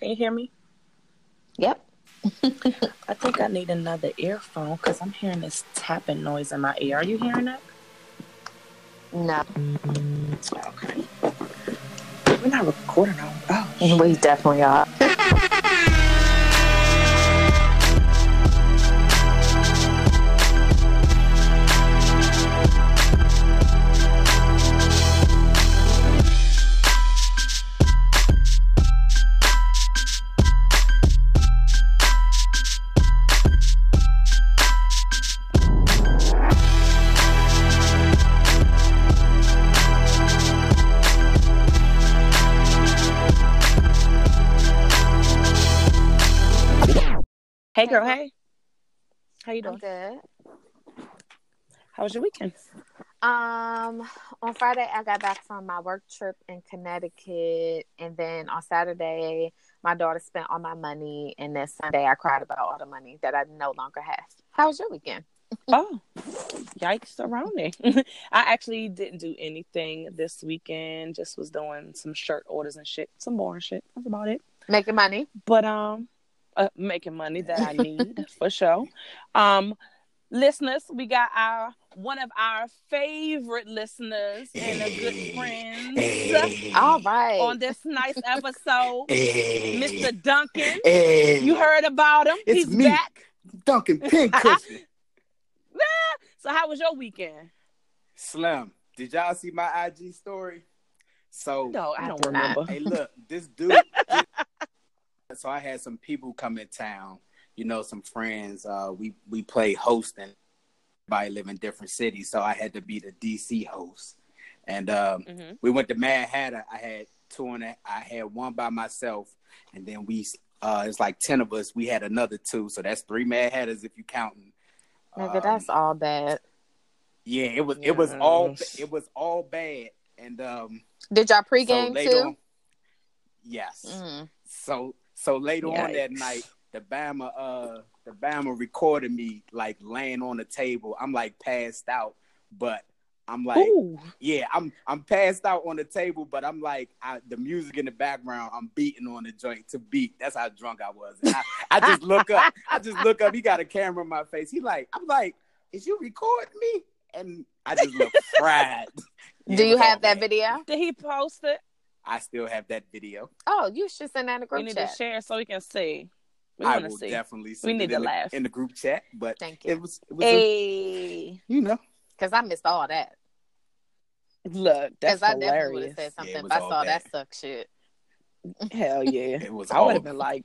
Can you hear me? Yep. I think I need another earphone because I'm hearing this tapping noise in my ear. Are you hearing that? No. Okay. We're not recording on. Oh, We definitely are. hey girl. Hey. How you I'm doing? good. How was your weekend? Um, on Friday I got back from my work trip in Connecticut, and then on Saturday my daughter spent all my money, and then Sunday I cried about all the money that I no longer have. How was your weekend? Oh, yikes surrounding. I actually didn't do anything this weekend. Just was doing some shirt orders and shit, some boring shit. That's about it. Making money. But um, uh, making money that I need for sure. Um, listeners, we got our one of our favorite listeners and a good friend. All right. on this nice episode, Mr. Duncan. You heard about him? It's He's me. back. Duncan Pincushion. So how was your weekend? Slim, did y'all see my IG story? So, No, I I don't did not. remember. hey, look, this dude. So I had some people come in town. You know, some friends. Uh, we we play hosting. Everybody live in different cities, so I had to be the DC host. And um, Mhm. we went to Mad Hatter. I had two and a, I had one by myself, and then we uh, it's like ten of us. We had another two, so that's three Mad Hatters if you counting. Nigga, Um, that's all bad. yeah, it was it was all it was all bad, and um, Did y'all pregame later too? on, yes. Mm. So so later on that night, the Bama uh the Bama recorded me like laying on the table. I'm like passed out, but I'm like Ooh. yeah, I'm I'm passed out on the table, but I'm like I, the music in the background. I'm beating on the joint to beat. That's how drunk I was. I, I just look up. I just look up. He got a camera in my face. He like I'm like, is you recording me? And I just look fried. Yeah, Do it you was all have that bad. video? Did he post it? I still have that video. Oh, you should send that in a We group need chat. to share so we can see. We I will see. definitely send need it to in, laugh. The, in the group chat. But Thank you. it was it was a, you know Because I missed all that. look, Because that's I definitely would have hilarious. said something Yeah, if I saw bad. that suck shit. Hell yeah. it was. I would have been like,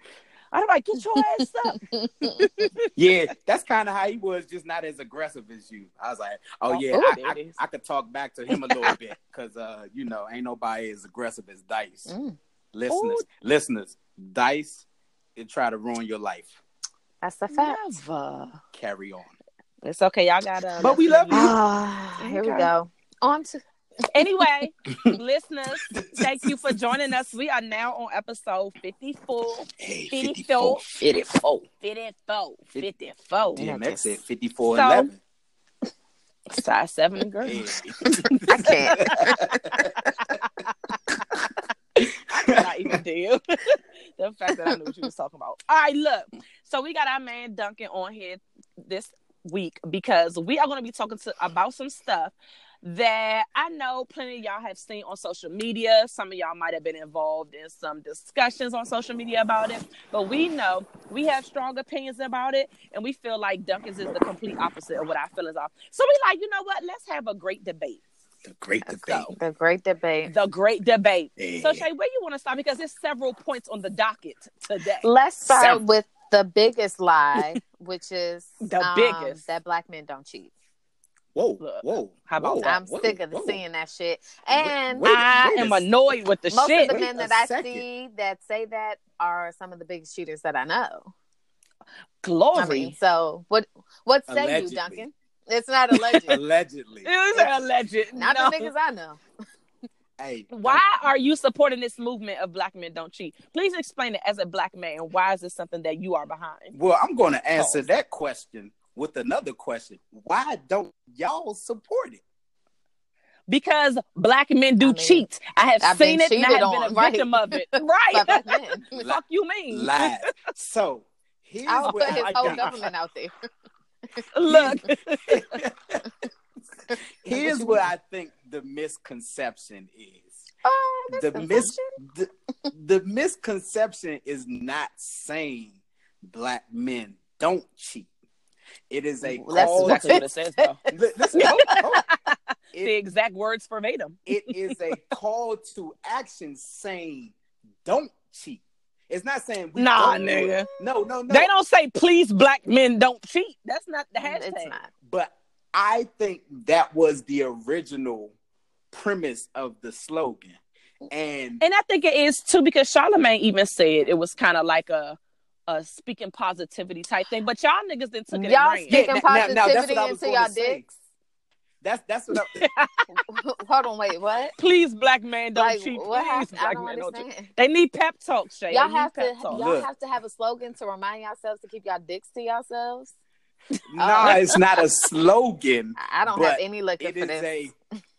I'd have like, get your ass up. yeah, that's kind of how he was, just not as aggressive as you. I was like, oh Oh, yeah, ooh, I, there I. I could talk back to him a little bit because uh, you know, ain't nobody as aggressive as Dice. Mm, Listeners, listeners, Dice, it try to ruin your life. that's a fact. Never. Carry on. It's okay. Y'all got to. But we love you. Ah, here we go. On to Anyway, listeners, thank you for joining us. We are now on episode 54. Hey, 54. 54. 54. 54. DMX said 54 So- 11. Size 7 and girl. Hey. I can't. I cannot even deal. the fact that I knew what you was talking about. All right, look. So we got our man Duncan on here this week because we are going to be talking to about some stuff that I know plenty of y'all have seen on social media. Some of y'all might have been involved in some discussions on social media about it, but we know we have strong opinions about it, and we feel like Duncan's is the complete opposite of what our feelings are. So we like, you know what? Let's have a great debate. the great debate. go. the great debate. The great debate. Hey. So Shay, where you want to start? Because there's several points on the docket today. Let's start Seven. with the biggest lie, which is The um, biggest. that black men don't cheat. Whoa, Look, uh, whoa. how about whoa, that? I'm whoa, sick of whoa. seeing that shit. And Wait, I wait am s- annoyed with the most shit. of the men a that I second. see that say that are some of the biggest cheaters that I know. Glory. I mean, so what? What say Allegedly. you, Duncan? It's not alleged. Allegedly. it was alleged. not No. the niggas I know. Hey, Why are you supporting this movement of black men don't cheat? Please explain it as a black man. Why is this something that you are behind? Well, I'm going to answer that question with another question. Why don't y'all support it? because black men do I mean, cheat. I have I've seen it and I cheated have been a right. victim of it. By Right. black men. Fuck you mean? Lies. So here's I'll what put his I whole think. government out there. Look, Here's what I think the misconception is. Oh, The misconception. mis the, the misconception is not saying black men don't cheat. It is a Well, that's call. exactly what it says though. Listen, hold, hold. The exact words verbatim. it is a call to action saying don't cheat. It's not saying we Nah, don't do nigga. it. No, no, no. They don't say please black men don't cheat. That's not the mm, hashtag. It's not. But I think that was the original premise of the slogan. And And I think it is too because Charlemagne even said it was kind of like a a speaking positivity type thing. But y'all niggas then took it Y'all and ran. speaking now- now- now that's positivity what I was into y'all dicks. that's that's what I, Hold on, wait, what? Please, black man, don't like, cheat. what Please, happened? I black don't man, don't cheat. They need pep talk, Shay. Y'all have to, pep y'all Look. have to have a slogan to remind yourselves to keep y'all dicks to yourselves. nah, oh. it's not a slogan. I I don't have any liquor It for is this.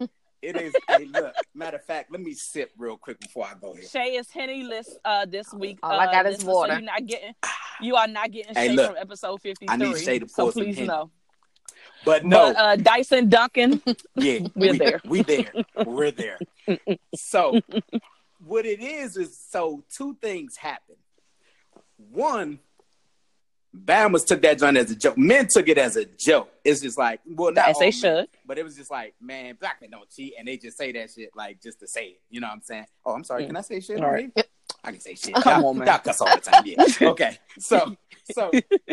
a it is a look. Matter of fact, let me sip real quick before I go here. Shay is Henny list uh this week. All I uh, got is this- water. So you're not getting you are not getting Hey, Shay look. from episode fifty I need Shay to so pour some please Henny. know. But no, But uh Dyson Duncan, yeah, we're we, there. We there. We're there. So what it is is so two things happen. One, Bama's took that joint as a joke. Men took it as a joke. It's just like, well, not as they all men, should. but it was just like, man, black men don't cheat, and they just say that shit like just to say it. You know what I'm saying? Oh, I'm sorry. Mm. Can I say shit? All right. I can say shit. Come Y'all- on, man. Y'all cuss all the time. Yeah. Okay. So, so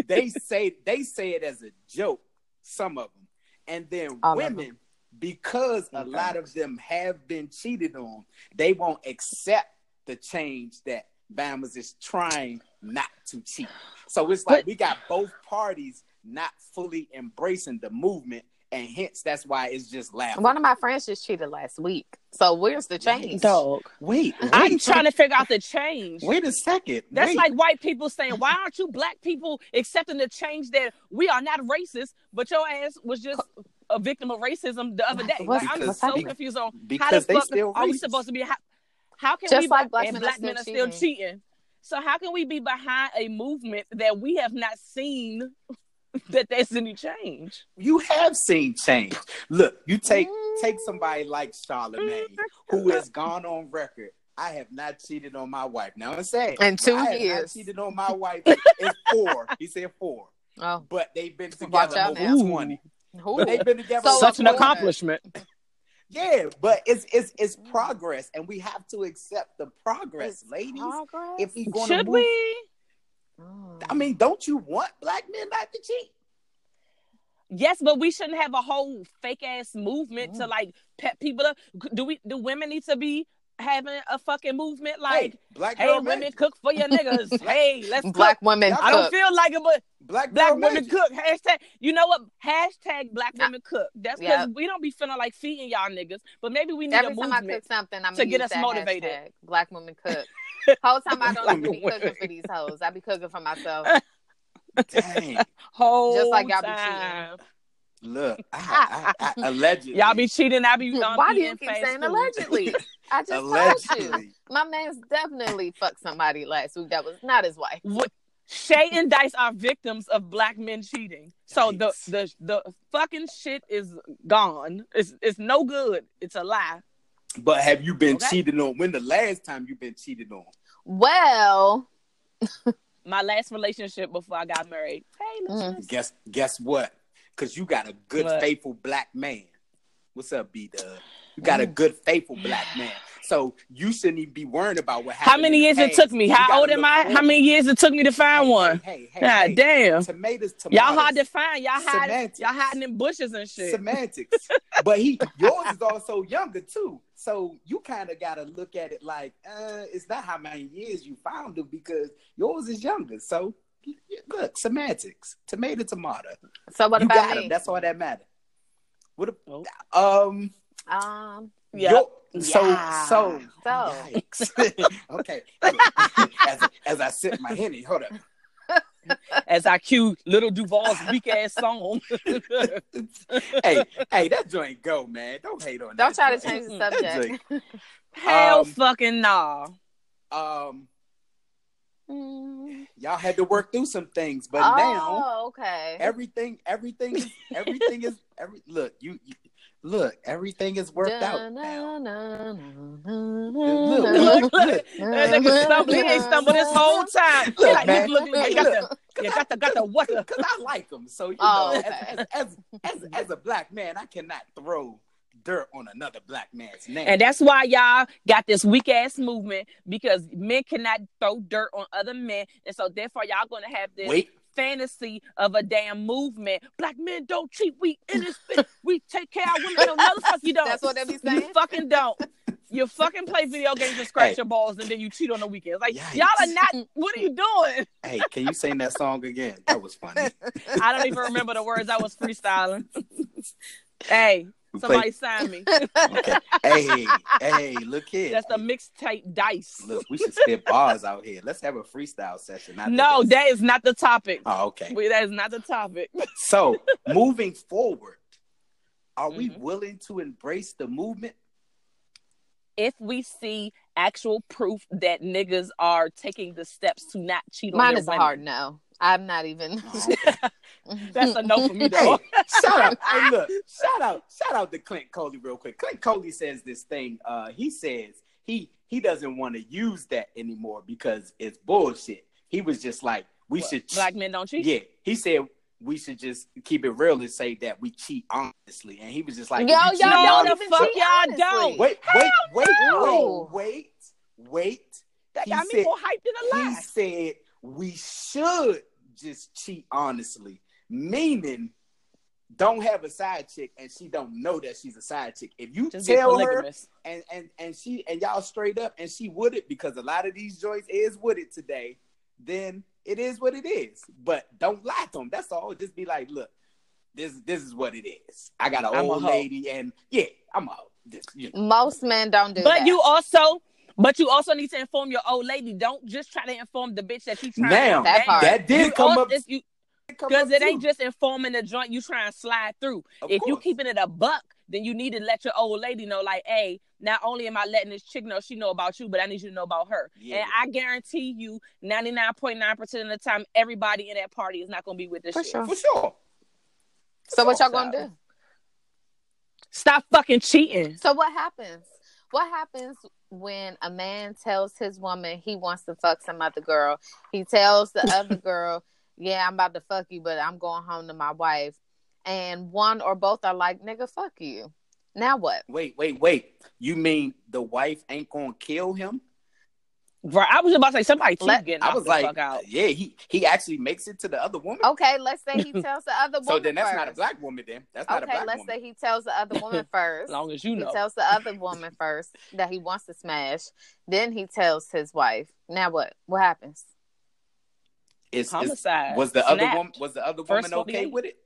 they say they say it as a joke. Some of them, and then All women, because a lot of them have been cheated on, they won't accept the change that Bama's is trying not to cheat. So it's like But- we got both parties not fully embracing the movement, and hence that's why it's just laughing. One of my friends just cheated last week. So where's the change? Dog. Wait, wait, I'm trying to figure out the change. wait a second. That's wait. like white people saying, "Why aren't you black people accepting the change that we are not racist, but your ass was just a victim of racism the other day?" What's- Like, I'm so confused on how the fuck still are we supposed to be? How, how can Just we like black and men are black still men are still cheating. cheating? So how can we be behind a movement that we have not seen that there's any change? you have seen change. Look, you take Mm. take somebody like Charlemagne, who has gone on record. I have not cheated on my wife. Now I'm saying In two I have years. not cheated on my wife. It's four. He said four, Oh, but they've been together out over now. twenty. who? But they've been together So Such an accomplishment. Yeah, but it's it's it's progress, and we have to accept the progress, It's ladies. progress? If we going Should to move, we? Oh. I mean, don't you want black men not to cheat? Yes, but we shouldn't have a whole fake ass movement Mm. to like pet people up. Do we? Do women need to be having a fucking movement like, hey, black hey, women magic. cook for your niggas. hey, let's black cook. women Y'all- I don't cook. feel like it, but black black women magic. cook. Hashtag. You know what? Hashtag black women cook. That's because Yeah. we don't be feeling like feeding y'all niggas. But maybe we need Every a time I movement. cook something, I'm to get us motivated. hashtag, Black women cook. Whole time I don't Black even be cooking for these hoes. I be cooking for myself. Dang. Whole Just like y'all be time. Look, I, I, I, allegedly. Y'all be cheating. I be um, Why do you keep fast saying food. allegedly? I just told you. My man's definitely fucked somebody last week that was not his wife. What- Shay and Dice are victims of black men cheating. So the the the fucking shit is gone. It's it's no good. It's a lie. But have you been Okay. cheated on? When the last time you been cheated on? Well, My last relationship before I got married. Hey, Mm. listeners. Guess guess what? Because you got a good, What? faithful black man. What's up, B Dub? You got a good, faithful black man. So you shouldn't even be worrying about what How many years it took me? How old am I? forward. How many years it took me to find Hey, one? Hey, hey, God hey. damn. Tomatoes, tomatoes. Y'all hard to find. Y'all hide. Y'all hiding in bushes and shit. semantics. but he yours is also younger too. So you kind of got to look at it like uh, it's not how many years you found him because yours is younger. So look, semantics, tomato, tomato. so what you about got me? him. That's all that matters. What? Oh. A, um. um, Yeah. yo- so Yeah. so. So. Yikes. okay. as, as I sip my henny, hold up. as I cue Lil Duval's weak ass song. hey, hey, that joint go, man. Don't hate on. That. Don't that try to change the subject. joint- Hell Um, fucking nah. Um, Mm. y'all had to work through some things, but now oh, okay. everything, everything everything is, every look, you, you look, everything is worked out now. Look, look, that nigga stumble. He ain't stumbled this whole time. He Look, like, man. look, look, look, Hey, got look. the, you got the, got the what? the- Cause I like them, so you Oh, know, okay. as, as, as, as, as a black man, I cannot throw dirt on another black man's name. And that's why y'all got this weak ass movement because men cannot throw dirt on other men, and so therefore y'all gonna have this Wait, fantasy of a damn movement. Black men don't cheat. We innocent. we take care of women. No, no, the fuck you don't. That's what they be You saying? fucking don't. You fucking play video games and scratch Hey. your balls, and then you cheat on the weekends. Like Yikes. y'all are not. What are you doing? hey, can you sing that song again? That was funny. I don't even remember the words. I was freestyling. hey, We somebody sign me. okay. Hey, hey, look here. That's the mixtape dice. Look, we should spit bars out here. Let's have a freestyle session. after No, this. that is not the topic. Oh, okay. Wait, that is not the topic. So, moving forward, are we Mhm. willing to embrace the movement? If we see actual proof that niggas are taking the steps to not cheat on Mine their is a women. hard no. I'm not even. Oh. That's a no for me Hey, though. shout out! Hey, look, shout out! Shout out to Clint Coley real quick. Clint Coley says this thing. Uh, he says he he doesn't want to use that anymore because it's bullshit. He was just like, we should. Black men don't cheat. Yeah, he said we should just keep it real and say that we cheat honestly. And he was just like, Yo, if you cheat y'all the honestly- fuck y'all don't. Wait, wait, wait, no. wait, wait, wait. That He got me more hyped than a He said we should just cheat honestly, meaning don't have a side chick and she don't know that she's a side chick. If you Just tell her and and and she and y'all straight up and she would it because a lot of these joints is with it today, then it is what it is. But don't lie to them. That's all. Just be like, look, this this is what it is. I got an I'm old hoe. lady and yeah, I'm a this, you know. Most men don't do But that. you also, but you also need to inform your old lady. Don't just try to inform the bitch that you trying Now to That part. that did You come also- up it's- you- Because up it ain't just informing the joint you try and slide through. Of if you keeping it a buck, then you need to let your old lady know, like, hey, not only am I letting this chick know she know about you, but I need you to know about her. Yeah. And I guarantee you, 99.9% of the time, everybody in that party is not gonna be with this For shit. sure. for sure. so what y'all gonna do? Stop fucking cheating. So what happens? What happens when a man tells his woman he wants to fuck some other girl? He tells the other girl, "Yeah, I'm about to fuck you, but I'm going home to my wife." And one or both are like, "Nigga, fuck you." Now what? Wait, wait, wait. You mean the wife ain't gonna kill him? Right. I was about to say somebody cheat Let- getting I was the like, fuck out. yeah, he he actually makes it to the other woman. Okay, let's say he tells the other woman. so then that's first. not a black woman. Then that's not a black woman. Okay, let's woman. say he tells the other woman first. As first. long as you know, He tells the other woman first that he wants to smash. Then he tells his wife. Now what? What happens? It's, it's- Homicide. was the other woman was the other First woman okay with it?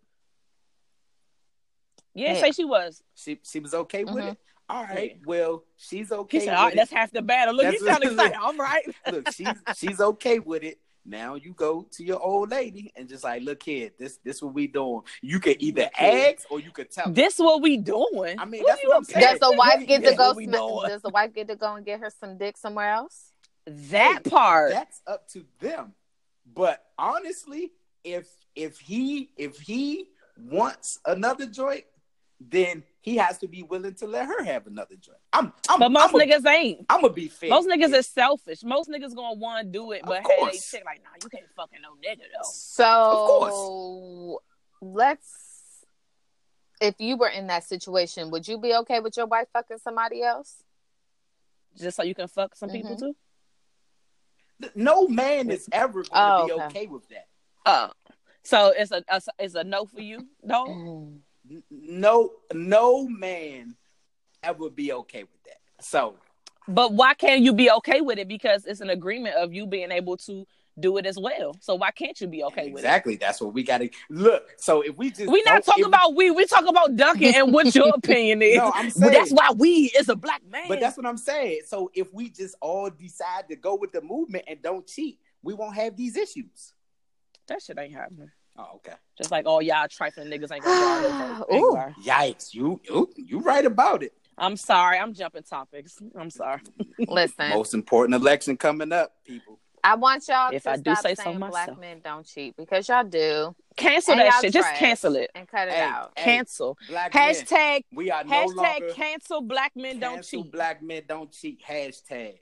Yeah, Yeah. say she was. She she was okay with Mhm. it. All right, Yeah. well she's He okay. said, all right, with that's it. half the battle. Look, he That's- sounded excited. I'm right. Look, she's she's okay with it. Now you go to your old lady and just like, look here, this this what we doing. You can either Look ask or you could tell. her. This what we doing. I mean, Who that's you what I'm saying. Does the wife get to go? what we Sma- doing. does the wife get to go and get her some dick somewhere else? That part. That's up to them. But honestly, if if he if he wants another joint, then he has to be willing to let her have another joint. I'm, I'm but most I'm niggas ain't. I'm gonna be fair. Most niggas is selfish. Most niggas gonna want to do it, but hey, they course. chick like, nah, you can't fucking no nigga though. So let's. If you were in that situation, would you be okay with your wife fucking somebody else? Just so you can fuck some people Mhm. too. no man is ever gonna Oh, be okay. okay with that. Uh, so it's a, a it's a no for you, no. Mm. No, no man ever be okay with that. So But why can't you be okay with it? Because it's an agreement of you being able to do it as well. So why can't you be okay with it? exactly, that's what we got to look. So if we just We not talking about we. We talk about Duncan and what your opinion is. No, I'm saying that's why we is a black man. But that's what I'm saying. So if we just all decide to go with the movement and don't cheat, we won't have these issues. That shit ain't happening. Oh, okay. Just like oh, y'all trifling niggas ain't gonna drive his vote. Ooh. Anyway, Yikes! You you you right about it. I'm sorry. I'm jumping topics. I'm sorry. Listen, Most important election coming up, people. I want y'all If to I do stop say so saying myself. black men don't cheat because y'all do. Cancel And that shit. Just cancel it. and cut it Hey, out. hey, Cancel. Black men, Hashtag we are no hashtag longer cancel black men don't cancel cheat. Black men don't cheat. Hashtag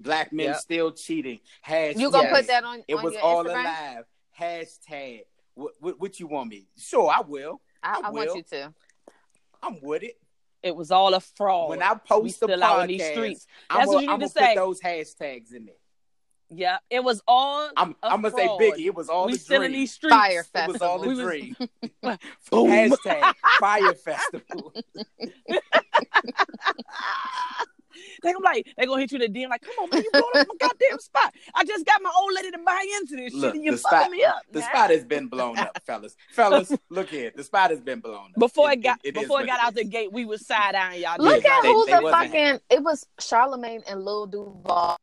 black men Yep. still cheating. Hashtag You gonna Yes. put that on, It on was your all Instagram? alive. Hashtag. What, what what you want me? Sure, I will. I, I I want you to. I'm with it. It was all a fraud. When I we post the still out in these podcast, streets. I'm That's what you gonna need to put say. those hashtags in there. Yeah, it was all. I'm a I'm gonna say. Biggie. It was all we a still dream. in these streets. Fire It was all a We was- dream. Boom. Hashtag Fyre Festival. they gonna like they gonna hit you in the DM like, come on, man, you blowing up my goddamn spot. I just got my old lady to buy into this Look, shit, and you the fucking spot- me up. The man. spot has been blown up, fellas. Fellas, look here. The spot has been blown up. Before it, got it is before it got it out the gate, we was side eyeing y'all. Look niggas. at they- who's they the wasn't fucking. It was Charlemagne and Lil Duval.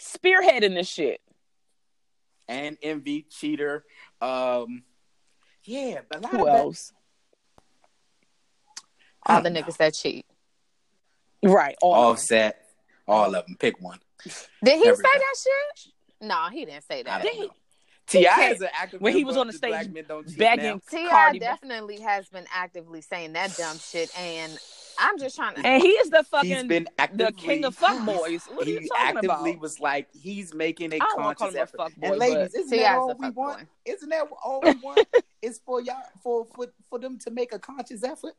Spearheading this shit. and envy cheater. Um, yeah, but a lot Who of else? I All the don't niggas that cheat. Right. All of them. Offset, all of them. Pick one. Did he Every say day. that shit? No, he didn't say that. Did he- T.I. said- is an active when he was on the the stage Black Men begging. T.I. Cardi B. definitely has been actively saying that dumb shit, and I'm just trying to. And he is the He's fucking been actively, the king of fuckboys. What are you He talking actively about? was like he's making a I don't call conscious him a effort. fuckboy, and ladies, isn't T.I. that is all we want? fuckboy. Isn't that all we want? is for y'all for, for for them to make a conscious effort.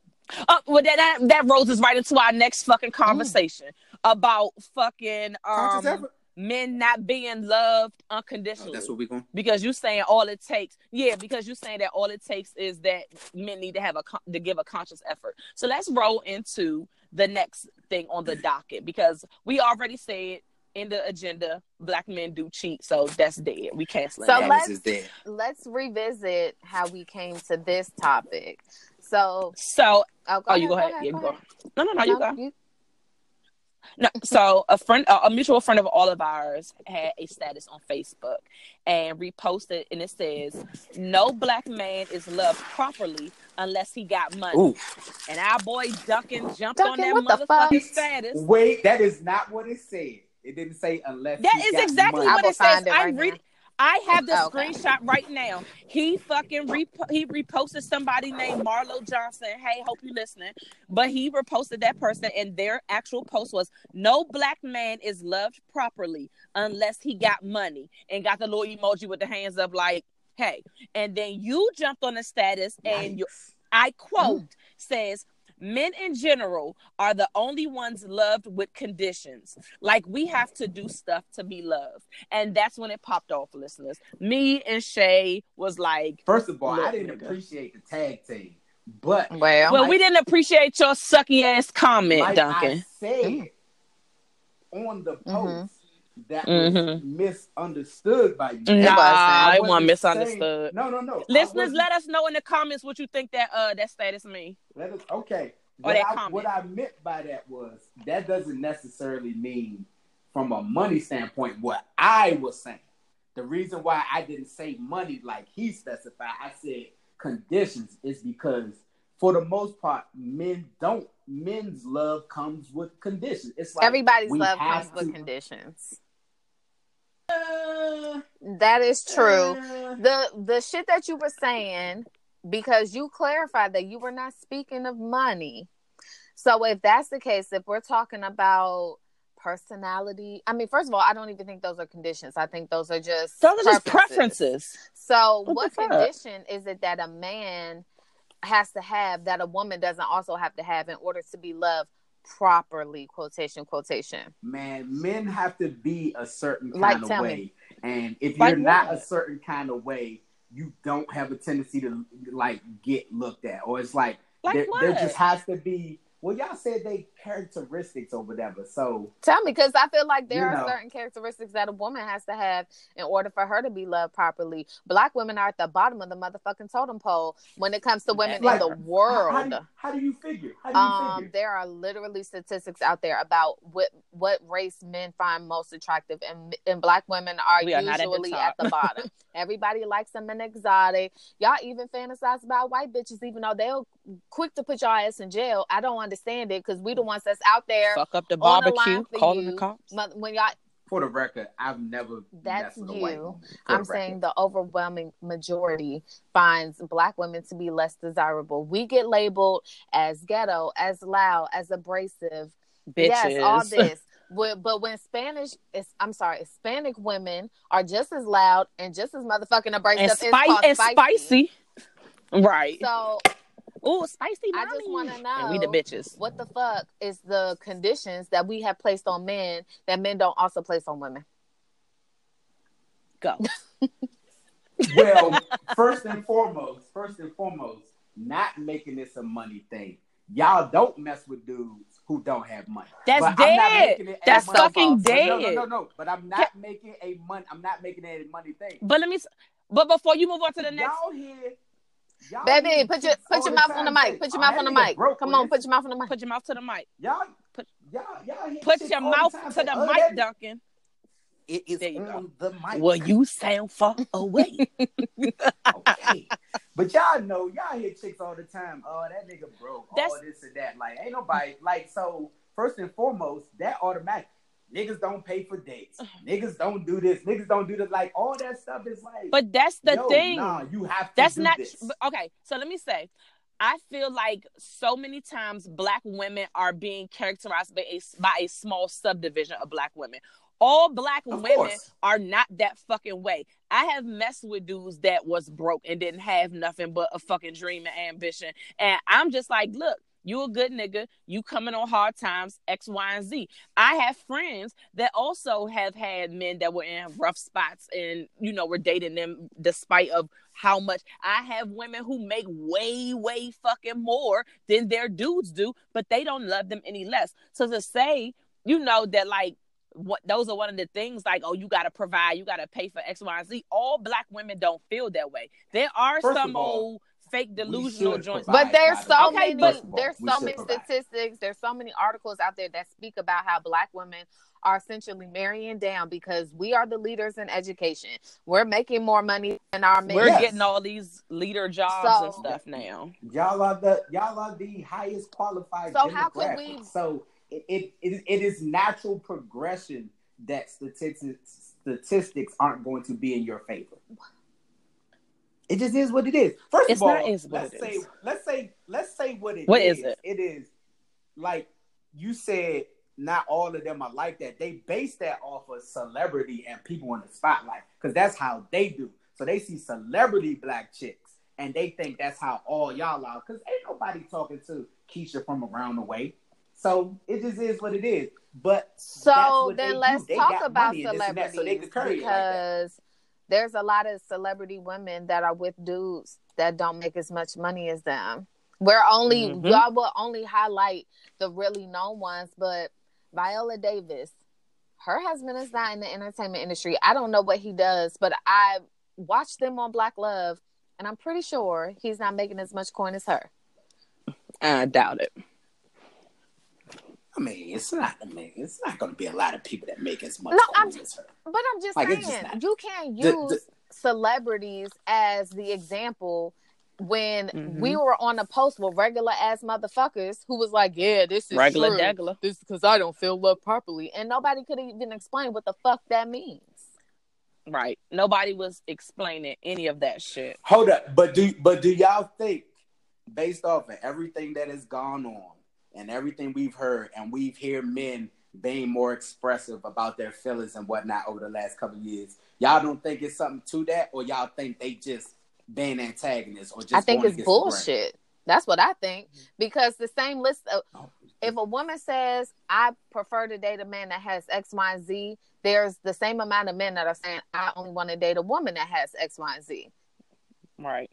Uh, well, that, that that rolls us right into our next fucking conversation about fucking Conscious um, men not being loved unconditionally. Oh, that's what we going. because you saying all it takes, yeah, because you saying that all it takes is that men need to have a to give a conscious effort. So let's roll into the next thing on the docket because we already said in the agenda, black men do cheat, so that's dead. We canceling So that. let's- is dead. Let's revisit how we came to this topic. So, So, oh, go oh, you go ahead. Yeah, you go. No, no, no, you go. you- No, so a friend, a mutual friend of all of ours, had a status on Facebook and reposted, and it says, "No black man is loved properly unless he got money." Ooh, And our boy Duncan jumped Duncan, on that the motherfucking status. wait, that is not what it said. It didn't say unless. That he is got exactly money. What it says. find it I right read. now. I have the Oh, okay. screenshot right now. He fucking rep- he reposted somebody named Marlo Johnson. Hey, hope you listening. But he reposted that person, and their actual post was, "No black man is loved properly unless he got money," and got the little emoji with the hands up, like, "Hey." And then you jumped on the status, and you, I quote says. Men in general are the only ones loved with conditions. Like we have to do stuff to be loved. And that's when it popped off, listeners. Me and Shay was like, First of all, I didn't nigga. appreciate the tag team, but Well, Well, we didn't appreciate your sucky ass comment, like Duncan. I said on the post Mhm. That Mhm. was misunderstood by you. Nah, wasn't. I it wasn't wasn't misunderstood. saying- no, no, no. Listeners, let us know in the comments what you think that uh that status means. Let us okay. Or What that I, comment. what I meant by that was that doesn't necessarily mean from a money standpoint what I was saying. The reason why I didn't say money like he specified, I said conditions is because for the most part, men don't men's love comes with conditions. It's like everybody's love have comes with conditions. That is true. uh, the the shit that you were saying because you clarified that you were not speaking of money. So if that's the case, if we're talking about personality, I mean, first of all, I don't even think those are conditions. I think those are just Those are just preferences. So What what condition is it that a man has to have that a woman doesn't also have to have in order to be loved properly? Quotation quotation. man, men have to be a certain Like, kind of way. me. And if Like you're not what? a certain kind of way, you don't have a tendency to like get looked at. Or it's like, Like there, there just has to be Well, y'all said they characteristics or whatever. So Tell me, because I feel like there are know. certain characteristics that a woman has to have in order for her to be loved properly. Black women are at the bottom of the motherfucking totem pole when it comes to women Like, in the world. how, do, how do you figure? How do you um, figure? there are literally statistics out there about what what race men find most attractive, and and black women are We are not at the usually at the, bottom. Everybody likes them and exotic. Y'all even fantasize about white bitches, even though they'll quick to put y'all ass in jail. I don't understand it because we the ones that's out there. Fuck up the on the barbecue, line calling the cops. Mo- When y'all For the record, I've never That's messed with a white you. woman. For I'm the saying the overwhelming majority finds black women to be less desirable. We get labeled as ghetto, as loud, as abrasive. Bitches. Yes, all this. But, but when Spanish is, I'm sorry, Hispanic women are just as loud and just as motherfucking abrasive. and, It's spice called and spicy. Right. So Oh, spicy. I just wanna know And we the bitches. what the fuck is the conditions that we have placed on men that men don't also place on women? Go. well, first and foremost, first and foremost, not making this a money thing. Y'all don't mess with dudes who don't have money. That's But I'm not dead. making it That's money- fucking but No, no, no, no. But I'm not making a money. I'm not making it a money thing. But let me. But before you move on to the next, Y'all here, y'all Baby, hear put your put your the mouth on the mic. Put your "Oh, mouth on the mic. Come on, put your mouth on the mic. put your mouth to the mic. Y'all, Put- y'all, y'all Put your all the mouth to the "Oh, mic, Duncan. It is There you go. on the mic. Well, you sound far away. okay. But y'all know, y'all hear chicks all the time. Oh, that nigga broke. That's- all this and that. Like, ain't nobody like. So first and foremost, that automatic. Niggas don't pay for dates. Uh-huh. niggas don't do this. Niggas don't do this. Like all that stuff is like. but that's the yo, thing. Nah, you have to. That's not This. okay. So let me say, I feel like so many times black women are being characterized by a by a small subdivision of black women. All black Of women course. are not that fucking way. I have messed with dudes that was broke and didn't have nothing but a fucking dream and ambition, and I'm just like, look. You a good nigga. You coming on hard times, X, Y, and Z. I have friends that also have had men that were in rough spots and you know were dating them despite of how much I have women who make way, way fucking more than their dudes do, but they don't love them any less. So to say, you know, that like what those are one of the things like, oh, you gotta provide, you gotta pay for X, Y, and Z. All black women don't feel that way. There are First some all, old fake delusional joints. But there's so way. many Okay, first of all, there's so many statistics, there's so many articles out there that speak about how black women are essentially marrying down because we are the leaders in education. We're making more money than our men. We're Yes. getting all these leader jobs and stuff now. Y'all are the y'all are the highest qualified. So how could we- So it, it, it, it is natural progression that statistics statistics aren't going to be in your favor. It just is what it is. First It's of all, not is what let's it say is. let's say let's say what it What is. is it? It is like you said. Not all of them are like that. They base that off of celebrity and people in the spotlight because that's how they do. So they see celebrity black chicks and they think that's how all y'all are because ain't nobody talking to Keisha from around the way. So it just is what it is. But So then let's talk about money and this and that, celebrities so they could carry it like because there's a lot of celebrity women that are with dudes that don't make as much money as them. We're only Mhm. y'all will only highlight the really known ones, but Viola Davis, her husband is not in the entertainment industry. I don't know what he does, but I watched them on Black Love, and I'm pretty sure he's not making as much coin as her. I doubt it. I mean, it's not. I mean, it's not going to be a lot of people that make as much No, I'm coin as her. But I'm just Like, saying, just not. you can't use the- celebrities as the example when Mhm. we were on a post with regular ass motherfuckers who was like, "Yeah, this is Regular true. degular. This because I don't feel loved properly," and nobody could even explain what the fuck that means. Right. Nobody was explaining any of that shit. Hold up, but do but do y'all think, based off of everything that has gone on and everything we've heard, and we've heard men being more expressive about their feelings and whatnot over the last couple of years, y'all don't think it's something to that, or y'all think they just being antagonists, or just I think it's against the bullshit. That's what I think mm-hmm. because the same list of Oh, if a woman says I prefer to date a man that has X, Y, and Z, there's the same amount of men that are saying I only want to date a woman that has X, Y, and Z. Right.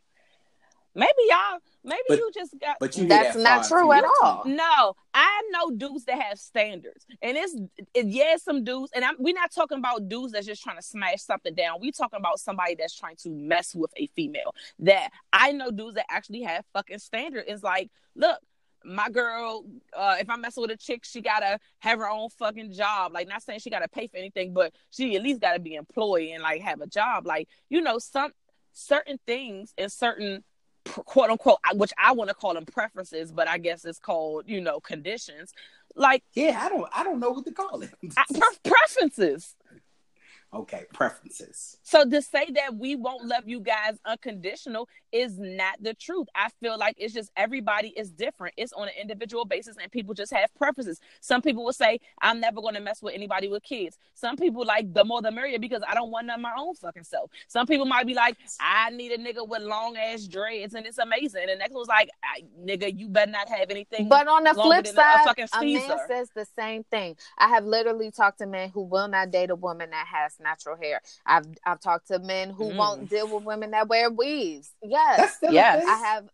Maybe y'all, maybe But- you just got. But you That's that not true at all. No, I know dudes that have standards, and it's it, yeah, some dudes, and I'm, we're not talking about dudes that's just trying to smash something down. We're talking about somebody that's trying to mess with a female. That I know dudes that actually have fucking standard. It's like, look, my girl, uh, if I'm messing with a chick, she gotta have her own fucking job. Like, not saying she gotta pay for anything, but she at least gotta be employed and like have a job. Like, you know, some certain things and certain quote unquote, which I want to call them preferences, but I guess it's called, you know, conditions. Like Yeah, I don't I don't know what to call it. Preferences. Okay, preferences. So to say that we won't love you guys unconditional is not the truth. I feel like it's just everybody is different. It's on an individual basis and people just have preferences. Some people will say, I'm never going to mess with anybody with kids. Some people like the more the merrier because I don't want none of my own fucking self. Some people might be like, I need a nigga with long ass dreads and it's amazing. And the next one's like, I, nigga, you better not have anything. But on the flip than a side, a man says the same thing. I have literally talked to men who will not date a woman that has natural hair. I've I've talked to men who Mm. won't deal with women that wear weaves. Yes, That's still Yes. a? I have.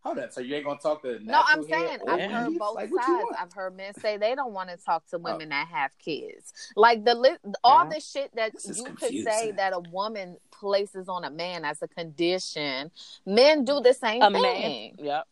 Hold up. So you ain't gonna talk to No, I'm saying I've heard both Like, sides. I've heard men say they don't want to talk Oh. to women that have kids. Like the li- all Yeah. the shit that This is you could say that a woman places on a man as a condition, men do the same a thing. man. Yep.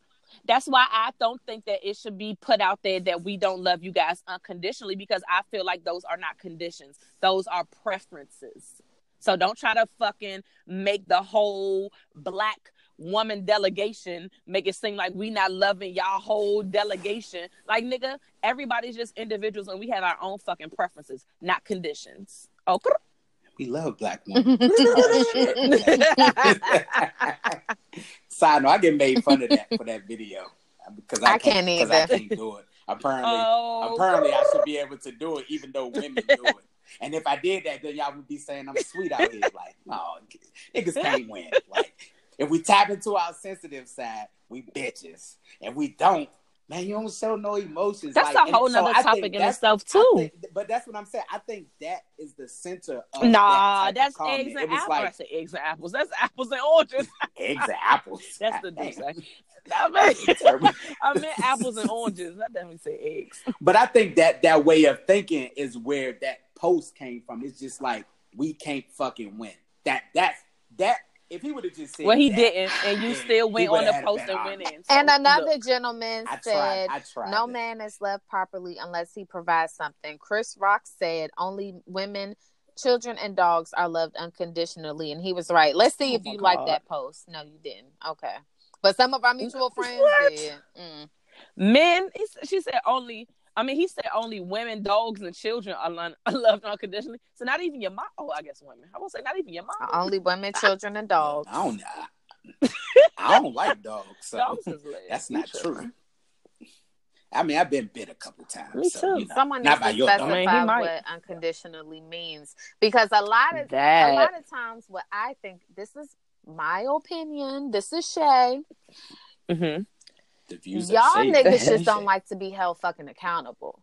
That's why I don't think that it should be put out there that we don't love you guys unconditionally because I feel like those are not conditions. Those are preferences. So don't try to fucking make the whole black woman delegation make it seem like we not loving y'all whole delegation. Like nigga, everybody's just individuals and we have our own fucking preferences, not conditions. Okay. We love black women. Side note, I get made fun of that for that video uh, because I, I can't because I either. can't do it. Apparently, Oh, apparently, I should be able to do it, even though women do it. And if I did that, then y'all would be saying I'm sweet out here. Like, no, niggas can't win. Like, if we tap into our sensitive side, we bitches. If we don't, man, you don't show no emotions. That's like, a whole and so nother topic in itself too. think- but that's what I'm saying. I think that is the center of Nah, that that's eggs and apples. like I said eggs and apples. That's apples and oranges. eggs and apples. That's the God dude damn. say. I meant, I meant apples and oranges. I definitely say eggs. But I think that that way of thinking is where that post came from. It's just like we can't fucking win. That that's that. If he would have just said, Well, he that, didn't, and you still went on the post and went in. So, And another look, gentleman I tried. said, I tried. No that. man is loved properly unless he provides something. Chris Rock said only women, children, and dogs are loved unconditionally. And he was right. Let's see Oh if my you like that post. No, you didn't. Okay. But some of our mutual friends What? did. Mm. men. She said only. I mean, he said only women, dogs, and children are, lo- loved unconditionally. So not even your mom. Oh, I guess women. I won't say not even your mom. Only women, children, and dogs. I don't. I, I don't like dogs, so Dogs is lit. that's not tripping. true. I mean, I've been bit a couple times. Me so, too. you know, Someone not needs by to specify dog. I mean, might. what unconditionally means because a lot of a lot of times what I think this is my opinion. This is Shay. hmm The views Y'all Shade. niggas just don't like to be held fucking accountable.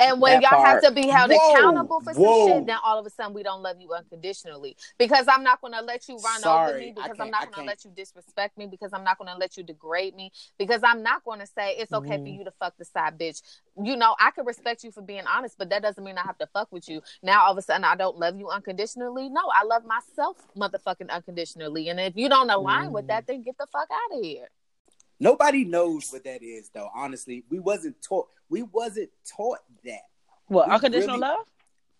And when That y'all have to be held Whoa, accountable for some shit, then all of a sudden we don't love you unconditionally. Because I'm not gonna let you run over me, because I'm can't- gonna let you disrespect me, because I'm not gonna let you degrade me, because I'm not gonna say it's okay for Mhm. you to fuck the side bitch. You know, I can respect you for being honest, but that doesn't mean I have to fuck with you. Now all of a sudden I don't love you unconditionally. No, I love myself motherfucking unconditionally. And if you don't align with Mm. that, then get the fuck out of here. Nobody knows what that is, though. Honestly, we wasn't taught. We wasn't taught that. What We unconditional really- love?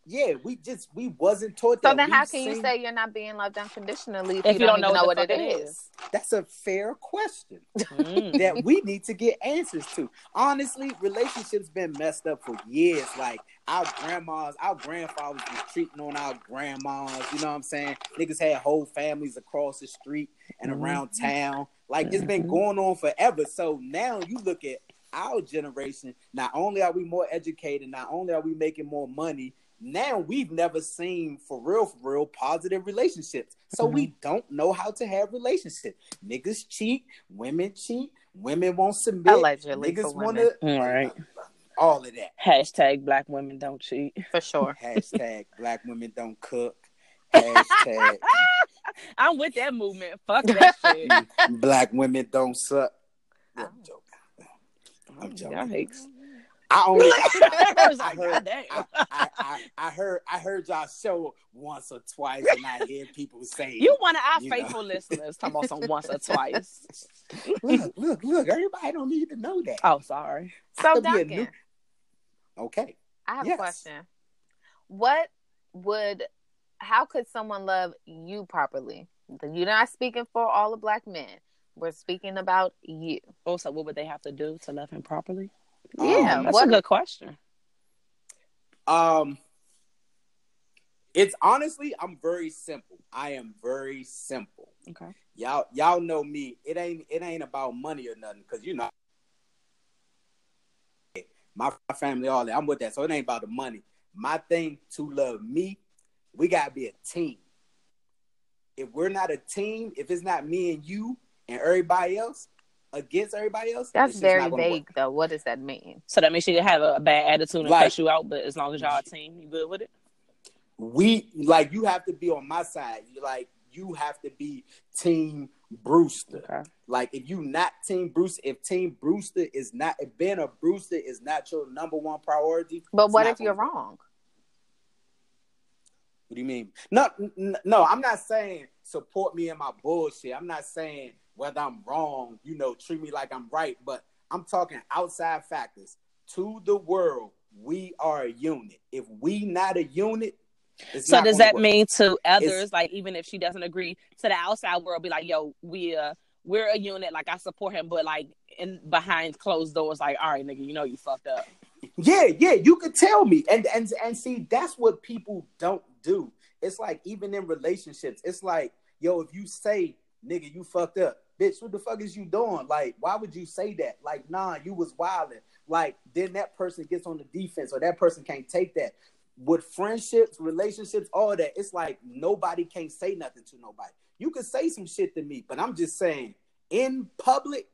Yeah, we just we wasn't taught So that. then, how We've can you say you're not being loved unconditionally if, If you, don't, even know, what the it fuck is? That's a fair question Mm. that we need to get answers to. Honestly, relationships been messed up for years. Like our grandmas, our grandfathers was treating on our grandmas. You know what I'm saying? Niggas had whole families across the street and Mhm. around town. Like it's been Mhm. going on forever. So now you look at our generation. Not only are we more educated, not only are we making more money. Now we've never seen for real, for real positive relationships. So we mm-hmm. don't know how to have relationships. Niggas cheat, women cheat, women won't submit. Allegedly, for Niggas women. want to All right. all of that. Hashtag black women don't cheat. For sure. Hashtag black women don't cook. Hashtag I'm with that movement. Fuck that shit. Black women don't suck. I'm Oh. joking. I'm Y'all joking. hate- I only I I heard, goddamn. I, I, I, I heard I heard y'all show once or twice, and I hear people say, You one of our You know. faithful listeners talking about some once or twice. look, look, look, everybody don't need to know that." Oh, sorry. So could Duncan, new- Okay, I have Yes. a question. What would how could someone love you properly? You're not speaking for all the black men. We're speaking about you. Oh, also, what would they have to do to love him properly? Yeah, Um, That's what a good question. Um, it's honestly, I'm very simple. I am very simple. Okay. Y'all, y'all know me. It ain't, it ain't about money or nothing, cause you know, my family, all that. I'm with that, so it ain't about the money. My thing to love me, we gotta be a team. If we're not a team, if it's not me and you and everybody else against everybody else, that's very vague work. though. What does that mean? So that means she could have a bad attitude and Like- cuss you out, but as long as y'all a team, you good with it? we like you have to be on my side. You like you have to be Team Brewster. Okay. Like if you not Team Brewster, if Team Brewster is not, if being a Brewster is not your number one priority. But what if you're gonna wrong? What do you mean? No, no, I'm not saying support me in my bullshit. I'm not saying whether I'm wrong, you know, treat me like I'm right. But I'm talking outside factors. To the world, we are a unit. If we not a unit, it's So does that work. mean to others, like even if she doesn't agree to the outside world, be like, yo, we uh we're a unit, like I support him, but like in behind closed doors, like, all right, nigga, you know you fucked up. Yeah, yeah, you could tell me. And and and see, that's what people don't do. It's like even in relationships, it's like, yo, if you say, nigga, you fucked up, bitch, what the fuck is you doing? Like, why would you say that? Like, nah, you was wilding. Like, then that person gets on the defense, or that person can't take that. With friendships, relationships, all that, it's like nobody can't say nothing to nobody. You could say some shit to me, but I'm just saying, in public,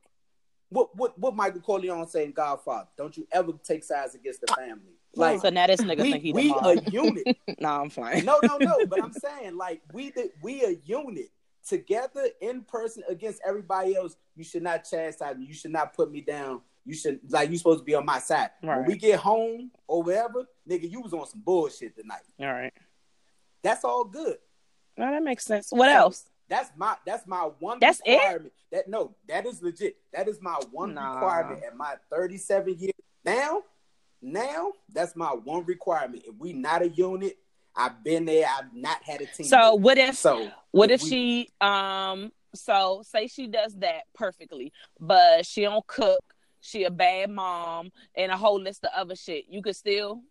what what what Michael Corleone say in Godfather? Don't you ever take sides against the family. Like so now this nigga we, think he we a unit. No, I'm fine. No, no, no. But I'm saying like we the, we a unit together in person against everybody else. You should not chastise me. You should not put me down. You should like you supposed to be on my side. When we get home or wherever, nigga, you was on some bullshit tonight. All right. That's all good. No, that makes sense. What else? That's my that's my one That's it? That no, that is legit. That is my one Nah. requirement at my 37 years. Now, now that's my one requirement. If we not a unit, I've been there. I've not had a team. So what if so what if we- she um so say she does that perfectly, but she don't cook, she a bad mom, and a whole list of other shit. You could still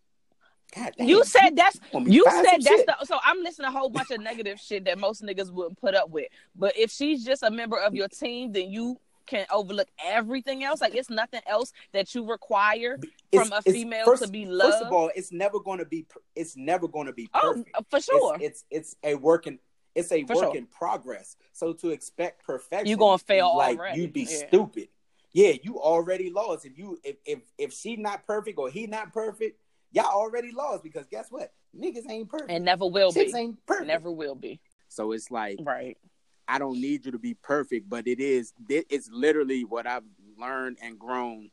God you said that's want me to you said that's shit. the so I'm listening to a whole bunch of negative shit that most niggas wouldn't put up with. But if she's just a member of your team, then you can overlook everything else. Like it's nothing else that you require It's- from a female first, to be loved. First of all, it's never going to be. It's never going to be oh, uh, for sure. It's, it's it's a working. it's a For work sure. in progress. So to expect perfection, you're gonna fail like already. you'd be Yeah. stupid. Yeah, you already lost. If you if if if she not perfect or he not perfect, y'all already lost because guess what? Niggas ain't perfect. and never will Chicks be. ain't perfect. Never will be. So it's like Right. I don't need you to be perfect, but it is it's literally what I've learned and grown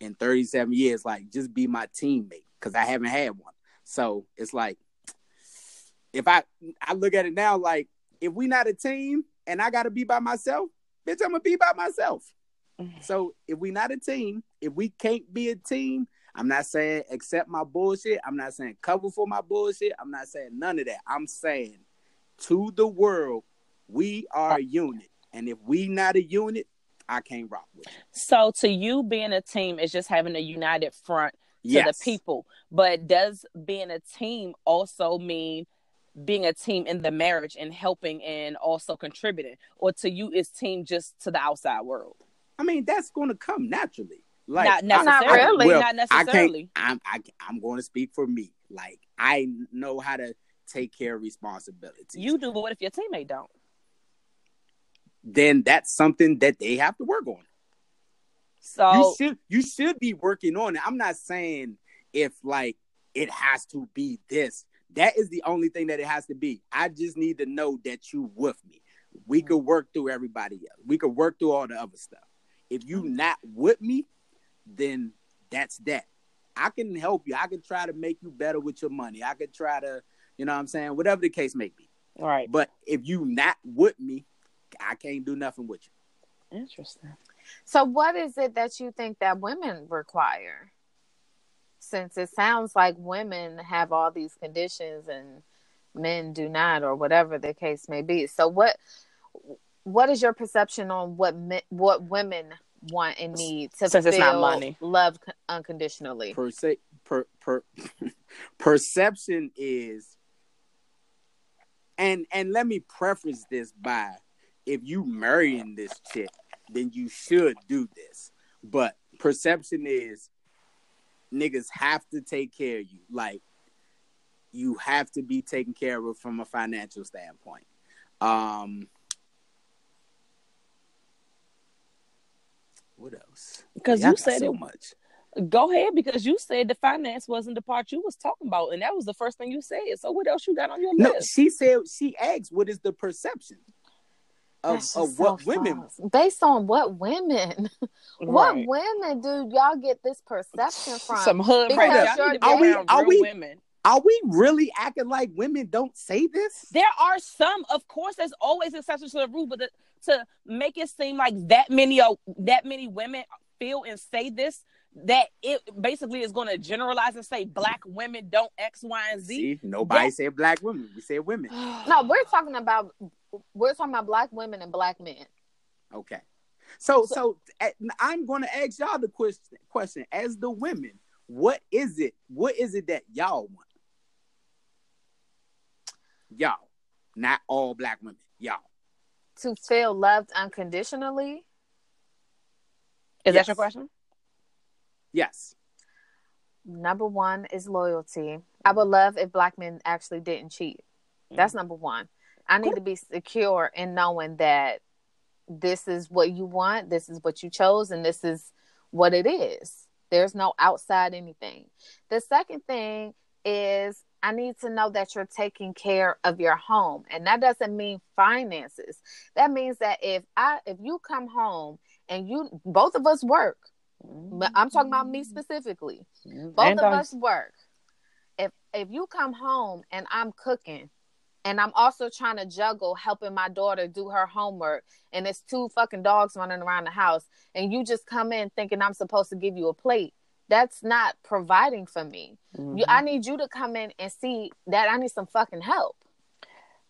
in 37 years. Like just be my teammate because I haven't had one. So it's like if I I look at it now like if we not a team and I gotta be by myself, bitch, I'm gonna be by myself. So if we not a team, if we can't be a team, I'm not saying accept my bullshit. I'm not saying cover for my bullshit. I'm not saying none of that. I'm saying to the world, we are a unit. And if we not a unit, I can't rock with you. So to you, being a team is just having a united front to Yes. the people. But does being a team also mean being a team in the marriage and helping and also contributing? Or to you, is team just to the outside world? I mean, that's going to come naturally. Like not necessarily. Not really. well, not I can't. necessarily. I'm. I, I'm going to speak for me. Like I know how to take care of responsibilities. You do, but what if your teammate don't? Then that's something that they have to work on. So you should you should be working on it. I'm not saying if like it has to be this. That is the only thing that it has to be. I just need to know that you with me. We mm. could work through everybody else. We could work through all the other stuff. If you mm. not with me, then that's that. I can help you. I can try to make you better with your money. I could try to, you know what I'm saying, whatever the case may be. All right. But if you not with me, I can't do nothing with you. Interesting. So, what is it that you think that women require? Since it sounds like women have all these conditions and men do not, or whatever the case may be. So, what what is your perception on what men, what women want and need to Since it's not feel money. loved unconditionally? Per se, per, per perception is, and and let me preface this by, if you marrying this chick, then you should do this. But perception is, niggas have to take care of you. Like, you have to be taken care of from a financial standpoint. Um, what else? Because you said so it. much. Go ahead, because you said the finance wasn't the part you was talking about, and that was the first thing you said. So what else you got on your No, list? she said she asked, "What is the perception of, of just what so women?" false. Based on what women? What Right. women do y'all get this perception from? Some hood Because rats. you're Y'all need to be Are we- are we- women. Are we really acting like women don't say this? There are some, of course, there's always exceptions to the rule, but the, to make it seem like that many uh, that many women feel and say this, that it basically is going to generalize and say black women don't X, Y, and Z. See, nobody Yeah. said black women. We said women. No, we're talking about we're talking about black women and black men. Okay. So, so uh, I'm going to ask y'all the question. Question as the women, what is it? What is it that y'all want? Y'all, not all black women. Y'all. To feel loved unconditionally. Is Yes. that your question? Yes. Number one is loyalty. I would love if black men actually didn't cheat. That's number one. I need to be secure in knowing that this is what you want, this is what you chose, and this is what it is. There's no outside anything. The second thing is I need to know that you're taking care of your home. And that doesn't mean finances. That means that if I if you come home and you both of us work, but I'm talking about me specifically. Mm-hmm. Both And of I- us work. If if you come home and I'm cooking and I'm also trying to juggle helping my daughter do her homework and it's two fucking dogs running around the house and you just come in thinking I'm supposed to give you a plate, that's not providing for me. Mm-hmm. You, I need you to come in and see that I need some fucking help.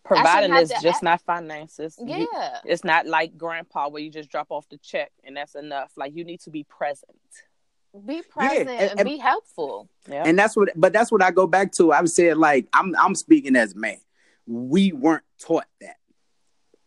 providing is to just act- not finances. Yeah. You- it's not like grandpa where you just drop off the check and that's enough. Like you need to be present. Be present and- and, and- be helpful. Yeah. And that's what, but that's what I go back to. I'm saying like I'm I'm speaking as a man. We weren't taught that.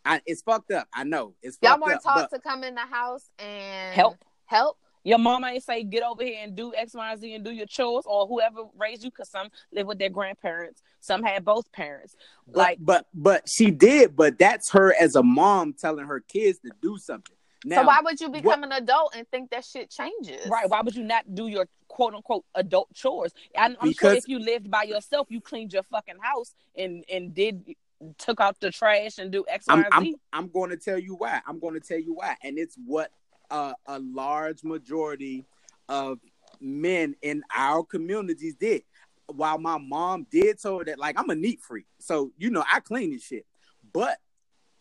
I, it's fucked up. I know it's Y'all fucked weren't taught to come in the house and Help. Help. Your mama ain't say get over here and do X, Y, and Z and do your chores, or whoever raised you. Cause some live with their grandparents, some had both parents. but, Like but but she did. But that's her as a mom telling her kids to do something. Now, so why would you become what- an adult and think that shit changes? Right. Why would you not do your quote unquote adult chores? I'm, I'm sure Because- if you lived by yourself, you cleaned your fucking house and and did took out the trash and do X, Y, I'm and I'm Z. I'm going to tell you why. I'm going to tell you why, and it's what uh, a large majority of men in our communities did. While my mom did tell her that, like, I'm a neat freak, so you know I clean and shit. But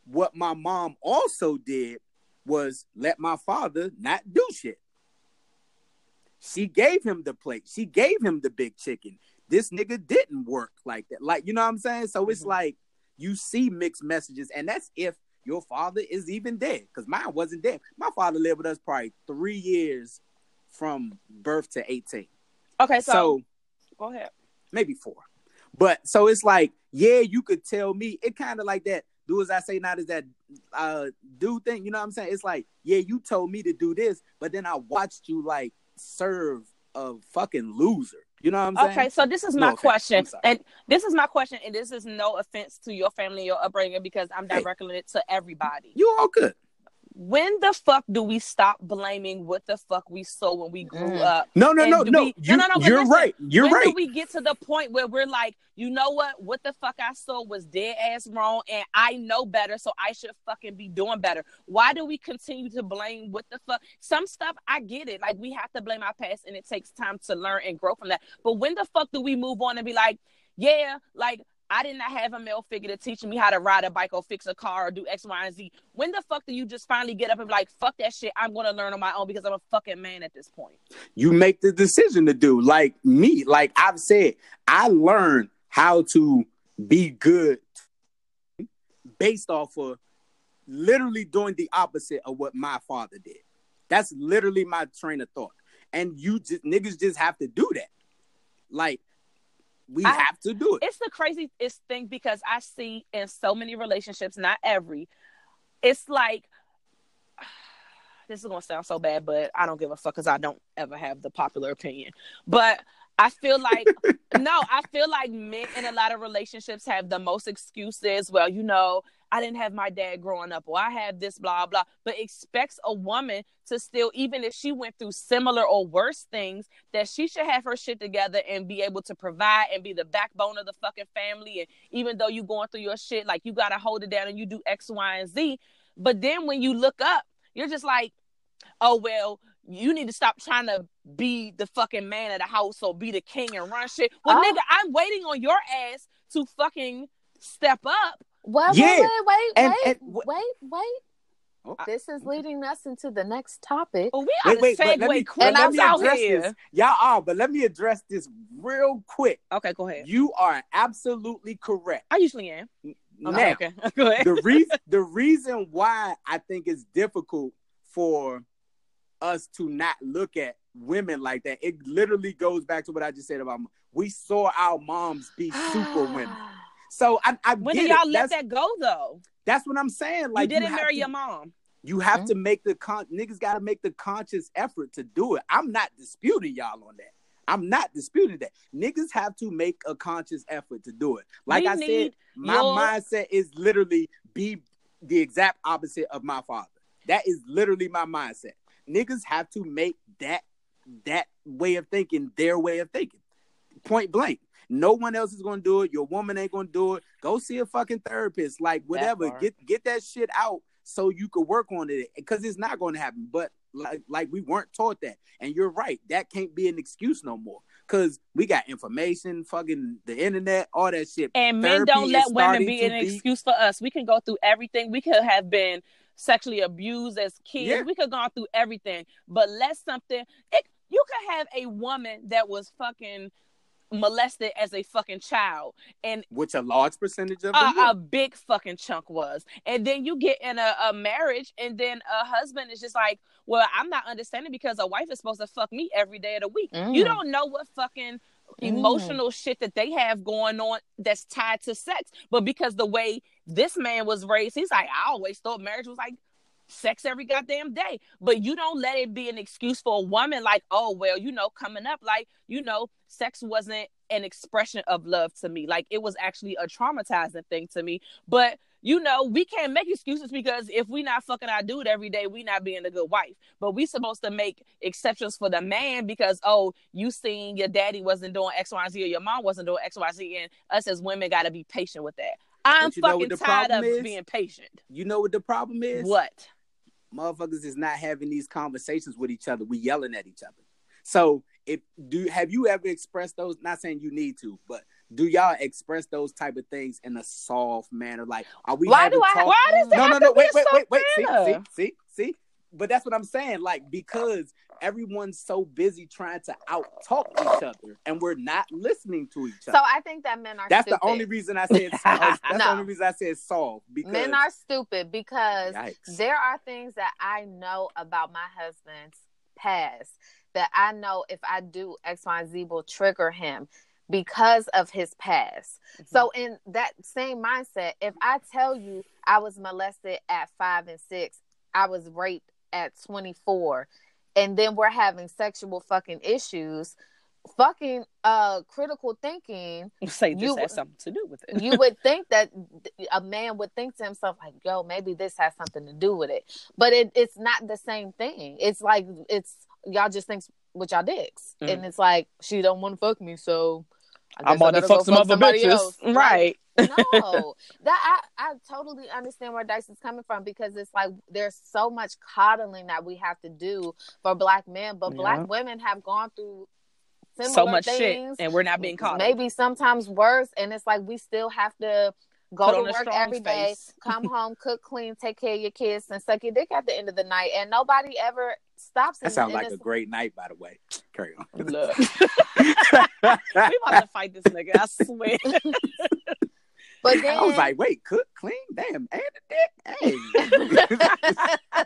what my mom also did was let my father not do shit. She gave him the plate. She gave him the big chicken. This nigga didn't work like that. Like, you know what I'm saying? So it's Mhm. like you see mixed messages, and that's if your father is even dead. Because mine wasn't dead. My father lived with us probably three years from birth to 18. Okay, so, so go ahead. maybe four. But so it's like, yeah, you could tell me it kind of like that. Do as I say, not as that uh do thing. You know what I'm saying? It's like, yeah, you told me to do this, but then I watched you like serve a fucking loser. You know what I'm saying? Okay, so this is my question, and this is my question, and this is no offense to your family, your upbringing, because I'm Hey. directing it to everybody. You all good. When the fuck do we stop blaming what the fuck we saw when we grew Mm. up? No, no, no, no. we- you, no, no, no. You're listen, right. You're when right. do we get to the point where we're like, you know what? What the fuck I saw was dead ass wrong, and I know better, so I should fucking be doing better. Why do we continue to blame what the fuck? Some stuff I get it. Like we have to blame our past, and it takes time to learn and grow from that. But when the fuck do we move on and be like, yeah, like I did not have a male figure to teach me how to ride a bike or fix a car or do X, Y, and Z. When the fuck do you just finally get up and be like, fuck that shit? I'm gonna learn on my own because I'm a fucking man at this point. you make the decision to do. Like me, like I've said, I learned how to be good based off of literally doing the opposite of what my father did. That's literally my train of thought. And you just niggas just have to do that. Like we I- have to do it. it's the craziest thing because I see in so many relationships, not every, it's like this is gonna sound so bad, but I don't give a fuck because I don't ever have the popular opinion. But I feel like no, I feel like men in a lot of relationships have the most excuses. Well, you know, I didn't have my dad growing up, or I had this, blah blah. But expects a woman to still, even if she went through similar or worse things, that she should have her shit together and be able to provide and be the backbone of the fucking family. And even though you're going through your shit, like you gotta hold it down and you do X, Y, and Z. But then when you look up, you're just like, oh well, you need to stop trying to be the fucking man of the house or be the king and run shit. Well, Oh. nigga, I'm waiting on your ass to fucking step up. Wait, Yeah, wait, wait, wait, and- wait, and wh- wait, wait. Oh. This is leading us into the next topic. Oh, we are Wait, wait, the let segue me, queens but let me out address here. this. Y'all are, but let me address this real quick. Okay, go ahead. You are absolutely correct. I usually am. Now, Okay, okay. go ahead. the reason the reason why I think it's difficult for us to not look at women like that, it literally goes back to what I just said about we saw our moms be super women. So I, I when get did y'all it. let that's, that go though? that's what I'm saying. Like you didn't have marry to- your mom. You have Mhm. to make the con niggas got to make the conscious effort to do it. I'm not disputing y'all on that. I'm not disputing that. Niggas have to make a conscious effort to do it. Like We I said, my your- mindset is literally be the exact opposite of my father. That is literally my mindset. Niggas have to make that that way of thinking their way of thinking. Point blank. No one else is gonna do it. Your woman ain't gonna do it. Go see a fucking therapist. Like whatever. Get get that shit out so you could work on it. Because it's not gonna happen. But like like we weren't taught that. And you're right. That can't be an excuse no more. Cause we got information, fucking the internet, all that shit. And men Therapy don't let women be an excuse for us. We can go through everything. We could have been sexually abused as kids. Yeah. We could have gone through everything. But let something it, you could have a woman that was fucking molested as a fucking child and which a large percentage of a, a big fucking chunk was. And then you get in a, a marriage, and then a husband is just like, Well, I'm not understanding because a wife is supposed to fuck me every day of the week. Mm. You don't know what fucking Mm. emotional shit that they have going on that's tied to sex. But because the way this man was raised, he's like, I always thought marriage was like sex every goddamn day. But you don't let it be an excuse for a woman, like, oh, well, you know, coming up, like, you know, sex wasn't an expression of love to me. Like, it was actually a traumatizing thing to me. But you know, we can't make excuses because if we not fucking our dude every day, we not being a good wife. But we supposed to make exceptions for the man because oh, you seen your daddy wasn't doing X, Y, and Z or your mom wasn't doing X, Y, Z, and us as women got to be patient with that. I'm But you know what fucking tired of is? being patient. You know what the problem is? What? Motherfuckers is not having these conversations with each other. We yelling at each other. So if do have you ever expressed those? Not saying you need to, but do y'all express those type of things in a soft manner? Like, are we? Why do I- talk- Why does it No, no, no. Wait, wait, wait, soft wait. See, see, see, see. But that's what I'm saying. Like, because everyone's so busy trying to out talk each other, and we're not listening to each other. So. I think that men are. that's stupid. the only reason I said. That's the only reason I said solve because men are stupid because Yikes. there are things that I know about my husband's past that I know if I do X, Y, Z will trigger him because of his past. Mm-hmm. So in that same mindset, if I tell you I was molested at five and six, I was raped at 24, and then we're having sexual fucking issues fucking uh critical thinking, Say this You- has something to do with it. you would think that a man would think to himself like, "Yo, maybe this has something to do with it," but it, it's not the same thing. It's like it's y'all just thinks with y'all dicks, Mm. and it's like she don't want to fuck me, so I'm guess I about to gotta fuck go some other bitches. else. Like, Right. no, that I, I totally understand where Dice is coming from because it's like there's so much coddling that we have to do for black men, but Yeah. black women have gone through similar so much things, shit, and we're not being caught. maybe sometimes worse, and it's like we still have to go Put to work strong every day, face. come home, cook, clean, take care of your kids, and suck your dick at the end of the night, and nobody ever stops. That sounds like a great night, by the way. Carry on. Look, we about to fight this nigga. I swear. But then I was like, wait, cook, clean, damn, and the dick, hey,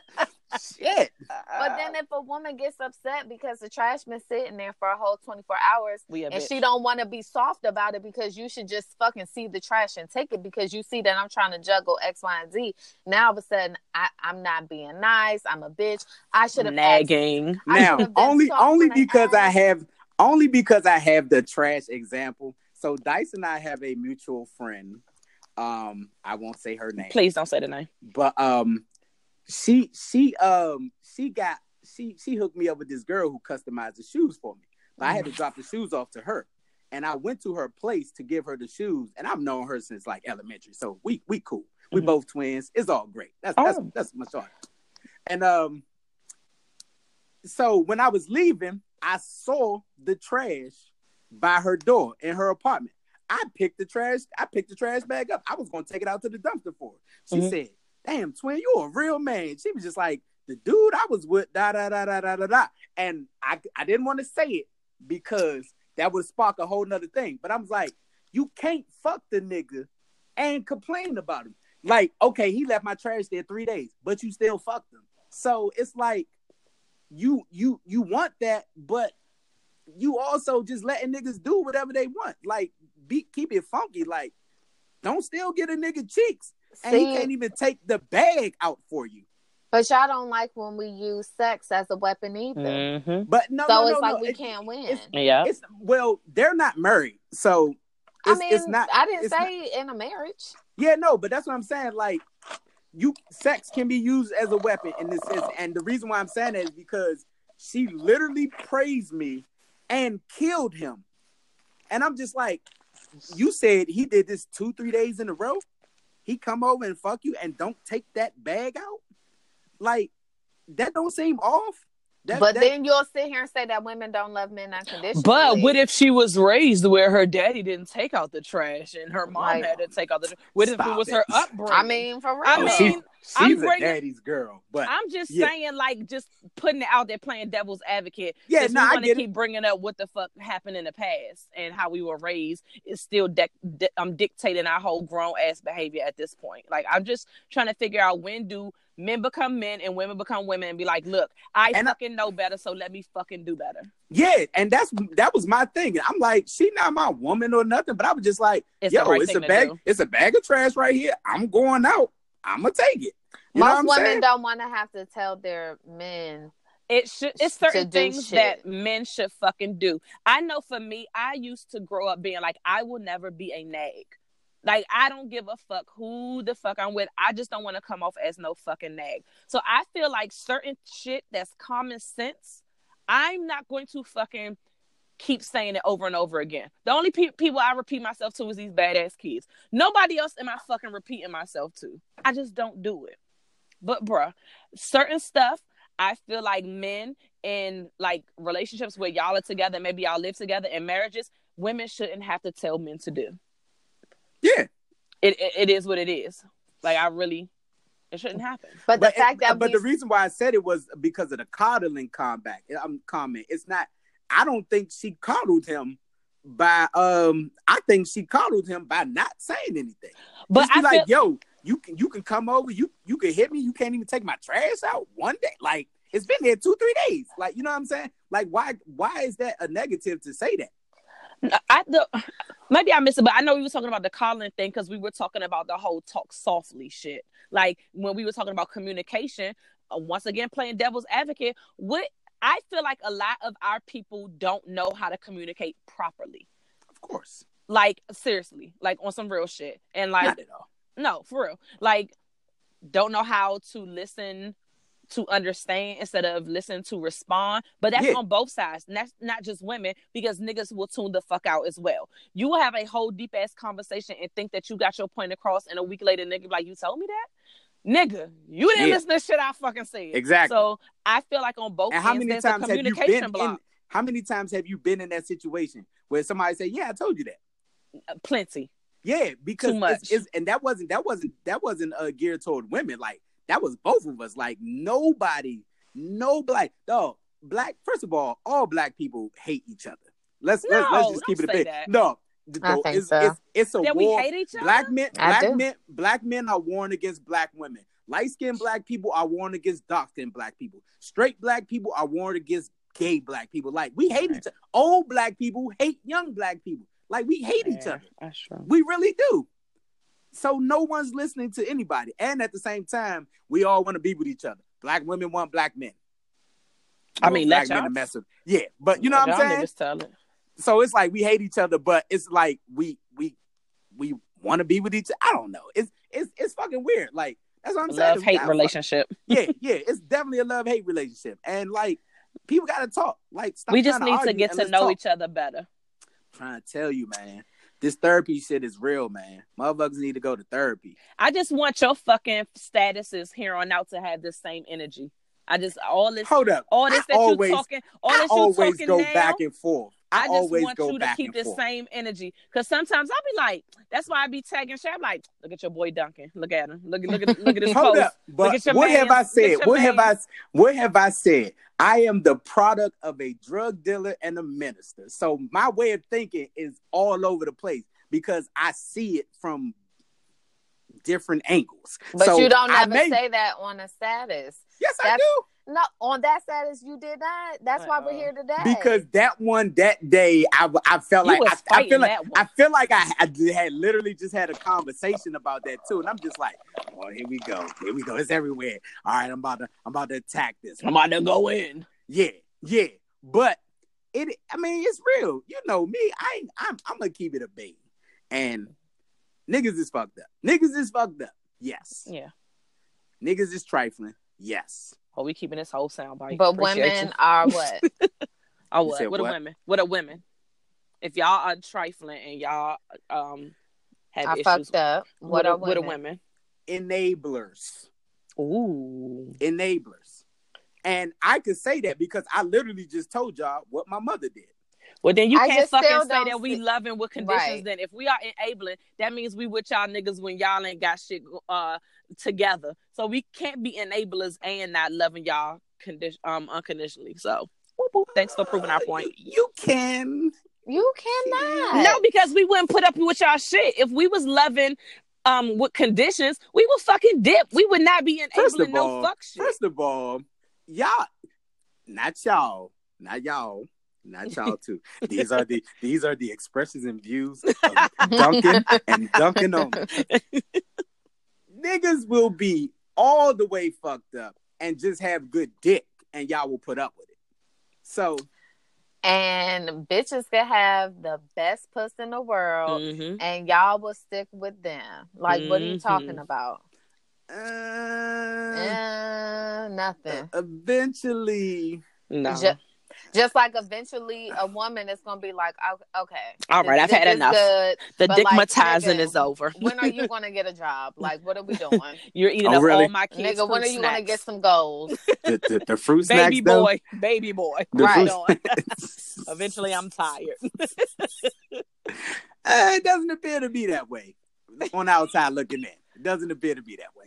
shit. But then if a woman gets upset because the trash been sitting there for a whole 24 hours we and bitch. she don't want to be soft about it because you should just fucking see the trash and take it because you see that I'm trying to juggle X, Y, and Z. Now all of a sudden I, I'm not being nice. I'm a bitch. I should have asked. nagging. I now only only when I because I have only because I have the trash example. So Dice and I have a mutual friend. Um, I won't say her name, Please don't say the name. but um, she she um she got she she hooked me up with this girl who customized the shoes for me. But I had to drop the shoes off to her, and I went to her place to give her the shoes. And I've known her since like elementary, so we we cool. We Mhm. both twins. It's all great. That's that's Oh. that's my short. And um, so when I was leaving, I saw the trash by her door in her apartment. I picked the trash. I picked the trash bag up. I was gonna take it out to the dumpster for her. She Mhm. said, "Damn, twin, you a real man." She was just like, "The dude I was with, da da da da da da da," and I I didn't want to say it because that would spark a whole nother thing. But I was like, "You can't fuck the nigga and complain about him." Like, okay, he left my trash there three days, but you still fucked him. So it's like you you you want that, but you also just letting niggas do whatever they want. Like, be keep it funky. Like, don't still get a nigga cheeks, and he can't even take the bag out for you. But y'all don't like when we use sex as a weapon either. Mm-hmm. But no, so no, it's no, like no. we It- can't win. it's- Yeah. It's well, they're not married, so I it's, mean, it's not. I didn't it's say in a marriage. Yeah, no, but that's what I'm saying. Like, you sex can be used as a weapon in this sense, and the reason why I'm saying that is because she literally praised me and killed him, and I'm just like, you said he did this two, three days in a row. He come over and fuck you and don't take that bag out. Like, that don't seem off. That, but that- then you'll sit here and say that women don't love men unconditionally. But what if she was raised where her daddy didn't take out the trash and her mom Like- had to take out the trash? What if it was it. her upbringing? I mean, for real. I mean, she's a bringing- daddy's girl, but I'm just Yeah. saying, like, just putting it out there, playing devil's advocate. yeah, no, we I want to keep it. bringing up what the fuck happened in the past and how we were raised is still dec di- um, dictating our whole grown ass behavior at this point. Like, I'm just trying to figure out when do men become men and women become women and be like, look, I And I- fucking know better, so let me fucking do better. Yeah, and that's that was my thing. I'm like, she not my woman or nothing, but I was just like, It's yo, right it's a bag, do. it's a bag of trash right here. I'm going out. I'm gonna take it. You Most women saying? don't want to have to tell their men. It should. It's certain things shit. that men should fucking do. I know for me, I used to grow up being like, I will never be a nag. Like I don't give a fuck who the fuck I'm with. I just don't want to come off as no fucking nag. So I feel like certain shit that's common sense. I'm not going to fucking keep saying it over and over again. The only pe- people I repeat myself to is these badass kids. Nobody else am I fucking repeating myself to. I just don't do it. But bruh, certain stuff I feel like men in like relationships where y'all are together, maybe y'all live together in marriages, women shouldn't have to tell men to do. Yeah, It it, it is what it is. Like I really, it shouldn't happen. But the but fact it- that but we, the reason why I said it was because of the coddling combat. I'm comment. It's not. I don't think she coddled him by. Um, I think she coddled him by not saying anything. But I like, feel yo, you can you can come over. You you can hit me. You can't even take my trash out one day. Like it's been there two three days. Like you know what I'm saying? Like why why is that a negative to say that? I the maybe I missed it, but I know we were talking about the Colin thing because we were talking about the whole talk softly shit. Like when we were talking about communication, uh, once again playing devil's advocate. What I feel like a lot of our people don't know how to communicate properly. Of course. Like seriously, like on some real shit. And like Not at all. no, for real. Like don't know how to listen to understand instead of listen to respond. But that's Yeah. on both sides. And that's not just women because niggas will tune the fuck out as well. You will have a whole deep ass conversation and think that you got your point across, and a week later, nigga, be like, you told me that? Nigga, you didn't Yeah. listen to shit I fucking said. Exactly. So I feel like on both And how many there's a times have you communication been in how many times have you been in that situation where somebody say, Yeah, I told you that? Plenty. Yeah, because Too much. it's and that wasn't that wasn't that wasn't uh, geared toward women. Like that was both of us. Like nobody, no black dog. Black. First of all, all black people hate each other. Let's let's, let's just keep it a bit. that. No, I no, think it's, so. it's it's a That we hate each other. Black men, I black do. men, black men are warned against black women. Light skinned black people are warned against dark skinned black people. Straight black people are warned against gay black people. Like we hate each other. Old black people hate young black people. Like we hate each other. That's true. We really do. So no one's listening to anybody. And at the same time, we all want to be with each other. Black women want black men. I mean, black let men y'all- to mess with. Yeah, but you know what I'm Y'all saying? Niggas tell it. So it's like we hate each other, but it's like we we we want to be with each other. I don't know. It's it's it's fucking weird. Like that's what I'm saying. Love hate relationship. Yeah, yeah. It's definitely a love hate relationship. And like people gotta talk. Like stop we just need to argue get to know talk. each other better. Trying to tell you, man. This therapy shit is real, man. Motherfuckers need to go to therapy. I just want your fucking statuses here on out to have this same energy. I just all this Hold up. all this I that always- you talking all I this you always talking go now. back and forth. I, I just always want go you to keep and this same energy. Cause sometimes I'll be like, that's why I be tagging shit. I'm like, look at your boy Duncan. Look at him. Look at look at look at his Hold post. up, but at your what have. I said? your What have I man. what have I said? I am the product of a drug dealer and a minister. So my way of thinking is all over the place because I see it from different angles. But So you don't I never may- say that on a status. Yes, I do. No, on that status you did not. That's why we're Uh-uh. here today. Because that one that day I, I felt You like I, I feel like. I feel like I, I had literally just had a conversation about that too, and I'm just like, oh, here we go, here we go, it's everywhere. All right, I'm about to I'm about to attack this. I'm about to go in. Yeah, yeah, but it. I mean, it's real. You know me. I ain't, I'm I'm gonna keep it a bean, and niggas is fucked up. Niggas is fucked up. Yes. Yeah. Niggas is trifling. Yes. Oh, we keeping this whole sound bite. but Appreciate women you. are what? Oh, You what? said What are women? What are women? If y'all are trifling and y'all um have I issues, fucked up. what What, are are, what are women? women? Enablers. Ooh. Enablers. And I could say that because I literally just told y'all what my mother did. Well, then you I can't fucking say that we see- loving with conditions. Right. Then if we are enabling, that means we with y'all niggas when y'all ain't got shit uh together. So we can't be enablers and not loving y'all condition um unconditionally. So whoop, whoop. thanks for proving our point. You, you can. You cannot. No, because we wouldn't put up with y'all shit. If we was loving um with conditions, we would fucking dip. We would not be First enabling of no all, fuck shit. First of all, y'all, not y'all, not y'all, not y'all too. These are the these are the expressions and views of Duncan and Duncan only. Niggas will be all the way fucked up and just have good dick, and y'all will put up with it. So and bitches could have the best puss in the world, Mhm. and y'all will stick with them. Like, what are you talking about? uh, Uh, nothing. eventually, No. Ju- Just like eventually a woman is gonna be like, "Oh, okay, All right, I've this had enough. Good. the but, like, is over. When are you gonna get a job? Like, what are we doing, You're eating Oh, up really? all my kids. nigga? When are fruit you gonna get some goals? the, the, the fruit snacks, baby though, boy, baby boy? the Right. fruit- Eventually, I'm tired. Uh, it doesn't appear to be that way on the outside looking in. It doesn't appear to be that way.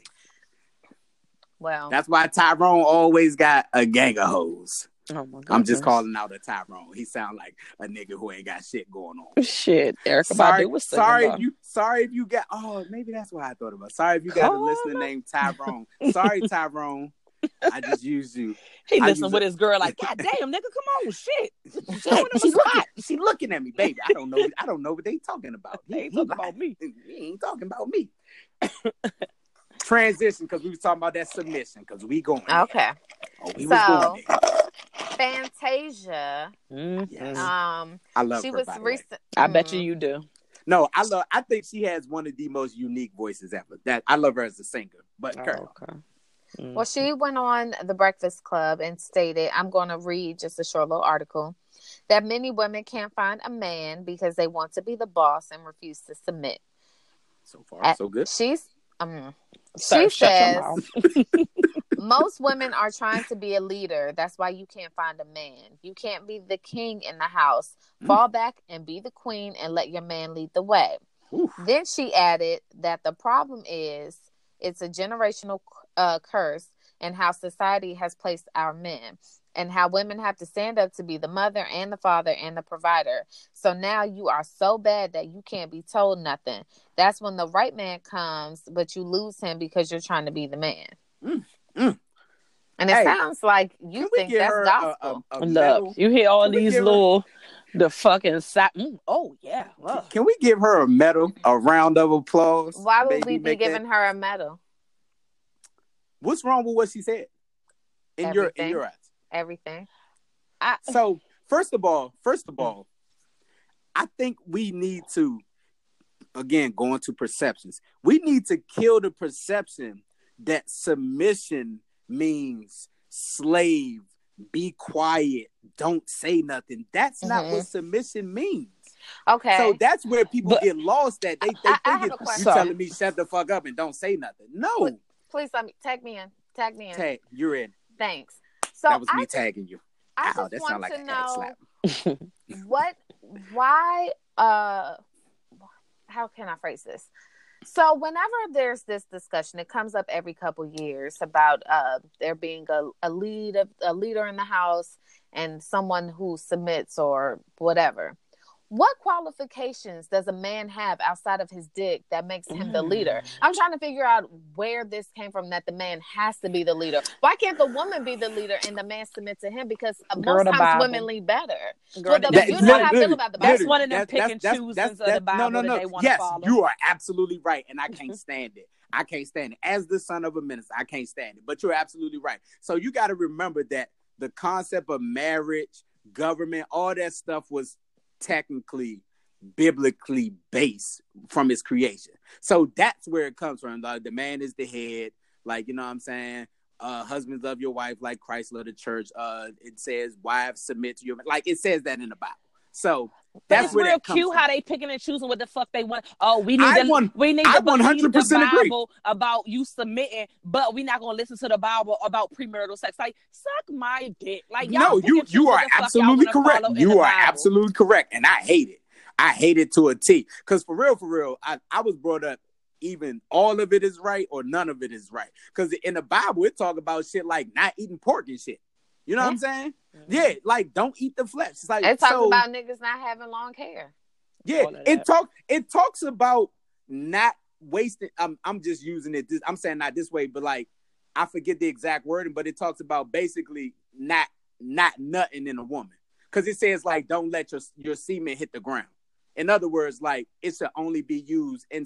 Well, That's why Tyrone always got a gang of hoes. Oh my! I'm just calling out a Tyrone. He sound like a nigga who ain't got shit going on. Shit, Erykah Sorry, Badu was sorry if you sorry if you got oh maybe that's what I thought about. Sorry if you got a listener named Tyrone. Sorry, Tyrone. I just used you. He I listened with it. his girl like, God damn, nigga, come on, shit. She, she looking, she looking at me, baby. I don't know. I don't know what they talking about. They ain't talking about me. He ain't talking about me. Transition because we was talking about that submission because we going. okay. Oh, we was So- going there. Asia. Mhm. Yes. Um, I love she her. was by the way. recent. I bet you you do. No, I love. I think she has one of the most unique voices ever. That I love her as a singer. But Oh, girl, okay. Mm. Well, she went on the Breakfast Club and stated, I'm going to read just a short little article that many women can't find a man because they want to be the boss and refuse to submit. so far Uh, so good. She's um, Sir, she shut your says mouth. most women are trying to be a leader. That's why you can't find a man. You can't be the king in the house. Mm. Fall back and be the queen and let your man lead the way. Oof. Then she added that the problem is it's a generational uh, curse and how society has placed our men and how women have to stand up to be the mother and the father and the provider. So now you are so bad that you can't be told nothing. That's when the right man comes, but you lose him because you're trying to be the man. Mm, mm. And it Hey, sounds like you think that's her a- gospel. a, a Look, you hear all Can these give her- little, the fucking sa- mm, Oh yeah. Ugh. Can we give her a medal, a round of applause? Why would Baby, we be make that- giving her a medal? What's wrong with what she said? In your in your eyes. Everything. I, So first of all, first of all, I think we need to again going to perceptions. We need to kill the perception that submission means slave, be quiet, don't say nothing. That's not Mhm. what submission means. Okay. So that's where people But- get lost that They they I- I think have a you telling me shut the fuck up and don't say nothing. No. Please let me tag me in. Tag me in. Tag, you're in. Thanks. So that was me I, tagging you. I Ow, just that want like to know what, why, uh, how can I phrase this? So whenever there's this discussion, it comes up every couple years about uh, there being a, a lead, a leader in the house, and someone who submits or whatever. What qualifications does a man have outside of his dick that makes him the leader? Mm. I'm trying to figure out where this came from that the man has to be the leader. Why can't the woman be the leader and the man submit to him? Because uh, Girl, most times Bible. women lead better. Girl, Well, the- that- you know how I feel about the Bible. That's one of them That- pick that's- and that's- choosings that's- of the that's- Bible no, no, no. that they want to yes, follow. you are absolutely right, and I can't stand it. I can't stand it. As the son of a minister, I can't stand it. But you're absolutely right. So you got to remember that the concept of marriage, government, all that stuff was technically biblically based from its creation. So that's where it comes from. The, the man is the head, like you know what I'm saying. Uh, husbands love your wife like Christ loved the church. Uh, it says wives submit to your like it says that in the Bible. So But that's it's real cute from. how they picking and choosing what the fuck they want. Oh, we need I to one- we need I to 100% agree. Bible about you submitting, but we're not gonna listen to the Bible about premarital sex. Like, suck my dick. Like, y'all no, you you are the fuck y'all absolutely correct. You are absolutely correct, and I hate it. I hate it to a T. Because for real, for real, I, I was brought up even all of it is right or none of it is right. Because in the Bible, it talk about shit like not eating pork and shit. You know what I'm saying? Mm-hmm. Yeah, like don't eat the flesh. It's like It talks so, about niggas not having long hair. yeah. It talk it talks about not wasting. I'm I'm just using it. This, I'm saying not this way, but like I forget the exact wording, but it talks about basically not not nothing in a woman because it says like don't let your your semen hit the ground. In other words, like it should only be used in,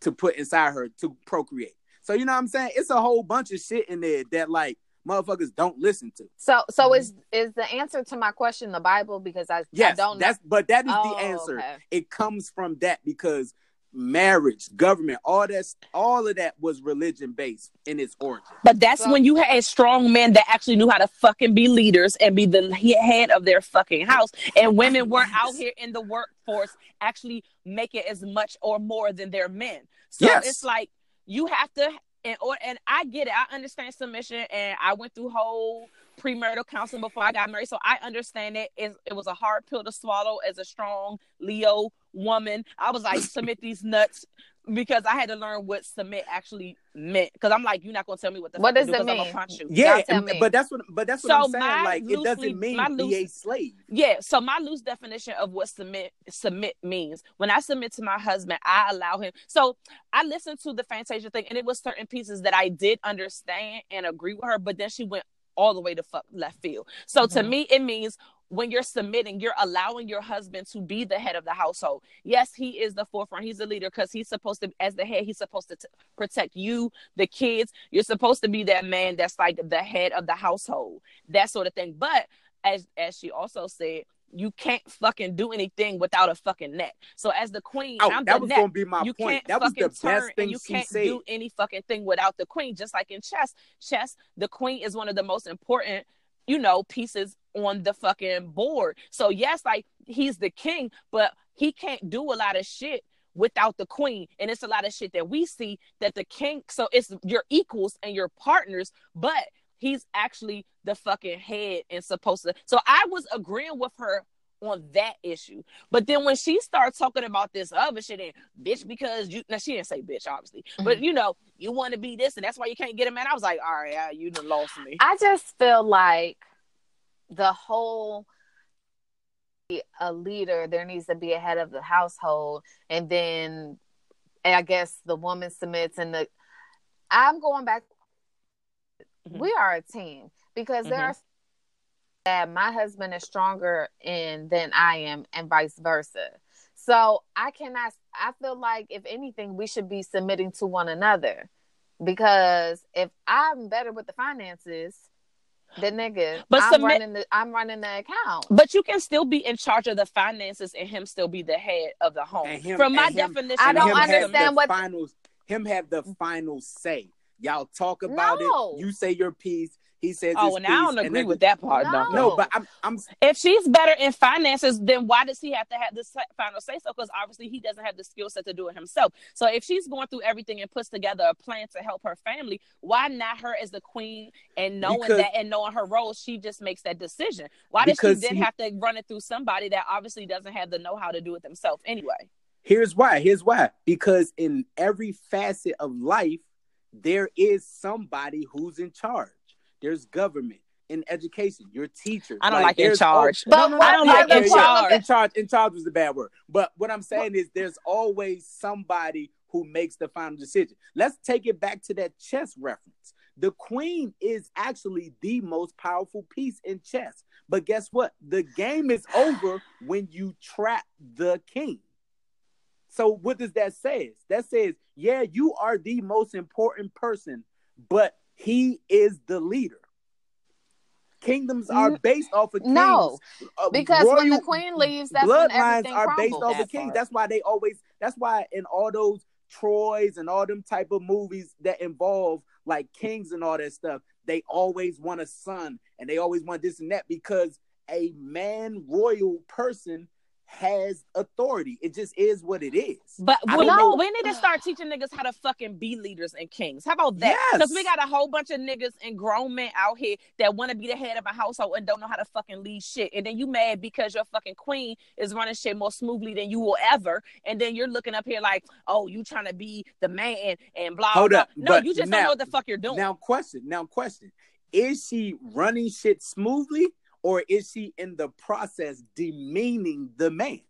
to put inside her to procreate. So you know what I'm saying? It's a whole bunch of shit in there that like motherfuckers don't listen to. So, so Mhm. is is the answer to my question the Bible? Because I, I don't know. that's but that is Oh, the answer. okay. It comes from that because marriage, government, all that, all of that was religion based in its origin. But that's So- when you had strong men that actually knew how to fucking be leaders and be the head of their fucking house. And women weren't out here in the workforce actually making as much or more than their men. So Yes. it's like you have to and or and I get it. I understand submission and I went through whole premarital counseling before I got married. So I understand it. It, it was a hard pill to swallow as a strong Leo woman. I was like, submit these nuts because I had to learn what submit actually meant. Because I'm like, you're not gonna tell me what the What does do it 'cause I'm mean? punch you. Yeah, tell and- me. but that's what but that's what So I'm saying. my Like it doesn't mean my be loose- a slave. Yeah, so my loose definition of what submit submit means. When I submit to my husband, I allow him. So I listened to the Fantasia thing, and it was certain pieces that I did understand and agree with her, but then she went all the way to fuck left field. So to Mhm. me, it means when you're submitting, you're allowing your husband to be the head of the household. Yes, he is the forefront. He's the leader because he's supposed to, as the head, he's supposed to t- protect you, the kids. You're supposed to be that man that's like the head of the household, that sort of thing. But as as she also said, you can't fucking do anything without a fucking net. So as the queen, Oh, I'm that was net. gonna be my you point. can't That was the fucking best turn thing you she can't said. do any fucking thing without the queen. Just like in chess, chess, the queen is one of the most important, you know, pieces on the fucking board. So yes, like he's the king, but he can't do a lot of shit without the queen. And it's a lot of shit that we see that the king. So it's your equals and your partners, but he's actually the fucking head and supposed to. So I was agreeing with her on that issue. But then when she starts talking about this other shit and bitch because you now she didn't say bitch obviously, mm-hmm. but you know, you want to be this and that's why you can't get a man. I was like, all right, you done lost me. I just feel like the whole a leader, there needs to be a head of the household, and then I guess the woman submits, and the I'm going back. Mhm. We are a team because there Mhm. are that my husband is stronger in than I am, and vice versa. So I cannot. I feel like if anything, we should be submitting to one another because if I'm better with the finances, the nigga, But I'm submit- running the I'm running the account. But you can still be in charge of the finances and him still be the head of the home. And him- From my and him- definition, I don't him of have understand the what- final him have the final say. Y'all talk about No. it. You say your piece. He says. Oh, his and I don't agree then- with that part. No. No, No, but I'm I'm if she's better in finances, then why does he have to have the final say so? Because obviously he doesn't have the skill set to do it himself. So if she's going through everything and puts together a plan to help her family, why not her as the queen and knowing Because- that and knowing her role, she just makes that decision? Why does she then he- have to run it through somebody that obviously doesn't have the know how to do it themselves anyway? Here's why. Here's why. Because in every facet of life, there is somebody who's in charge. There's government in education. Your teachers. I don't like in there's charge. But No, no, no, I don't yeah, like yeah, in yeah. charge. In charge. In charge was the bad word. But what I'm saying is, there's always somebody who makes the final decision. Let's take it back to that chess reference. The queen is actually the most powerful piece in chess. But guess what? The game is over when you trap the king. So what does that say? That says, yeah, you are the most important person, but he is the leader. Kingdoms are based off of kings. No, Uh, because when the queen leaves, that's when bloodlines everything are based crumbles. off of That kings. part. That's why they always. That's why in all those Troys and all them type of movies that involve like kings and all that stuff, they always want a son and they always want this and that because a man royal person has authority. It just is what it is. But we, know- we need to start teaching niggas how to fucking be leaders and kings. How about that? Yes. Because we got a whole bunch of niggas and grown men out here that want to be the head of a household and don't know how to fucking lead shit. And then you mad because your fucking queen is running shit more smoothly than you will ever. And then you're looking up here like, oh, you trying to be the man and blah Hold blah. up, No, but you just now- don't know what the fuck you're doing. Now question, now question. Is she running shit smoothly or is she in the process demeaning the man?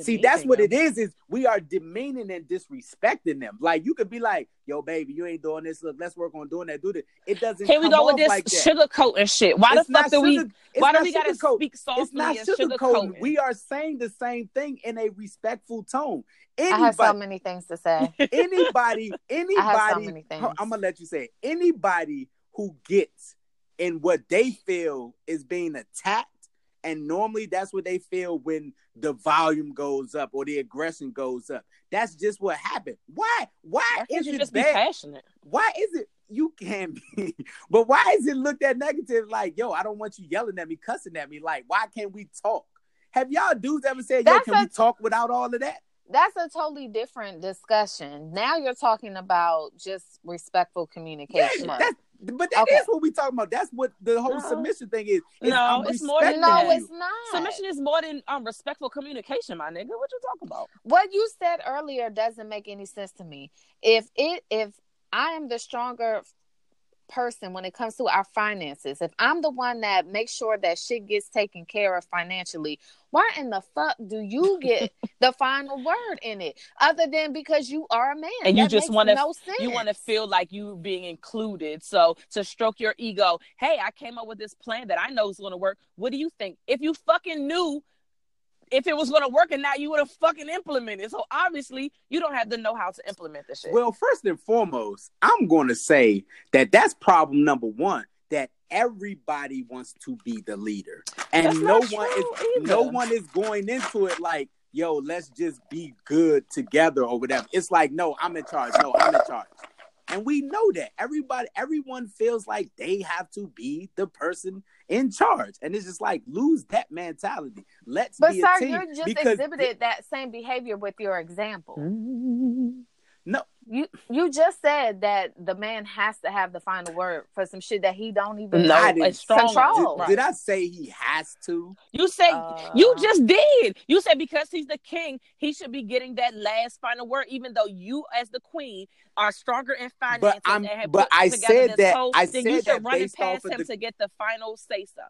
See, that's what it is. Is we are demeaning and disrespecting them. Like you could be like, "Yo, baby, you ain't doing this. Look, let's work on doing that. Do this." It doesn't. Here we go with this like that. sugarcoat and shit. Why It's the fuck not do we? Why do not we gotta sugarcoat. speak softly It's not and sugarcoating. sugarcoating? We are saying the same thing in a respectful tone. I have so many things to say. anybody, anybody. many things. I'm gonna let you say it. anybody who gets in what they feel is being attacked, and normally that's what they feel when the volume goes up or the aggression goes up. That's just what happened. Why? Why is it just be bad? passionate? Why is it you can be? But why is it looked at negative? Like, yo, I don't want you yelling at me, cussing at me. Like, why can't we talk? Have y'all dudes ever said, yo, That's can a- we talk without all of that? That's a totally different discussion. Now you're talking about just respectful Yeah, communication. that's but that is Okay. what we talking about. That's what the whole No. submission thing is. is No, it's more than no, that. it's not. Submission is more than um respectful communication, my nigga. What you talking about? what you said earlier doesn't make any sense to me. If it if I am the stronger person when it comes to our finances, if I'm the one that makes sure that shit gets taken care of financially, why in the fuck do you get the final word in it? Other than because you are a man. And you just wanna- no sense. You want to feel like you being included. So to stroke your ego, hey, I came up with this plan that I know is going to work. What do you think? If you fucking knew if it was going to work and now you would have fucking implemented. So obviously you don't have the know how to implement this shit. Well, first and foremost, I'm going to say that that's problem number one. That everybody wants to be the leader, and That's no one is either. no one is going into it like, yo, let's just be good together or whatever. It's like, no, I'm in charge. No, I'm in charge. And we know that everybody, everyone feels like they have to be the person in charge, and it's just like lose that mentality. Let's But be sir, a team you just exhibited that same behavior with your example. no, You you just said that the man has to have the final word for some shit that he don't even No, didn't it's control. did, did I say he has to? You say Uh, you just did. You said because he's the king, he should be getting that last final word, even though you, as the queen, are stronger in finances. I'm- and have but put I said this that- whole- I then said you should run it based off past him the- to get the final say so.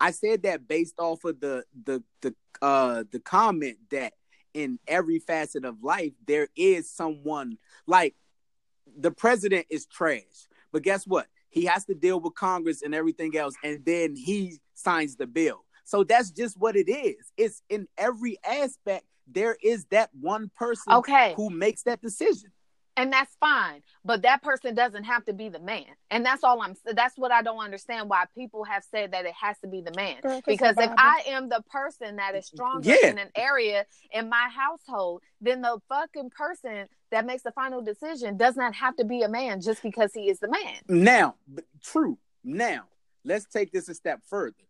I said that based off of the the the uh the comment that in every facet of life there is someone like the president is trash. But guess what? He has to deal with Congress and everything else and then he signs the bill. So that's just what it is. It's in every aspect there is that one person Okay. who makes that decision. And that's fine but that person doesn't have to be the man and that's all i'm that's what i don't understand why people have said that it has to be the man Girl, 'cause because if i am the person that is stronger Yeah. in an area in my household then the fucking person that makes the final decision does not have to be a man just because he is the man Now, true. Now, let's take this a step further.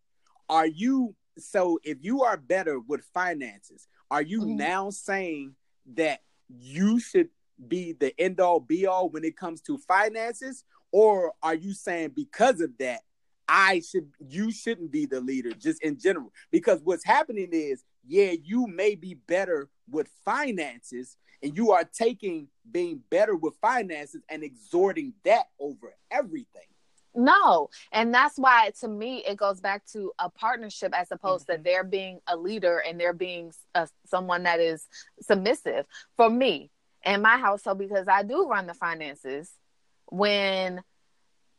Are you so if you are better with finances, are you Mhm. now saying that you should be the end all be all when it comes to finances? Or are you saying because of that, I should you shouldn't be the leader just in general? Because what's happening is, yeah, you may be better with finances, and you are taking being better with finances and exhorting that over everything. No, and that's why to me it goes back to a partnership as opposed Mhm. to there being a leader and there being a, someone that is submissive. For me and my household, because I do run the finances, when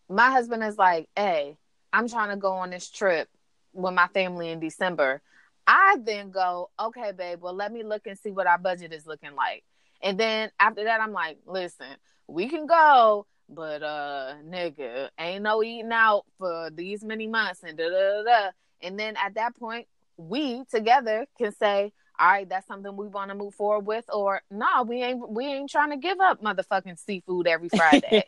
my husband is like, "Hey, I'm trying to go on this trip with my family in December," I then go, "Okay, babe, well let me look and see what our budget is looking like." And then after that, I'm like, "Listen, we can go." but uh nigga ain't no eating out for these many months and da da da and then at that point we together can say all right that's something we want to move forward with or no we ain't we ain't trying to give up motherfucking seafood every friday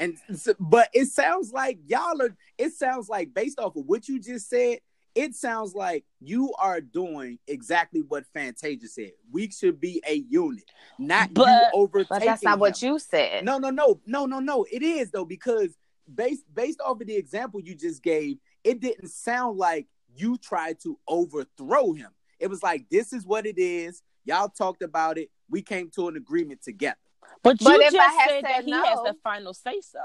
And so, but it sounds like y'all are. It sounds like based off of what you just said, it sounds like you are doing exactly what Fantasia said. We should be a unit, not But- you overtaking. but that's not what you said No, no, no, no, no, no. It is though because based based off of the example you just gave, it didn't sound like you tried to overthrow him. It was like this is what it is. Y'all talked about it. We came to an agreement together. But you But if just had said that said he has the final say so.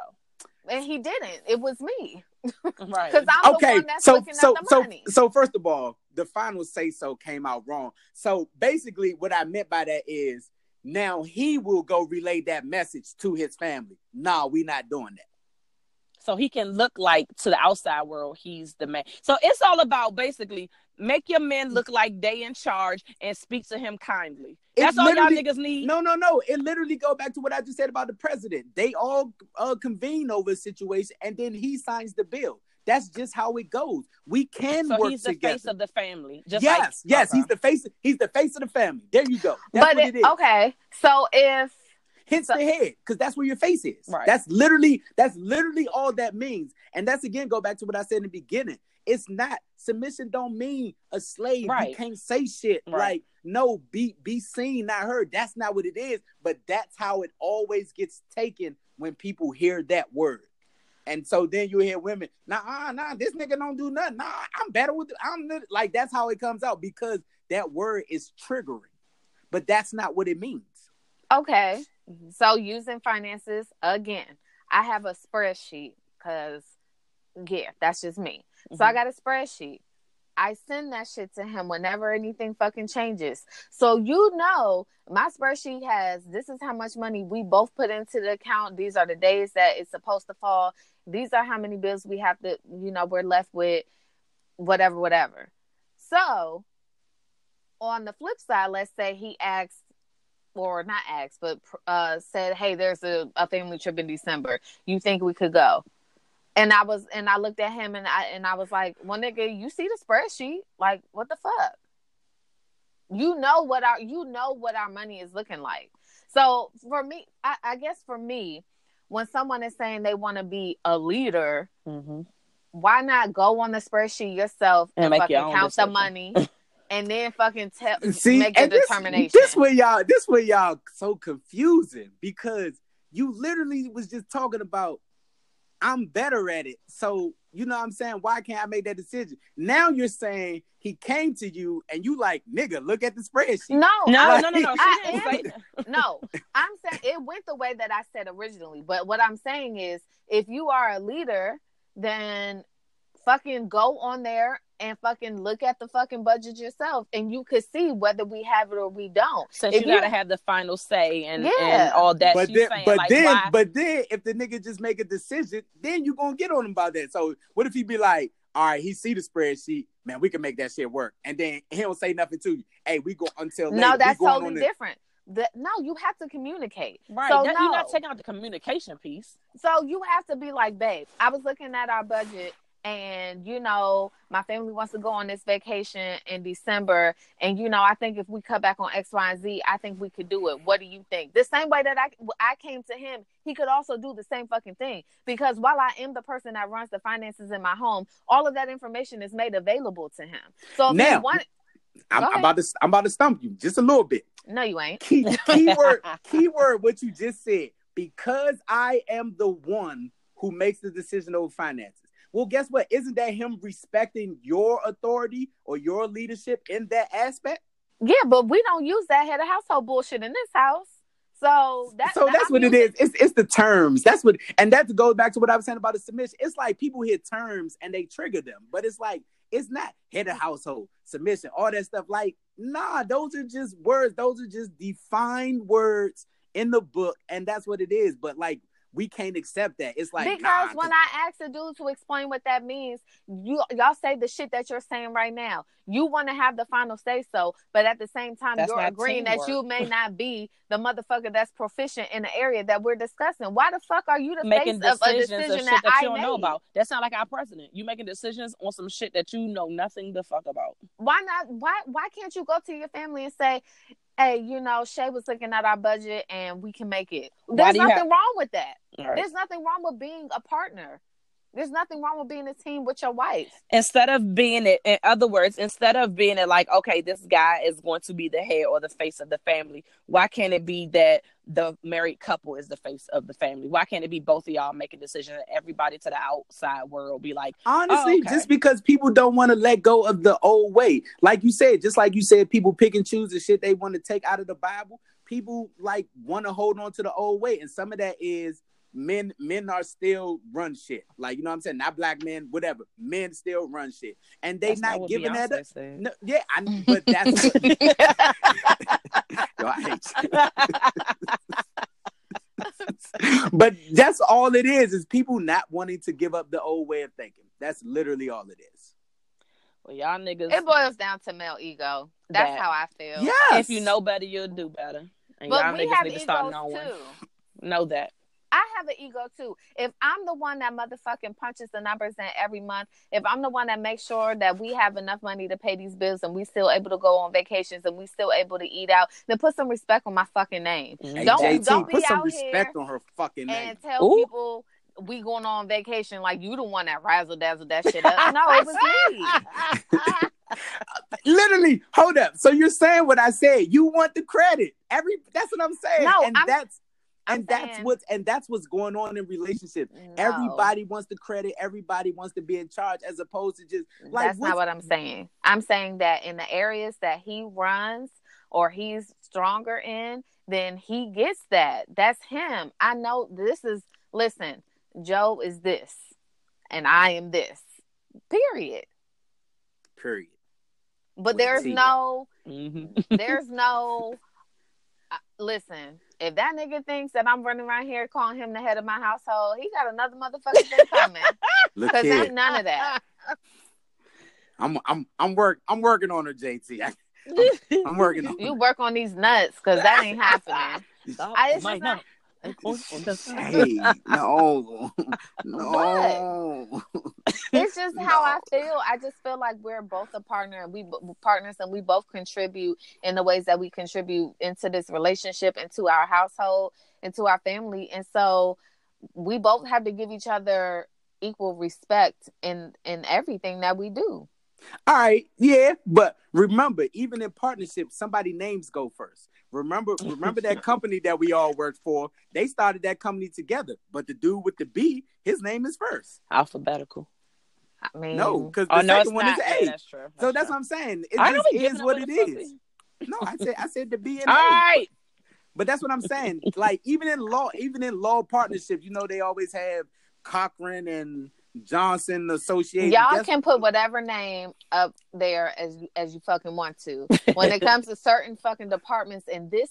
and he didn't it was me Right. because i'm the one that's so looking so at the so money so first of all, the final say so came out wrong. So basically, what I meant by that is now he will go relay that message to his family. Nah, we not doing that. so he can look like to the outside world he's the man. So it's all about basically make your men look like they in charge and speak to him kindly. That's all y'all niggas need. No, no, no. It literally go back to what I just said about the president. They all uh, convene over a situation, and then he signs the bill. That's just how it goes. We can so work he's the together. face of the family. Just yes, like, yes. Okay. He's the face. He's the face of the family. There you go. That's but what it, it is. okay so if hits So- the head because that's where your face is. Right. That's literally that's literally all that means. And that's again go back to what I said in the beginning. It's not submission don't mean a slave. Right. You can't say shit Right. like no be be seen not heard. That's not what it is. But that's how it always gets taken when people hear that word. And so then you hear women, nah, nah, this nigga don't do nothing. Nah, I'm better with. I'm like that's how it comes out because that word is triggering, but that's not what it means. Okay. So using finances again, I have a spreadsheet because yeah, that's just me. So I got a spreadsheet. I send that shit to him whenever anything fucking changes. So you know, my spreadsheet has this is how much money we both put into the account. These are the days that it's supposed to fall. These are how many bills we have to, you know, we're left with, whatever, whatever. So on the flip side, let's say he asked or not asked, but uh, said, "Hey, there's a, a family trip in December. You think we could go?" And I was and I looked at him and I and I was like, well nigga, you see the spreadsheet? Like, what the fuck? You know what our you know what our money is looking like. So for me, I, I guess for me, when someone is saying they want to be a leader, Mm-hmm. why not go on the spreadsheet yourself And and, make fucking your own count the money and then fucking tell See, make your this, determination. This where y'all, this where y'all so confusing because you literally was just talking about I'm better at it. So you know what I'm saying? Why can't I make that decision? Now you're saying he came to you and you like, nigga, look at the spreadsheet. no, No, I- no, no, no. I, am, say no, I'm saying it went the way that I said originally. But what I'm saying is, if you are a leader, then fucking go on there and fucking look at the fucking budget yourself, and you could see whether we have it or we don't. Since If you gotta have the final say and, Yeah. and all that. but then, saying but like then, why? but then, if the nigga just make a decision, then you gonna get on him about that. So what if he be like, all right, he see the spreadsheet, man, we can make that shit work, and then he don't say nothing to you. Hey, we go until later. No, We that's going totally the- different. The, no, you have to communicate. right, So that- no. you're not taking out the communication piece. So you have to be like, babe, I was looking at our budget and you know, my family wants to go on this vacation in December and you know, I think if we cut back on X, Y, and Z, I think we could do it. What do you think? The same way that I I came to him, he could also do the same fucking thing because while I am the person that runs the finances in my home, all of that information is made available to him. So Now, want I'm, I'm about to, I'm about to stump you just a little bit. no you ain't. Key, keyword, keyword, what you just said. Because I am the one who makes the decision over finances. Well, guess what? Isn't that him respecting your authority or your leadership in that aspect? Yeah, but we don't use that head of household bullshit in this house. So that, so that's what it is. It's it's the terms. That's what, and that goes back to what I was saying about the submission. It's like people hear terms and they trigger them, but it's like it's not head of household submission, all that stuff. Like, nah, those are just words. Those are just defined words in the book, and that's what it is. But like, we can't accept that. It's like because nah, when I ask a dude to explain what that means, you y'all say the shit that you're saying right now. You want to have the final say so, but at the same time, That's you're not agreeing that you may not be the motherfucker that's proficient in the area that we're discussing. Why the fuck are you the making face of a decision of that, that, I you don't know about. That's not like our president. You making decisions on some shit that you know nothing the fuck about. Why not? Why why can't you go to your family and say, "Hey, you know, Shay was looking at our budget and we can make it." There's nothing wrong with that. Right. There's nothing wrong with being a partner. There's nothing wrong with being a team with your wife. Instead of being it, in other words, instead of being it like, okay, this guy is going to be the head or the face of the family, why can't it be that the married couple is the face of the family? Why can't it be both of y'all make a decision and everybody to the outside world be like, oh, Honestly, Oh, okay. just because people don't want to let go of the old way. Like you said, just like you said, people pick and choose the shit they want to take out of the Bible. People like want to hold on to the old way. And some of that is men men are still run shit. Like, you know what I'm saying? Not black men, whatever. Men still run shit. And they That's not, what giving that up. said. No, yeah, I, but that's what, Yo, I hate you. but that's all it is, is people not wanting to give up the old way of thinking. That's literally all it is. well, y'all niggas, It boils down to male ego. That's That- how I feel. Yes. if you know better, you'll do better. And But y'all we niggas have need to start knowing. too. Know that. I have an ego too. If I'm the one that motherfucking punches the numbers in every month, if I'm the one that makes sure that we have enough money to pay these bills and we still able to go on vacations and we still able to eat out, then put some respect on my fucking name. Hey, Don't- JT, don't be put some out respect here on her fucking name. And tell Ooh. people we going on vacation like you the one that razzle dazzle that shit up. No, it was me. Literally, hold up. So you're saying what I said? You want the credit? Every that's what I'm saying. No, and I'm- that's I'm and that's saying- what's and that's what's going on in relationships. No. Everybody wants the credit. Everybody wants to be in charge, as opposed to just like That's not what I'm saying. I'm saying that in the areas that he runs or he's stronger in, then he gets that. That's him. I know this is listen, Joe is this and I am this. Period. period. But With a there's no Mm-hmm. there's no uh, listen, if that nigga thinks that I'm running around here calling him the head of my household, he got another motherfucking thing coming. Cause here, ain't none of that. I'm I'm I'm work I'm working on her, JT. I, I'm working on. You work on these nuts because that ain't happening. I- it's Might just not. Oh, on Hey, no, no. it's just how No. I feel. I just feel like we're both a partner we b- partners and we both contribute in the ways that we contribute into this relationship, into our household, into our family. And so we both have to give each other equal respect in in everything that we do. All right, yeah, but remember, even in partnership, somebody names go first. Remember, remember that company that we all worked for. They started that company together, but the dude with the B, his name is first. alphabetical. I mean, No, because the Oh no, second one not. is Yeah, A. that's true. so that's true. what I'm saying. It I just is what up it with the is. pussy. No, I said I said the B and All A. right. But that's what I'm saying. Like even in law, even in law partnerships, you know, they always have Cochran and Johnson associated. Y'all Guess- can put whatever name up there as as you fucking want to. When it comes to certain fucking departments in this,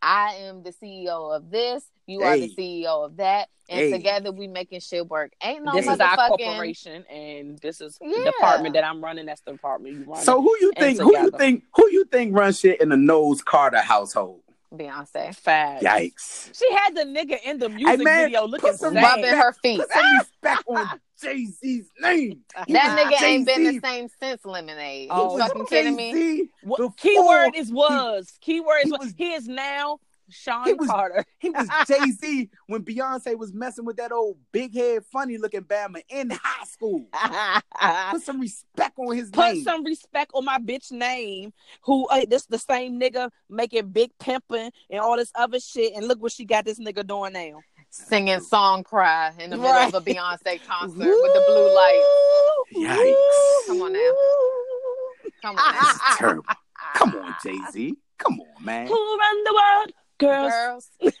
I am the CEO of this. You are the CEO of that, and Hey. together we making shit work. Ain't no this is our corporation, and this is Yeah. the department that I'm running. That's the department you run. So who you think? Who you think? Who you think runs shit in the Knowles-Carter household? Beyonce Facts. Yikes! She had the nigga in the music man, video looking put some sad. rubbing her feet. Put some respect on Jay Z's name. He That was nigga ain't been the same since Lemonade. Oh, you was fucking kidding me? Jay-Z What, before keyword is was. keyword is was. was- He is now Sean He was- Carter. He was Jay Z when Beyonce was messing with that old big head, funny looking Bama in high school. Put some respect on his Put name. Put some respect on my bitch name. Who uh, this the same nigga making big pimping and all this other shit. And look what she got this nigga doing now. Singing song cry in the middle Right. of a Beyonce concert with the blue lights. Yikes. Come on now. Come on, This is terrible. Come on, Jay Z. Come on, man. Who run the world, girls? girls.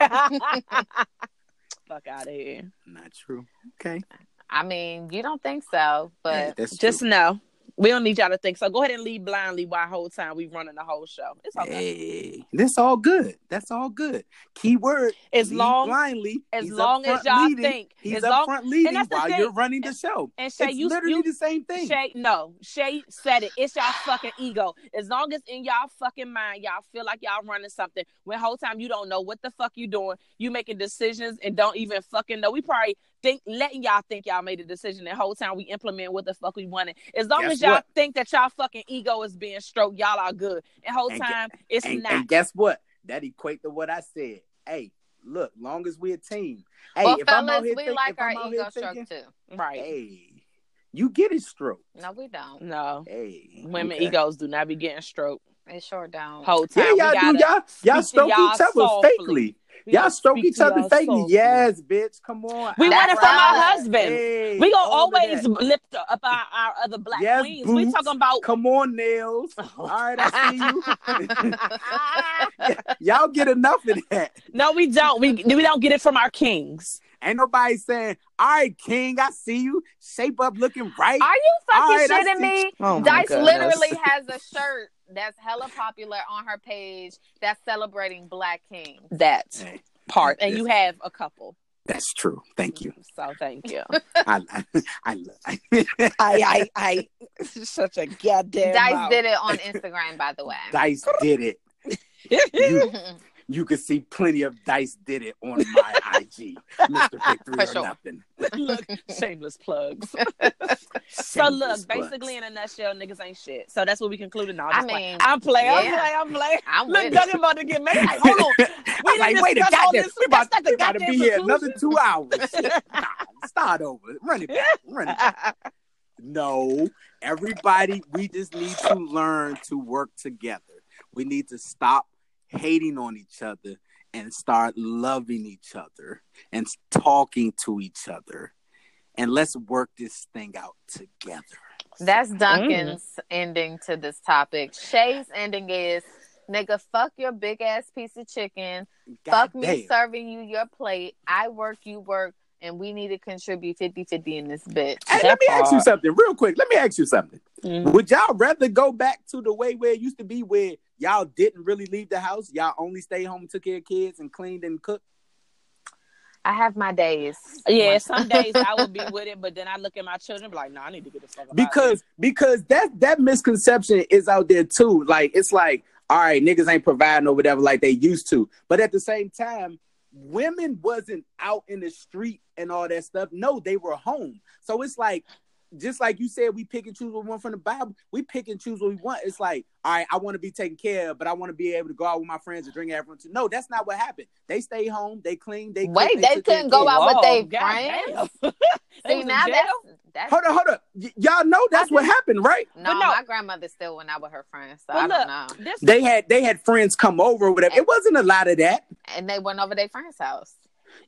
Fuck out of here. Not true. Okay. I mean, you don't think so, but Hey, that's Just true. know we don't need y'all to think. So go ahead and lead blindly while whole time we running the whole show. It's okay. Hey, that's all good. That's all good. Keyword As lead long blindly. as He's long as y'all leading. think, he's as up long- front leading while thing. you're running the show. and Shay, it's you literally you the same thing. Shay, no, Shay said it. It's y'all fucking ego. As long as in y'all fucking mind, y'all feel like y'all running something. When whole time you don't know what the fuck you doing, you making decisions and don't even fucking know. We probably think letting y'all think y'all made a decision. the whole time we implement what the fuck we wanted. As long Guess as y'all what? think that y'all fucking ego is being stroked, y'all are good. And whole And gu- time it's and, not. and guess what? That equate to what I said. Hey, look, long as we're a team. Hey, well, if I'm out fellas, here we think- like if our I'm ego here stroke thinking, too. right? Hey, you get it stroked. No, we don't. No, Hey, women okay. egos do not be getting stroked. It sure don't. Whole time Yeah, y'all do. Y'all y'all to stroke y'all each other softly. fakely. we Y'all gotta stroke each other y'all fakely. softly. Yes, bitch. Come on. We want it That's from our husband. Hey, We gonna always that. lift up our, our other black Yes, queens. We boots. talking about Come on, nails. All right, I see you. Y'all get enough of that. no, we don't. We we don't get it from our kings. Ain't nobody saying, "All right, King, I see you. Shape up, looking right." Are you fucking All right, I shitting me? Oh Dice goodness. literally has a shirt that's hella popular on her page that's celebrating Black Kings. that Hey, part, and you have a couple. that's true. Thank you. Mm, so thank you. I, I, I, I, I I I such a goddamn. Dice did it on Instagram, by the way. Dice did it. You, you can see plenty of Dice did it on my IG, Mister Victory For or nothing. look, shameless plugs. So look, plugs. basically in a nutshell, niggas ain't shit. So that's what we concluded. Now I mean, I'm playing. I'm yeah. playing. I'm playing. I'm Look, with Duncan it. about to get mad. Like, hold on. We I'm like, wait a all goddamn, this. we about, That's not the we about to be here another two hours. nah, start over. Run it back. Run it back. No, everybody, we just need to learn to work together. We need to stop hating on each other and start loving each other and talking to each other. And let's work this thing out together. That's mm. Duncan's ending to this topic. Shay's ending is nigga, fuck your big ass piece of chicken. fuck me serving you your plate. I work, you work, and we need to contribute 50 50 in this bitch. Hey, That let me ask you something real quick. Let me ask you something. Mhm. Would y'all rather go back to the way where it used to be where y'all didn't really leave the house? Y'all only stayed home and took care of kids and cleaned and cooked? I have my days. Yeah, My- some days I would be with it, but then I look at my children and be like, no, I need to get the fuck out because because that that misconception is out there too. Like it's like, all right, niggas ain't providing or whatever like they used to. But at the same time, women wasn't out in the street and all that stuff. No, they were home. So it's like just like you said, we pick and choose what we want from the Bible. We pick and choose what we want. It's like, all right, I want to be taken care of, but I want to be able to go out with my friends and drink everyone. No, that's not what happened. They stay home, they clean, they wait. cook, They, took care couldn't go kids. out with their friends. They See now jail? that's that's Hold on, hold up. Y- y'all know that's what happened, right? no, no. My grandmother still went out with her friends, so I But don't know. this They had they had friends come over or whatever. It wasn't a lot of that. And they went over their friend's house.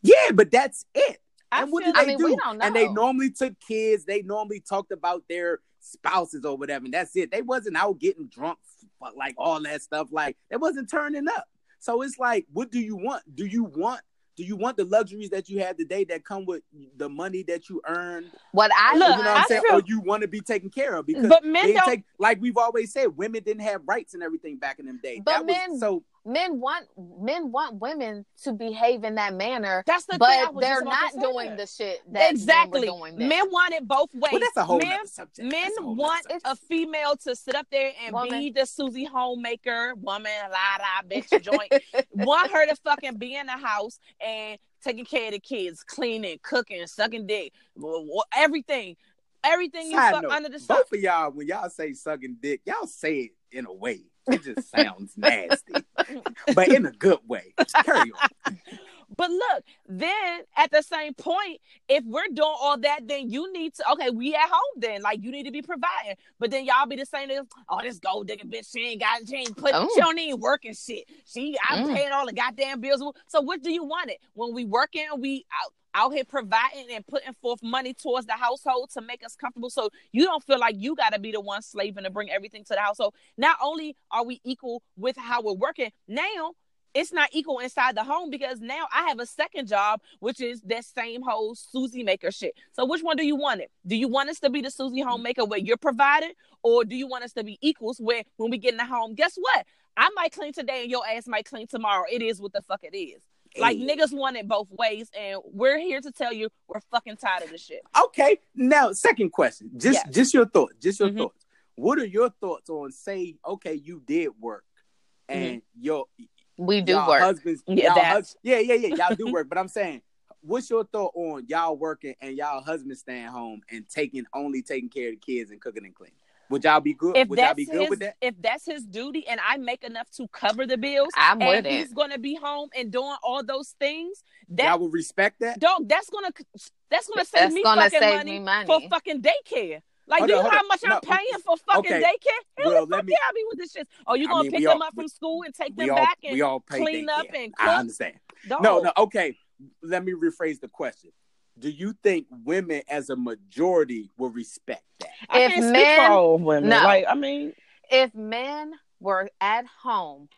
Yeah, but that's it. I and what feel did they I mean, do? we don't And they normally took kids. They normally talked about their spouses or whatever. And that's it. They wasn't out getting drunk, like all that stuff. Like they wasn't turning up. So it's like, what do you want? Do you want? Do you want the luxuries that you have today that come with the money that you earn? What I Look, you know what I'm I saying? feel- Or you want to be taken care of because But men they don't- take like we've always said, women didn't have rights and everything back in them days. But that was men- so men want men want women to behave in that manner, That's the thing. But they're not doing that. the shit that exactly. men were doing. Men want it both ways. well, that's a whole men, subject. men a whole want subject. a female to sit up there and Woman. be the Susie homemaker, woman, la la, bitch joint. want her to fucking be in the house and taking care of the kids, cleaning, cooking, sucking dick, wh- wh- everything. Everything you Side fuck note, under the sun. both of y'all, when y'all say sucking dick, y'all say it in a way. It just sounds nasty, but in a good way. Carry on. But look, then at the same point, if we're doing all that, then you need to okay, we at home then. Like you need to be providing. But then y'all be the same as, oh, this gold digger bitch, she ain't got she ain't put Oh. she don't even working shit. She I'm Mm. paying all the goddamn bills. So what do you want it? When we working, we out out here providing and putting forth money towards the household to make us comfortable so you don't feel like you got to be the one slaving to bring everything to the household not only are we equal with how we're working now it's not equal inside the home because now I have a second job, which is that same whole Susie maker shit. So which one do you want it? Do you want us to be the Susie homemaker where you're providing, or do you want us to be equals where when we get in the home, guess what? I might clean today and your ass might clean tomorrow. It is what the fuck it is. Like niggas want it both ways, and we're here to tell you we're fucking tired of this shit. Okay, now second question. Just Yes. just your thoughts. Just your Mhm. thoughts. What are your thoughts on say, okay, you did work and your we do y'all work. husbands Yeah, y'all hus- yeah, yeah, yeah, y'all do work. But I'm saying, what's your thought on y'all working and y'all husbands staying home and taking only taking care of the kids and cooking and cleaning? Would y'all be good? If Would y'all that's be good his, with that? if that's his duty, and I make enough to cover the bills, I'm and with it. he's gonna be home and doing all those things, that y'all would respect that? dog, that's gonna that's gonna save That's me gonna fucking save money, me money. for fucking daycare. Like, Hold do you know how on. much I'm No, paying for fucking okay. daycare? Hell, Well, the let fuck me- yeah, I be with this shit. Oh, you gonna mean, pick we them all- up from school and take them all back and we all pay clean up daycare. and I cook? understand. Dog. No, no, okay. Let me rephrase the question. Do you think women as a majority will respect that? I If can't speak men- for all women. no. Like, I mean, if men were at home,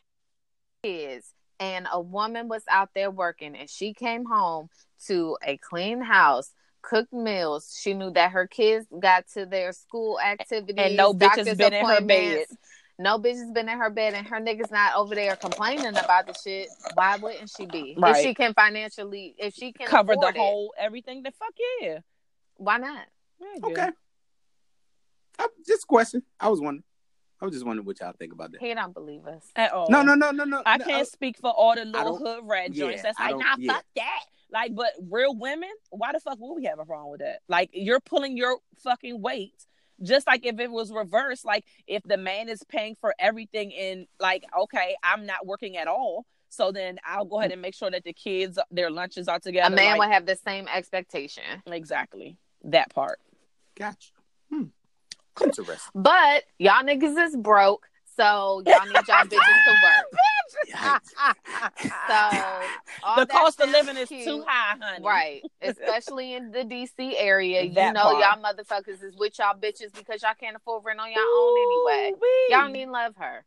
kids, and a woman was out there working, and she came home to a clean house, cooked meals, she knew that her kids got to their school activities, and no bitch has been in her bed. No bitch has been in her bed, and her niggas not over there complaining about the shit. Why wouldn't she be? Right. If she can financially, if she can Cover the it, whole everything. Then fuck yeah. why not? Yeah, Okay. I, just a question. I was wondering. I was just wondering what y'all think about that. He don't believe us. At all. No, no, no, no, no. I no, can't speak for all the little hood rat joints. yeah, That's like, nah, yeah. fuck that. Like, but real women, why the fuck would we have a problem with that? Like, you're pulling your fucking weight. Just like if it was reversed, like if the man is paying for everything and like, okay, I'm not working at all. So then I'll go ahead and make sure that the kids, their lunches are together. A man like- would have the same expectation. exactly that part. Gotcha. Hmm. Interesting. But y'all niggas is broke, so y'all need y'all bitches to work. So all the cost of sounds living is cute. too high, honey. Right. Especially in the DC area. you know part. y'all motherfuckers is with y'all bitches because y'all can't afford rent on your own anyway. Ooh-wee. Y'all don't even love her.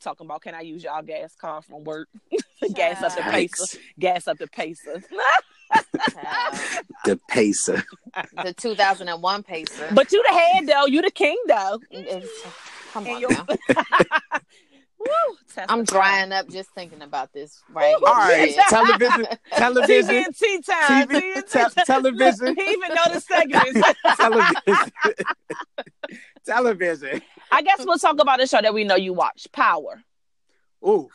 talking about can I use y'all gas car from work? gas up the Child. pacer. Gas up the pacer. Child. The pacer. the 2001 pacer. but you the head though. You the king though. It's- come on you- now. Woo, I'm drying up just thinking about this right Woo. All right. Shit. Television. Television. TVNT time. TV, te- television. He even know the segments. television. television. I guess we'll talk about a show that we know you watch, Power. Ooh,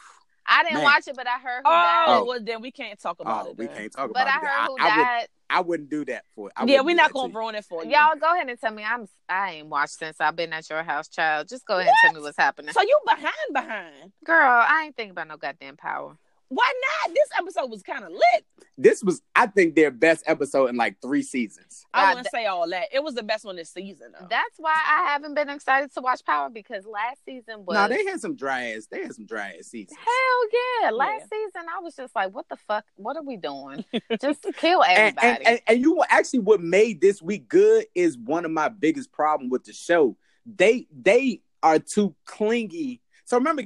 I didn't Man. watch it, but I heard who Oh, died. well then we can't talk oh, about oh, it. we can't talk But about it. But I heard who I, would, died. I wouldn't do that for. I Yeah, we're not gonna ruin it for you. Y'all go ahead and tell me. I'm I ain't watched since I've been at your house, child. Just go ahead and tell me what's happening. So you behind behind. Girl, I ain't thinking about no goddamn power. Why not? This episode was kind of lit. This was, I think, their best episode in like three seasons. I wouldn't say all that. It was the best one this season though. That's why I haven't been excited to watch Power because last season was No, they had some dry ass. They had some dry ass seasons. hell yeah. Last season I was just like, what the fuck? What are we doing? just kill everybody. and, and, and you know actually what made this week good is one of my biggest problem with the show. They they are too clingy. So remember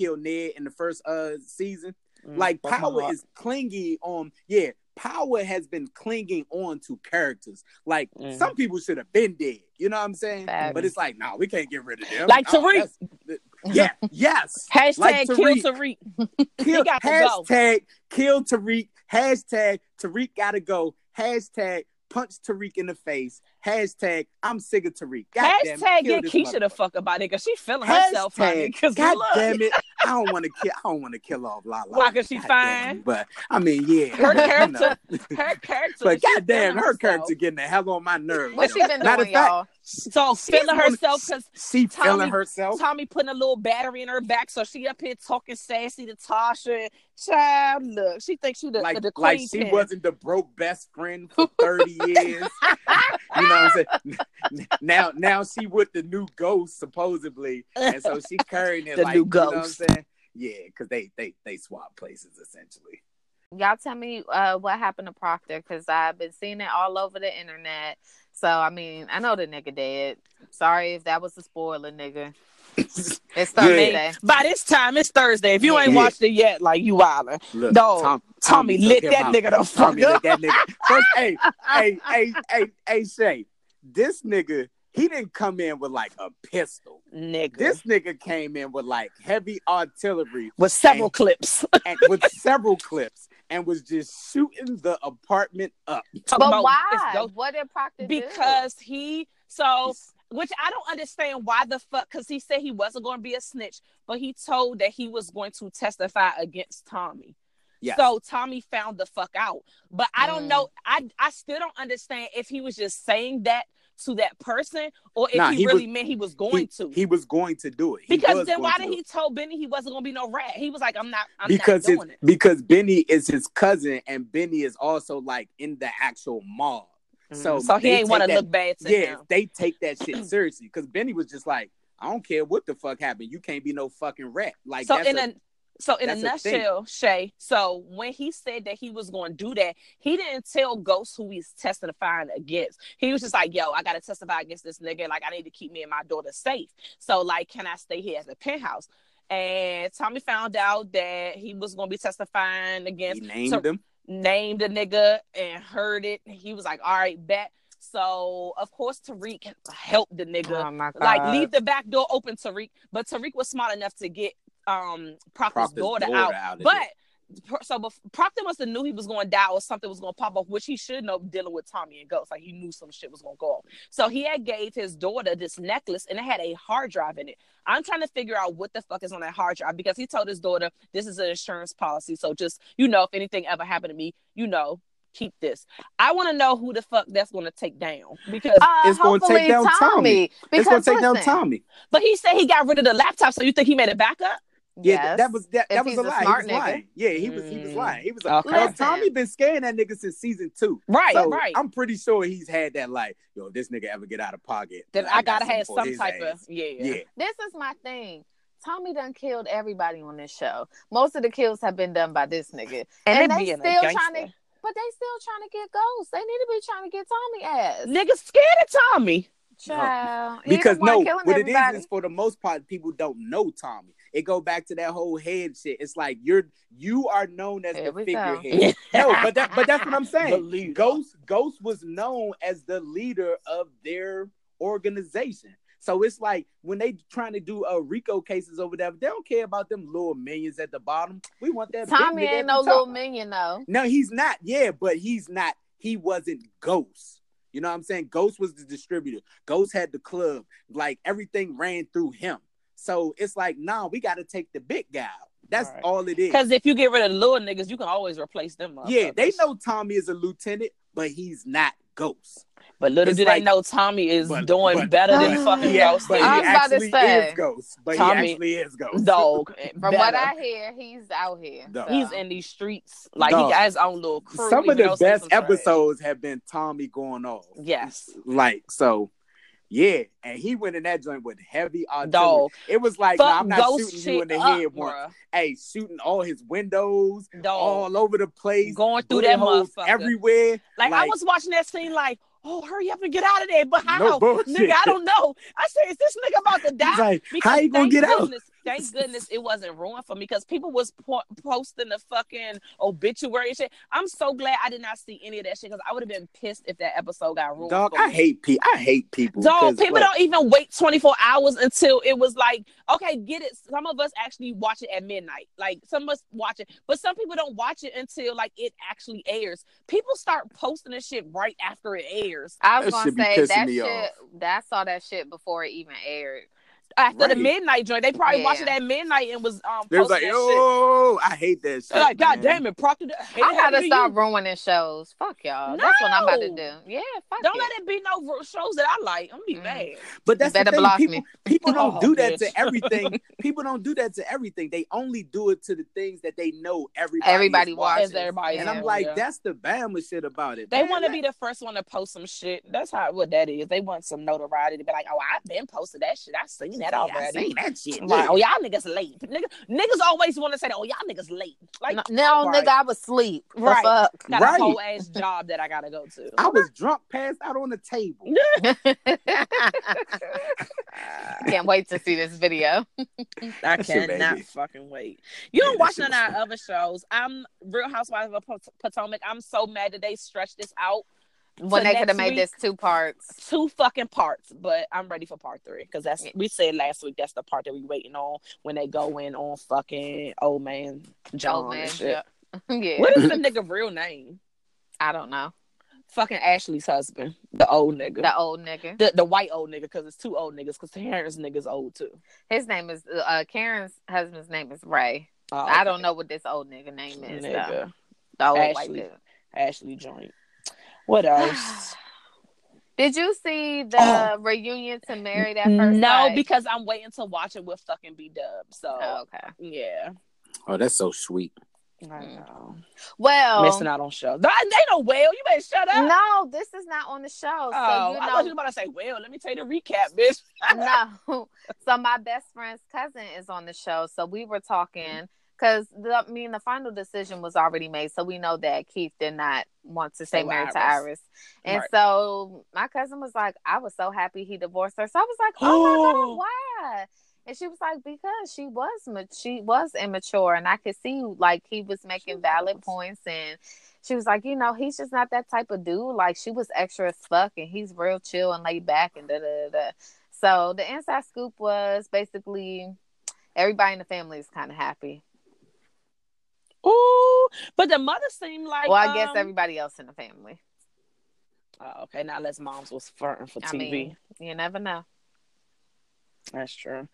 kill Ned in the first uh season? Mm, Like power is clingy on yeah, power has been clinging on to characters. Like Mhm. some people should have been dead. You know what I'm saying? Facts. But it's like, no, we can't get rid of them. Like No, Tariq. Yeah, yes. Hashtag Like kill Tariq. Tariq. Kill, gotta go. hashtag kill Tariq. Hashtag Tariq gotta go. Hashtag punch Tariq in the face. Hashtag I'm sick of Tariq. God Hashtag kill get this Keisha the motherfucker. fuck about it because she feeling herself, honey. Hashtag, God look, damn it, I don't want to kill. I don't want to kill off Lala. Why, 'cause she God fine? it, But I mean, yeah, her you know. character, her character. But she goddamn, her herself. character getting the hell on my nerves. what she been doing, of y'all? So she's feeling herself because she Tommy- feeling herself. Tommy putting a little battery in her back, so she up here talking sassy to Tasha. Child, look, she thinks she the like, the queen like she pin. wasn't the broke best friend for 30 years. you know what I'm saying? Now now she with the new ghost supposedly. And so she carrying it The like new you know what I'm ghost. saying? Yeah, because they they they swap places essentially. Y'all tell me uh, what happened to Proctor because I've been seeing it all over the internet. So I mean, I know the nigga dead. Sorry if that was a spoiler, nigga. It's Yeah. Thursday. By this time, it's Thursday. If you ain't Yeah. watched it yet, like you wildin'. Look, Dog, Tom- Tommy took lit that out. nigga the fuck Tommy up. lit that nigga. First, hey, hey, hey, hey, hey, Shay, this nigga, he didn't come in with like a pistol. Nigga. This nigga came in with like heavy artillery with several and- clips. and with several clips and was just shooting the apartment up. But about why? What did Proctor do? because he so which I don't understand why the fuck because he said he wasn't going to be a snitch, but he told that he was going to testify against Tommy. Yes. So Tommy found the fuck out. But I don't Mm. know. I I still don't understand if he was just saying that to that person or if Nah, he, he really was- meant he was he, going to. he was going to do it. He because then why did he tell Benny he wasn't gonna be no rat? He was like, I'm not I'm because not doing it. because Benny is his cousin and Benny is also like in the actual mob. So Mm, so he they ain't want to look bad to Yeah, him. they take that shit seriously because Benny was just like, I don't care what the fuck happened. You can't be no fucking rat. Like so that's in a- a so in a that's a thing. nutshell, Shay. So when he said that he was going to do that, he didn't tell Ghost who he's testifying against. He was just like, "Yo, I got to testify against this nigga. Like, I need to keep me and my daughter safe. So, like, can I stay here at the penthouse?" And Tommy found out that he was going to be testifying he against named so- him. named the nigga and heard it. He was like, "All right, bet." So of course Tariq helped the nigga oh my god! like leave the back door open Tariq but Tariq was smart enough to get um Proctor's, Proctor's daughter, daughter out, out but there. Pro- so bef- Proctor must have knew he was going to die or something was going to pop off which he should know dealing with Tommy and Ghost. Like he knew some shit was going to go off. So he had gave his daughter this necklace and it had a hard drive in it. I'm trying to figure out what the fuck is on that hard drive because he told his daughter this is an insurance policy. So just you know if anything ever happened to me you know keep this. I want to know who the fuck that's going to take down because Uh, It's gonna take down Tommy. Because it's gonna take down Tommy. But he said he got rid of the laptop, so you think he made a back up? Yeah, yes. that, that was that, that was he's a a lie. He was nigga. lying. Yeah, he was he was Mm. lying. He was Okay. Well, Listen. Tommy been scaring that nigga since season two. Right, So right. I'm pretty sure he's had that like, yo, if this nigga ever get out of pocket. then I I got gotta have some type ass. of yeah. Yeah. This is my thing. Tommy done killed everybody on this show. Most of the kills have been done by this nigga. And, And they they still trying to- But they still trying to get ghosts. They need to be trying to get Tommy ass. Niggas scared of Tommy. Child. He Because the one no, killing what it is is for the most part, people don't know Tommy. It go back to that whole head shit. It's like you're you are known as Here the figurehead. no, but that but that's what I'm saying. Ghost Ghost was known as the leader of their organization. So it's like when they trying to do uh, Rico cases over there, they don't care about them little minions at the bottom. We want that. big Tommy nigga at ain't the no top. little minion though. No, he's not. Yeah, but he's not. He wasn't Ghost. You know what I'm saying? Ghost was the distributor. Ghost had the club. Like everything ran through him. So it's like, nah, we got to take the big guy. out. That's Right. all it is. Because if you get rid of the little niggas, you can always replace them. Yeah, they know Tommy is a lieutenant, but he's not Ghost. But little It's do like- they know Tommy is but- doing but- better than fucking Yeah, Ghost. but is. I he was about to actually say, is Ghost. But Tommy- he actually is Ghost. Dog. From better. what I hear, he's out here. So. He's in these streets. Like Dog. he got his own little crew. Some of the best some trash. episodes have been Tommy going off. Yes. Like so. Yeah, and he went in that joint with heavy artillery. Dog. It was like, nah, I'm not shooting you in the up, head once. Hey, shooting all his windows Dog. all over the place, Going through that motherfucker. everywhere. Like, I was watching that scene like, oh, hurry up and get out of there. But how? No nigga, I don't know. I said, is this nigga about to die? He's like, how you gonna get out? Goodness, Thank goodness it wasn't ruined for me because people was po- posting the fucking obituary and shit. I'm so glad I did not see any of that shit because I would have been pissed if that episode got ruined. Dog, for I hate people. I hate people. Dog, people like, don't even wait 24 hours until it was like, okay, get it. Some of us actually watch it at midnight. Like some of us watch it, but some people don't watch it until like it actually airs. People start posting this shit right after it airs. I was That gonna say that me shit. off. That saw that shit before it even aired. After the midnight joint, they probably Yeah. watched it at midnight and was um They was like, posting that shit. oh, I hate that shit. Like, God damn it, Proctor. I hate I gotta happened stop you. ruining shows. Fuck y'all. That's what I'm about to No. do. Yeah, fuck Don't it. let it be no shows that I like. I'm gonna be Mm. mad. But that's better the thing. block People, me. people don't Oh, do that bitch. to everything. people don't do that to everything. They only do it to the things that they know everybody. Everybody is watches. Everybody And Yeah. I'm like, yeah. that's the Bama shit about it. They want to be the first one to post some shit. That's how what that is. They want some notoriety to be like, oh, I've been posted that shit. I seen that Yeah, I already. seen that shit. Like, oh y'all niggas late. Nigga, niggas always want to say, oh y'all niggas late. Like, no, no, right. nigga, I was asleep. The Right. fuck? got Right. a whole ass job that I gotta go to. I was drunk, passed out on the table. Can't wait to see this video. I That shit cannot baby. fucking wait. You don't that watch none of was our other shows. I'm Real Housewives of Pot- Potomac. I'm so mad that they stretched this out when they could have made this two parts. two fucking parts, but I'm ready for part three because that's Yeah. we said last week. That's the part that we waiting on when they go in on fucking old man John Oh man, yeah. yeah. What is the nigga real name? I don't know. Fucking Ashley's husband, the old nigga, The old nigga. the the white old nigga, because it's two old niggas. Because Terrence nigga's old too. His name is uh Karen's husband's name is Ray. Oh, I don't know what this old nigga name is. Nigga, The old white Ashley. dude. Ashley joint. What else? Did you see the Oh. reunion to marry that first no, Sight? because I'm waiting to watch it with fucking B Dub. So Oh, okay. yeah, Oh, that's so sweet. I Mm. know. Well, Missing out on show. They they know well. You better shut up. no, this is not on the show. Oh, so you I thought you were about to say, well, let me tell you the recap, bitch. no. So my best friend's cousin is on the show. So we were talking because I mean the final decision was already made. So we know that Keith did not want to stay with married to Iris. Iris. And Right. so my cousin was like, I was so happy he divorced her. So I was like, Oh my god, why? And she was like, because she was ma- she was immature, and I could see like he was making valid points, and she was like, you know, he's just not that type of dude. Like she was extra as fuck, and he's real chill and laid back, and da da da. da. So the inside scoop was basically everybody in the family is kind of happy. Ooh, but the mother seemed like. well, I guess um, everybody else in the family. Oh, okay, now unless moms was flirting for I TV. mean, you never know. That's true.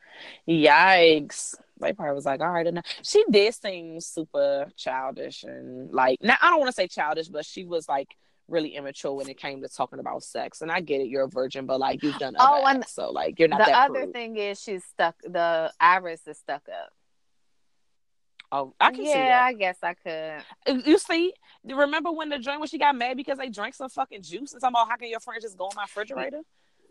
Yikes. They probably was like, all right, enough. She did seem super childish and like now I don't want to say childish, but she was like really immature when it came to talking about sex. And I get it, you're a virgin, but like you've done Oh, and acts, so like you're not the other prude. thing is she's stuck. The iris is stuck up. Oh, I can see yeah. I guess I could. You see, remember when the joint when she got mad because they drank some fucking juice and talking about how can your friend just go in my refrigerator?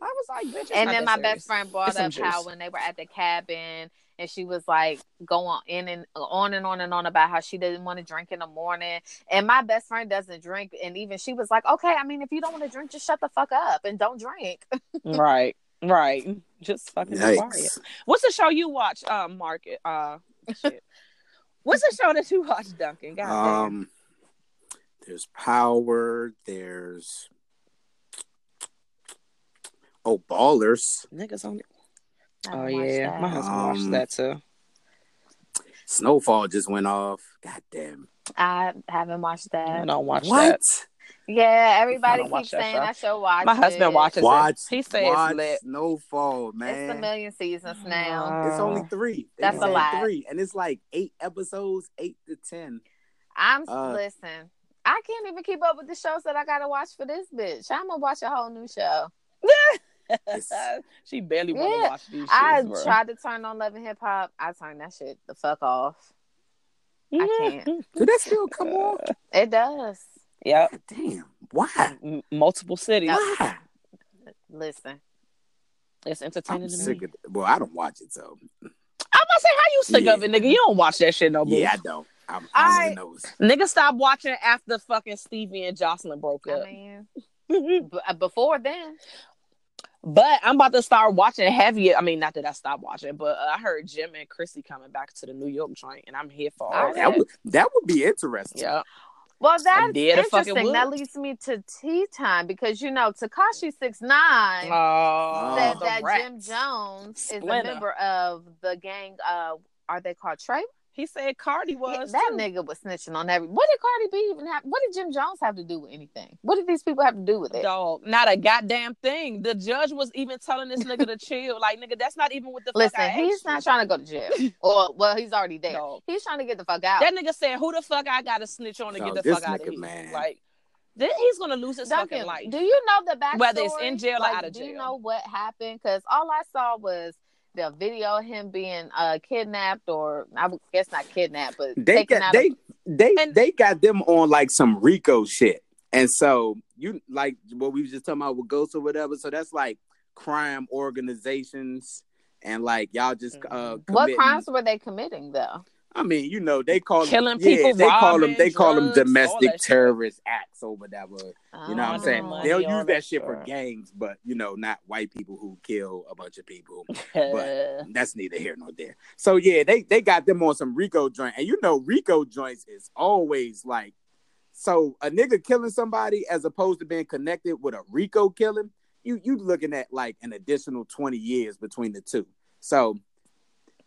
I was like, bitch. and then my serious. best friend brought It's up how when they were at the cabin and she was like going in and on and on and on about how she didn't want to drink in the morning and my best friend doesn't drink and even she was like okay i mean if you don't want to drink just shut the fuck up and don't drink right, right. Just fucking be quiet. What's the show you watch? Uh, Market. Uh, shit. What's a show that you watch, Duncan? God damn. Um, there's power. There's oh, ballers. Niggas on it. Oh yeah, that. my husband watched Um, that too. Snowfall just went off. God damn. i haven't watched I that don't watch What? that. Yeah, everybody wanna keeps that saying show. I should watch. My husband it. watches Watch, it. He says watch it's lit. Snowfall, man. It's a million seasons now. It's only three. That's just a lot. Three, and it's like eight episodes, eight to ten. I'm Uh, listen. I can't even keep up with the shows that I gotta watch for this bitch. I'm gonna watch a whole new show. she barely want to watch these. Shows, I bro. tried to turn on Love and Hip Hop. I turned that shit the fuck off. I can't. Do that still come on? It does. Yep. God damn. Why? M- multiple cities. Why? Listen, It's entertaining I'm to sick me. of it. Well, I don't watch it, so I'm about to say, how you sick Yeah. of it, nigga? You don't watch that shit no more. yeah, I don't. I'm, I I- don't even know. Nigga, stop watching after fucking Stevie and Joseline broke I up. mean, b- uh, before then, But I'm about to start watching heavier. I mean, not that I stopped watching, but uh, I heard Jim and Chrissy coming back to the New York joint, and I'm here for all Oh, That that. would that would be interesting. Yeah. Well, that's interesting. That leads me to tea time because you know Tekashi Six Nine Oh, said the that Jim rats. Jones is a member of the gang. Uh, are they called Trey? He said Cardi Yeah, was. that too. nigga was snitching on every. What did Cardi B even have? What did Jim Jones have to do with anything? What did these people have to do with it? Dog, not a goddamn thing. The judge was even telling this nigga to chill. Like, nigga, that's not even what the Listen, fuck I he's asked not you. trying to go to jail. or well, he's already there. No. He's trying to get the fuck out. That nigga said, "Who the fuck I got to snitch on to No, get the this fuck out of here?" man. Like, then he's gonna lose his Duncan, fucking life. do you know the backstory? Whether it's in jail or Like, out of jail. Do you know what happened? Because all I saw was the video of him being uh kidnapped, or I guess not kidnapped, but They taken got out. they of, they And- they got them on like some RICO shit, and so you like what we was just talking about with ghosts or whatever. So that's like crime organizations, and like y'all just uh what crimes were they committing though? I mean, you know, they call Killing yeah, people, They call them. They call them drugs, domestic that shit. terrorist acts or whatever. You know what I'm saying? Money, They'll use that shit for gangs, but you know, not white people who kill a bunch of people. Uh, That's neither here nor there. So yeah, they they got them on some RICO joint, and you know, RICO joints is always like, so a nigga killing somebody as opposed to being connected with a RICO killing, you you looking at like an additional twenty years between the two. So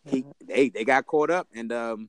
he they they got caught up, and um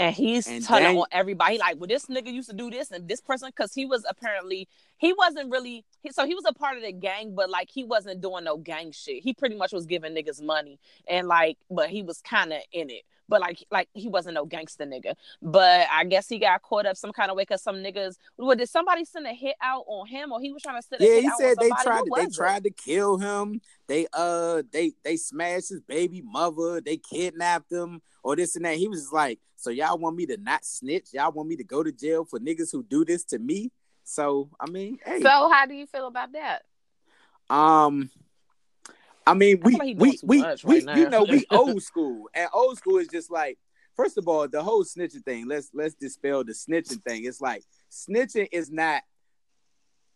and he's And telling dang- on everybody like, well, this nigga used to do this, and this person, because he was apparently he wasn't really he, so he was a part of the gang, but like he wasn't doing no gang shit. He pretty much was giving niggas money, and like, but he was kind of in it. But like, like he wasn't no gangster nigga. But I guess he got caught up some kind of way because some niggas. What did somebody send a hit out on him, or he was trying to send a yeah, hit he out said on they tried to, they it? tried to kill him. They uh they they smashed his baby mother. They kidnapped him or this and that. He was just like, so y'all want me to not snitch? Y'all want me to go to jail for niggas who do this to me? So I mean, hey, So how do you feel about that? um. I mean, I we he we we, we right you know we old school, and old school is just like first of all the whole snitching thing. Let's let's dispel the snitching thing. It's like snitching is not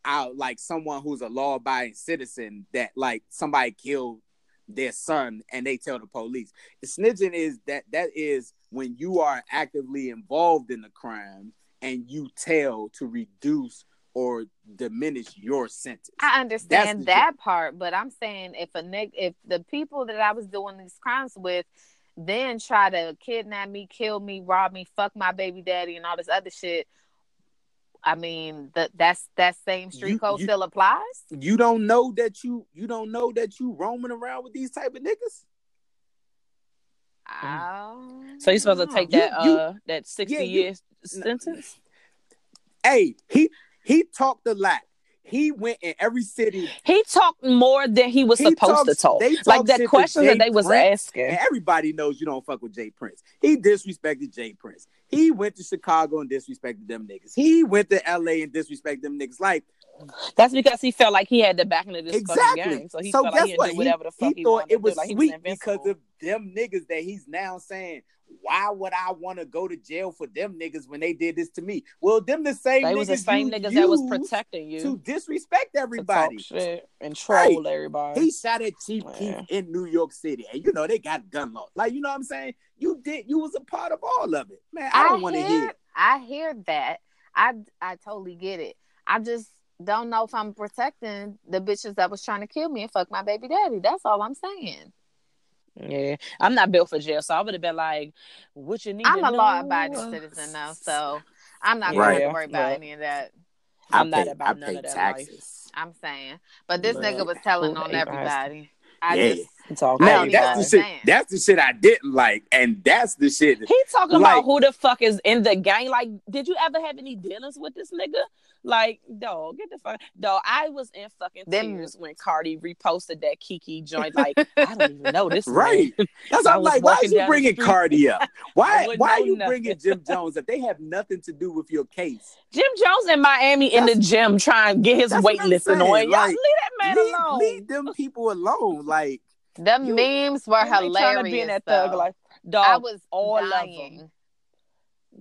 out like someone who's a law abiding citizen that like somebody killed their son and they tell the police. Snitching is that that is when you are actively involved in the crime and you tell to reduce or diminish your sentence. I understand the that part, but I'm saying if a nigga, if the people that I was doing these crimes with then try to kidnap me, kill me, rob me, fuck my baby daddy, and all this other shit, I mean that that's that same street You- code you- still applies. you don't know that you you don't know that you roaming around with these type of niggas. Oh. So he's supposed to take You- that you- uh that sixty Yeah, you- year sentence. Hey, he he talked a lot. He went in every city. He talked more than he was He supposed to talk. Like the to that they was Prince, asking. Everybody knows you don't fuck with Jay Prince. He disrespected Jay Prince. He went to Chicago and disrespected them niggas. He went to LA and disrespected them niggas. Like That's because he felt like he had the backing of this fucking exactly. gang. So he so felt guess like he could what? do whatever the fuck he he, thought it to was do. Like he was because of them niggas that he's now saying. Why would I want to go to jail for them niggas when they did this to me? Well, them the same they niggas was the same niggas that was protecting you to disrespect to everybody. talk shit and troll Right. everybody. He shot at Chief Man. Keef in New York City, and you know they got gun laws. Like you know what I'm saying? You did. You was a part of all of it, man. I don't want to hear. I hear that. I I totally get it. I just don't know if I'm protecting the bitches that was trying to kill me and fuck my baby daddy. That's all I'm saying. yeah, I'm not built for jail, so I would have been like, "What you need?" I'm to a law-abiding citizen now, so I'm not Right. going to worry about Right. any of that. I I'm not pay, about I none pay of that taxes. I'm saying, but this Look, nigga was telling on everybody. I Yeah. just It's all Now I that's don't the shit. understand. That's the shit I didn't like, and that's the shit. He talking Like- about who the fuck is in the gang. Like, did you ever have any dealings with this nigga? Like, dog, get the fuck. Dog, I was in fucking Them- tears when Cardi reposted that Kiki joint. Like, I don't even know this. Right. man. That's I I'm like, why is you bringing. Cardi up? Why why are you nothing. bringing Jim Jones up? They have nothing to do with your case. Jim Jones in Miami in the gym trying to get his That's what I'm weightlifting saying, on. Y'all like, leave that man leave, alone. leave them people alone. Like them You- memes were They ain't to be hilarious. in that thug life. Dog, I was all of them.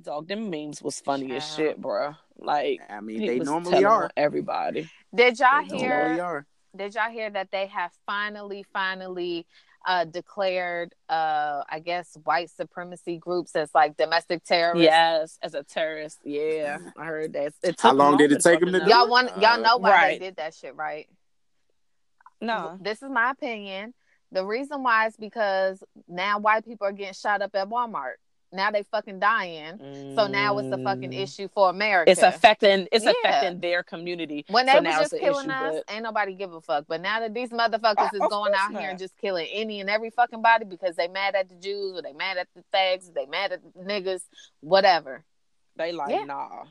dog, them memes was funny as shit, bro. Like, I mean, they normally are. everybody. Did y'all They hear? are. Did y'all hear that they have finally, finally uh declared uh I guess white supremacy groups as like domestic terrorists? Yes, as a terrorist. Yeah, I heard that. It How long did it take them to do know. Y'all want y'all Uh, know why right. they did that shit, right? No. This is my opinion. The reason why is because now white people are getting shot up at Walmart. Now they fucking dying. So now it's a fucking Mm. issue for America. It's affecting. It's Yeah. affecting their community. When they so was just killing issue, us, but- ain't nobody give a fuck. But now that these motherfuckers is going out here and just killing any and every fucking body because they mad at the Jews or they mad at the thugs, they mad at the niggas, whatever. They like, Yeah. nah,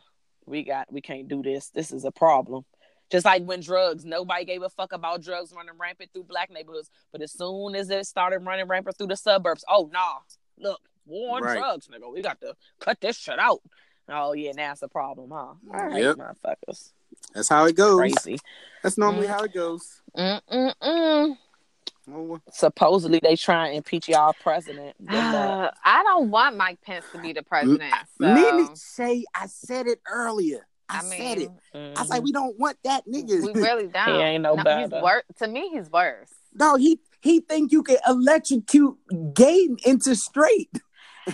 we got, we can't do this. This is a problem. Just like when drugs, nobody gave a fuck about drugs running rampant through black neighborhoods. But as soon as it started running rampant through the suburbs, oh nah, look, war on Right. drugs, nigga. We got to cut this shit out. Oh yeah, now it's a problem, huh? All right, Yep. motherfuckers, That's how it goes. crazy. That's normally Mm. how it goes. Mm-mm-mm. Oh, Supposedly they try and impeach y'all president. Good. I don't want Mike Pence to be the president. So, Nene say I said it earlier. I, I said it. mean, I was like, we don't want that mm-hmm. nigga. we really don't. He ain't no he's better. wor- To me, he's worse. no, he he think you can electrocute Gaten into straight.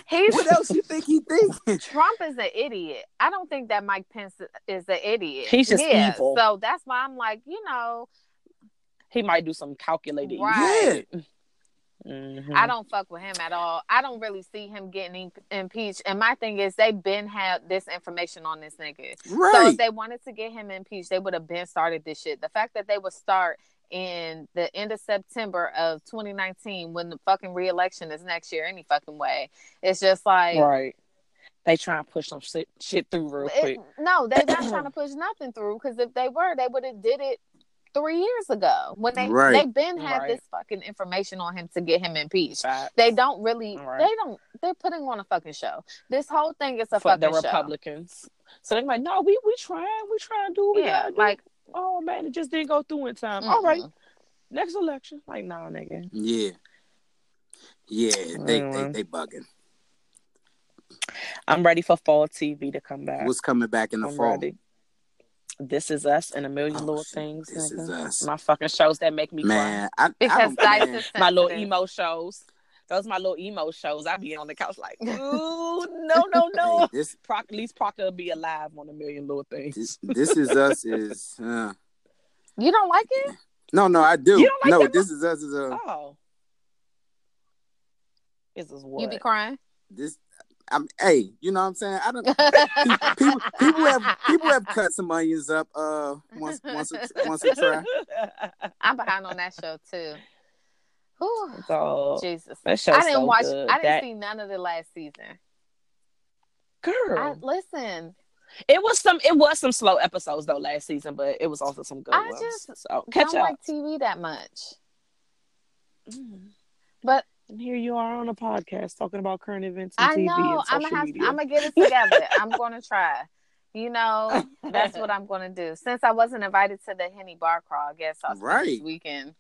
He's What else you think he think? Trump is an idiot. I don't think that Mike Pence is an idiot. He's just yeah, evil. So that's why I'm like, you know, He might do some calculated. Right. shit. Mhm. I don't fuck with him at all. I don't really see him getting impeached. And my thing is, they've been had this information on this nigga. Right. So if they wanted to get him impeached, they would have been started this shit. The fact that they would start in the end of September of 2019 when the fucking reelection is next year any fucking way, it's just like right. They try and push some shit, shit through real it- quick. no, they're not trying to push nothing through because if they were, they would have did it three years ago when they Right. they been had Right. this fucking information on him to get him impeached. Facts. They don't really. Right. They don't. They're putting on a fucking show. This whole thing is a for the fucking show. Republicans. So they're like, no, we we trying, we trying to do what Yeah, gotta do. like oh man, it just didn't go through in time. All right, mm-mm. next election. Like, nah, nigga. Yeah. Yeah, they, they Mm. they bugging. I'm ready for fall TV to come back. What's coming back in the I'm fall? ready. This is us and a million Oh, little shit. things. This is us. My fucking shows that make me Man, I, I because don't, man, is cry. My little emo shows. Those my little emo shows. I be on the couch like, ooh, no, no, no. hey, this Proc- at least Proctor will be alive on a million little things. this, this is us is uh, You don't like it? no no I do You don't like no that this is us is uh, Oh. This is what? You be crying? this I'm hey you know what I'm saying I don't people people have people have cut some onions up uh once once a, once a try I'm behind on that show too. Whew, so, Jesus. that show's I didn't so watch. good. I didn't That- see none of the last season. girl. I, listen, it was some it was some slow episodes though last season, but it was also some good I ones. just so catch don't up. like TV that much. Mm. But And here you are on a podcast talking about current events I and TV know and I'm gonna have. media. I'm gonna get it together. I'm gonna try. You know, that's what I'm gonna do. Since I wasn't invited to the Henny Bar Crawl, I guess I'll spend this weekend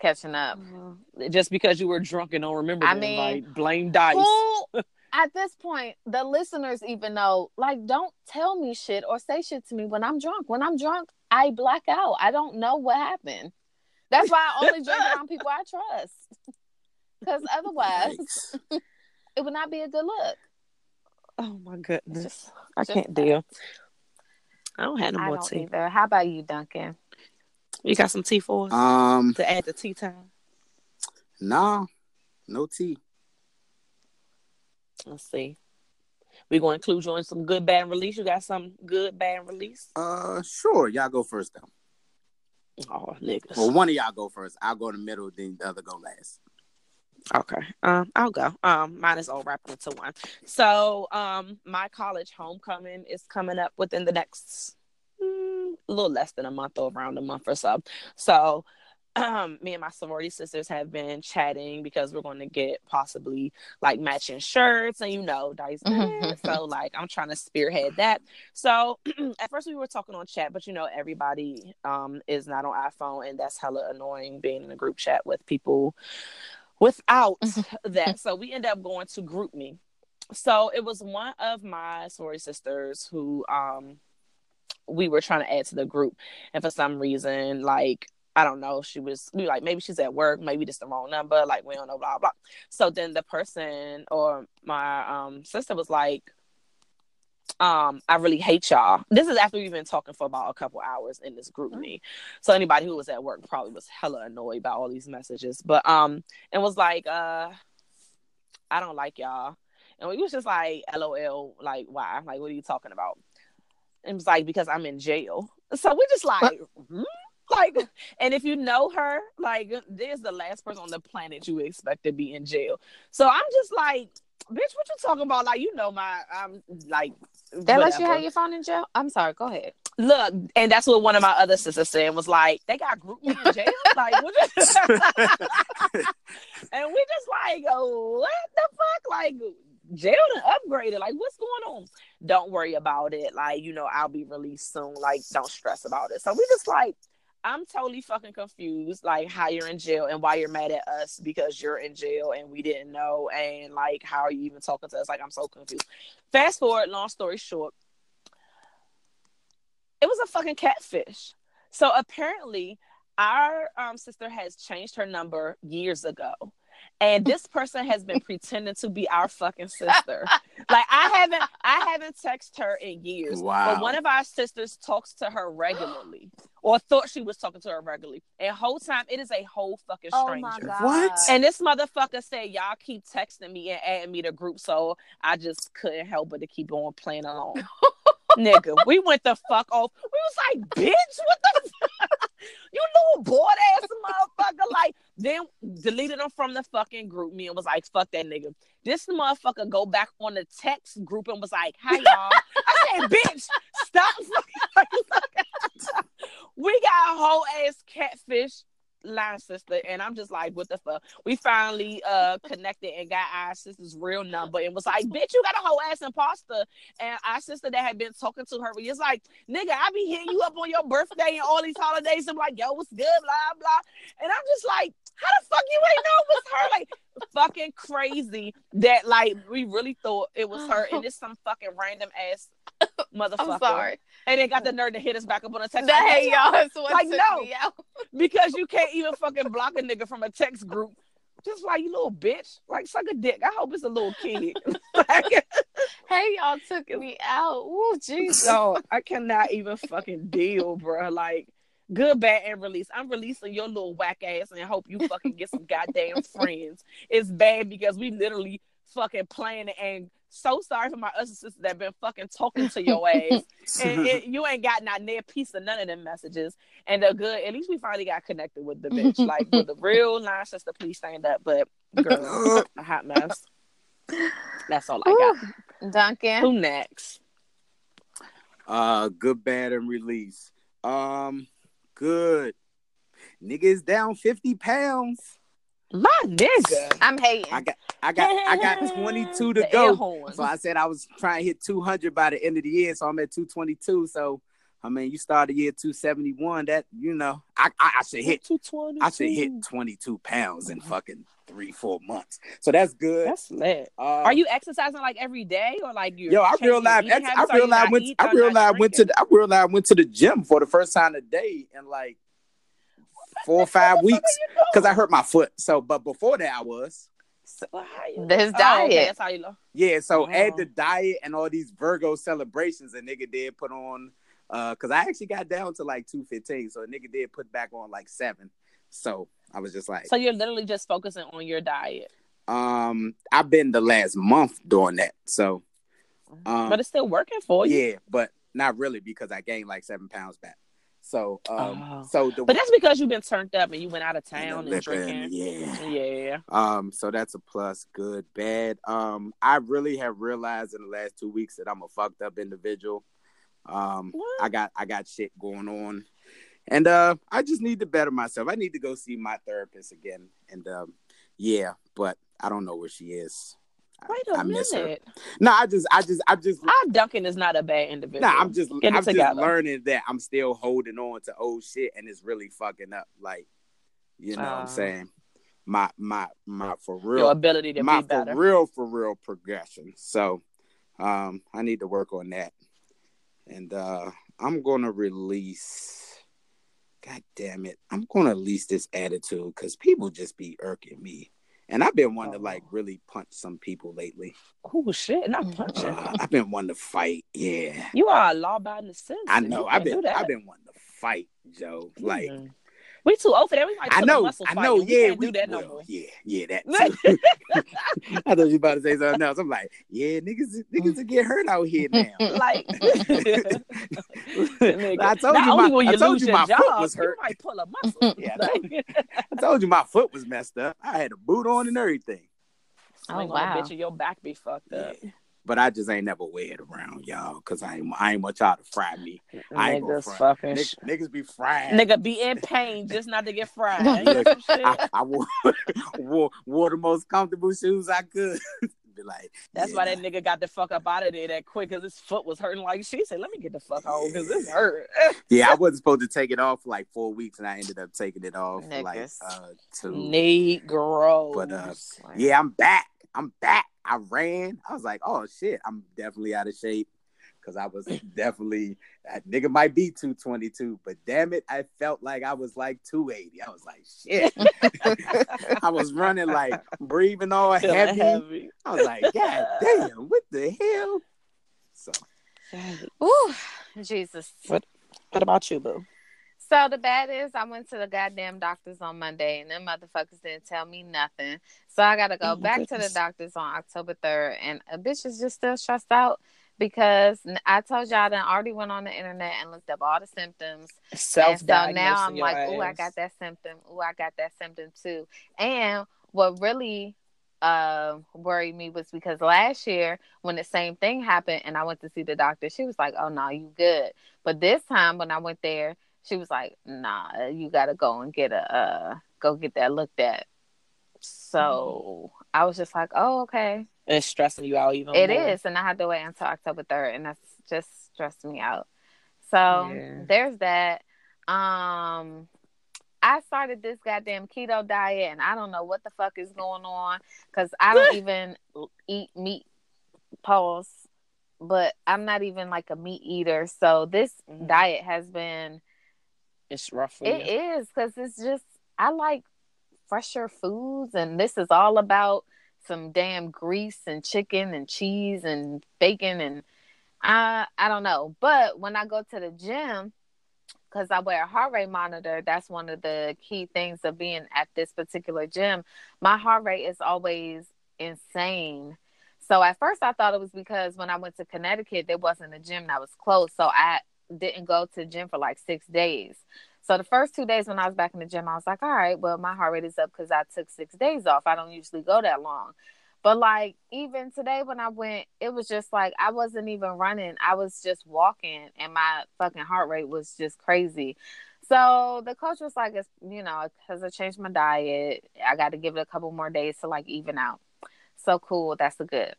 catching up. Uh-huh. Just because you were drunk and don't remember I mean, invite, blame Dice. Who at this point the listeners even know like don't tell me shit or say shit to me when I'm drunk. When I'm drunk, I black out. I don't know what happened. That's why I only drink around people I trust. Because otherwise, it would not be a good look. Oh my goodness. Just- I just can't deal. I don't have no I more don't tea. either. How about you, Duncan? You got some tea for us um to add to tea time? nah no tea Let's see. We gonna include you in some good bad release. You got some good bad release? Uh, sure. Y'all go first though. Oh, niggas. Well, one of y'all go first. I'll go in the middle, then the other go last. Okay. Um, I'll go. Um, mine is all wrapped into one. So, um, my college homecoming is coming up within the next mm, a little less than a month or around a month or so. So, um, me and my sorority sisters have been chatting because we're going to get possibly like matching shirts and you know dice so like i'm trying to spearhead that so at first we were talking on chat but you know everybody um is not on iphone and that's hella annoying being in a group chat with people without that so we end up going to GroupMe so it was one of my sorority sisters who um we were trying to add to the group and for some reason like I don't know. She was we like maybe she's at work, maybe just the wrong number, like we don't know, blah blah. So then the person or my um sister was like, um, I really hate y'all. This is after we've been talking for about a couple hours in this GroupMe. So anybody who was at work probably was hella annoyed by all these messages. But um and was like, uh, I don't like y'all. And we was just like, LOL, like why? Like what are you talking about? And it was like, because I'm in jail. So we just like, hmm? like and if you know her like there's the last person on the planet you expect to be in jail so i'm just like bitch what you talking about? Like you know my i'm like They let you have your phone in jail? I'm sorry, go ahead. look and that's what one of my other sisters said was like they got GroupMe in jail? Like what you- and we just like oh, what the fuck? Like jail done upgraded. Like what's going on? Don't worry about it. Like you know i'll be released soon. Like don't stress about it. So we just like I'm totally fucking confused, like how you're in jail and why you're mad at us because you're in jail and we didn't know, and like how are you even talking to us? Like I'm so confused. Fast forward, long story short, it was a fucking catfish. So apparently, our um, sister has changed her number years ago. And this person has been pretending to be our fucking sister. Like I haven't, I haven't texted her in years. Wow. But one of our sisters talks to her regularly, or thought she was talking to her regularly. And whole time it is a whole fucking Oh stranger. my god. What? And this motherfucker said, Y'all keep texting me and adding me to group, so I just couldn't help but to keep on playing along. Nigga, we went the fuck off. We was like, bitch, what the fuck? you little bored ass motherfucker. Like, then deleted them from the fucking GroupMe and was like, fuck that nigga. This motherfucker go back on the text group and was like, hi y'all. I said, bitch, stop We got a whole ass catfish line sister and I'm just like what the fuck? We finally uh connected and got our sister's real number and was like bitch you got a whole ass imposter. And our sister that had been talking to her was like nigga I be hitting you up on your birthday and all these holidays I'm like yo what's good blah blah. And I'm just like how the fuck you ain't know it was her? Like fucking crazy that like we really thought it was her and it's some fucking random ass motherfucker I'm sorry. and they got the nerve to hit us back up on a text Like, hey y'all is what Like, no. because you can't even fucking block a nigga from a text group. Just like you little bitch, like suck a dick. I hope it's a little kid. like, Hey y'all took me out. Ooh, Jesus. I cannot even fucking deal, bro. Like good, bad, and release. I'm releasing your little whack ass and I hope you fucking get some goddamn friends. It's bad because we literally fucking playing it and so sorry for my other sisters that been fucking talking to your ass. and it, you ain't got not near piece of none of them messages. And the good, at least we finally got connected with the bitch. like with the real line sister, please stand up. But girl, a hot mess. That's all I got. Duncan. Who next? Uh, good, bad, and release. Um, good. Niggas down fifty pounds. My nigga. I'm hating. I got, I got, I got twenty two to go. So I said I was trying to hit two hundred by the end of the year. So I'm at two twenty two. So I mean, you started the year two seventy one. That you know, I, I, I should hit, 220. I should hit twenty two pounds in fucking three, four months. So that's good. That's lit. Uh, Are you exercising like every day or like you? Yo, I realized I realized went I realized went to the, I realized went to the gym for the first time today and like four or five weeks because I hurt my foot. So, but before that, I was This Oh, diet. okay, that's how you know. yeah. So Wow. add the diet and all these Virgo celebrations a nigga did put on. Uh, cause I actually got down to like two fifteen, so a nigga did put back on like seven. So I was just like, So you're literally just focusing on your diet. um, I've been the last month doing that. So, Um, but it's still working for you. yeah, but not really because I gained like seven pounds back. So, um, Oh. so the But that's because you've been turned up and you went out of town and, drinking. yeah. Yeah. Um, so that's a plus. Good, bad. Um, I really have realized in the last two weeks that I'm a fucked up individual. Um, What? I got I got shit going on, and uh, I just need to better myself. I need to go see my therapist again, and um, yeah, but I don't know where she is. I- Wait a I miss minute. No, I just, I just, I just. Our Duncan is not a bad individual. Nah, I'm just, Get I'm just learning that I'm still holding on to old shit, and it's really fucking up. Like, you know what Uh. I'm saying? My, my, my, for real your ability to my be better. for real for real progression. So um I need to work on that. And uh I'm gonna release God damn it. I'm gonna release this attitude because people just be irking me. And I've been wanting to like really punch some people lately. Oh shit, not punching. Uh, I've been wanting to fight. Yeah. you are a law-abiding citizen. I know. I've been. I've been wanting to fight, Joe. Like Mm. We too old for that. We might I know, muscle I fight know, and we yeah, can't we do that no more. Yeah, yeah, that too. I thought you was about to say something else. I'm like, yeah, niggas, niggas will get hurt out here now. like, I told not you my- will you I told lose you your my foot was hurt. You might pull a muscle. Yeah, I told, Like, I told you my foot was messed up. I had a boot on and everything. Oh, swing on a wow. bitch your back be fucked up. Yeah. But I just ain't never wear it around y'all because I ain't I ain't want y'all to fry me. I ain't Niggas front. fucking Niggas, sh- niggas be frying. Nigga be in pain just not to get fried. Ain't Look, that some shit? I, I wore, wore wore the most comfortable shoes I could. be like, That's yeah, why that nigga got the fuck up out of there that quick because his foot was hurting like she said, let me get the fuck home because this hurt. Yeah, I wasn't supposed to take it off for like four weeks, and I ended up taking it off for like Niggas. uh, two. Negro. But, uh, Yeah, I'm back. I'm back. I ran. I was like, oh shit, I'm definitely out of shape because I was definitely that nigga might be 222, but damn it, I felt like I was like 280. I was like, shit. I was running like breathing all heavy. heavy. I was like, god damn, what the hell? So Ooh, Jesus. What What about you, boo? So the bad is I went to the goddamn doctors on Monday and them motherfuckers didn't tell me nothing. So I gotta go Oh, back to the doctors on October third and a bitch is just still stressed out because I told y'all that I already went on the internet and looked up all the symptoms. Self And so now I'm like, oh, I got that symptom. Oh, I got that symptom too. And what really uh, worried me was because last year when the same thing happened and I went to see the doctor, she was like, oh no, you good. But this time when I went there, she was like, nah, you gotta go and get a uh, go get that looked at. So I was just like, oh okay, It's stressing you out even it more. is, and I had to wait until October third, and that's just stressed me out. So Yeah. there's that. Um, I started this goddamn keto diet, and I don't know what the fuck is going on because I don't even eat meat. Pause. But I'm not even like a meat eater, so this Mhm. diet has been. It's rough for It is because it's just I like fresher foods, and this is all about some damn grease and chicken and cheese and bacon and I I don't know. But when I go to the gym, because I wear a heart rate monitor, that's one of the key things of being at this particular gym. My heart rate is always insane. So at first I thought it was because when I went to Connecticut, there wasn't a gym that was closed. So I didn't go to the gym for like six days. So the first two days when I was back in the gym, I was like, all right, well, my heart rate is up because I took six days off. I don't usually go that long. But like even today when I went, it was just like I wasn't even running. I was just walking and my fucking heart rate was just crazy. So the coach was like, it's, you know, because I changed my diet, I got to give it a couple more days to like even out. So cool. That's a good.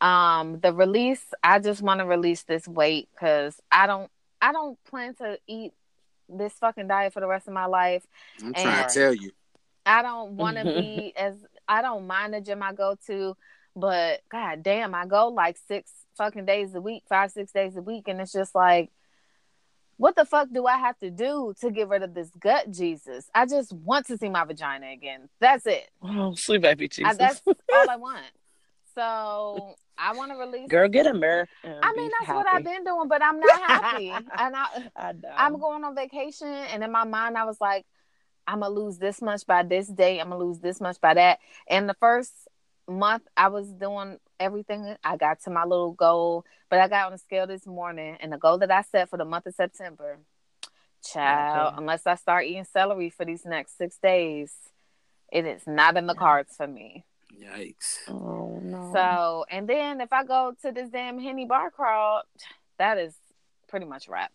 Um, the release, I just want to release this weight because I don't, I don't plan to eat this fucking diet for the rest of my life. I'm trying And- to tell you. I don't want to be as I don't mind the gym I go to, but god damn, I go like six fucking days a week, five six days a week, and it's just like, what the fuck do I have to do to get rid of this gut, Jesus? I just want to see my vagina again. That's it. Oh, sweet baby I, Jesus. that's all I want. So I want to release. Girl, get a mirror. I mean, that's what. I've been doing, but I'm not happy, and I. I. I'm going on vacation, and in my mind, I was like, I'm gonna lose this much by this day. I'm gonna lose this much by that. And the first month, I was doing everything. I got to my little goal, but I got on the scale this morning, and the goal that I set for the month of September, child, Okay. unless I start eating celery for these next six days, it is not in the cards for me. Yikes. Oh no. So, and then if I go to this damn Henny bar crawl, that is pretty much wrap.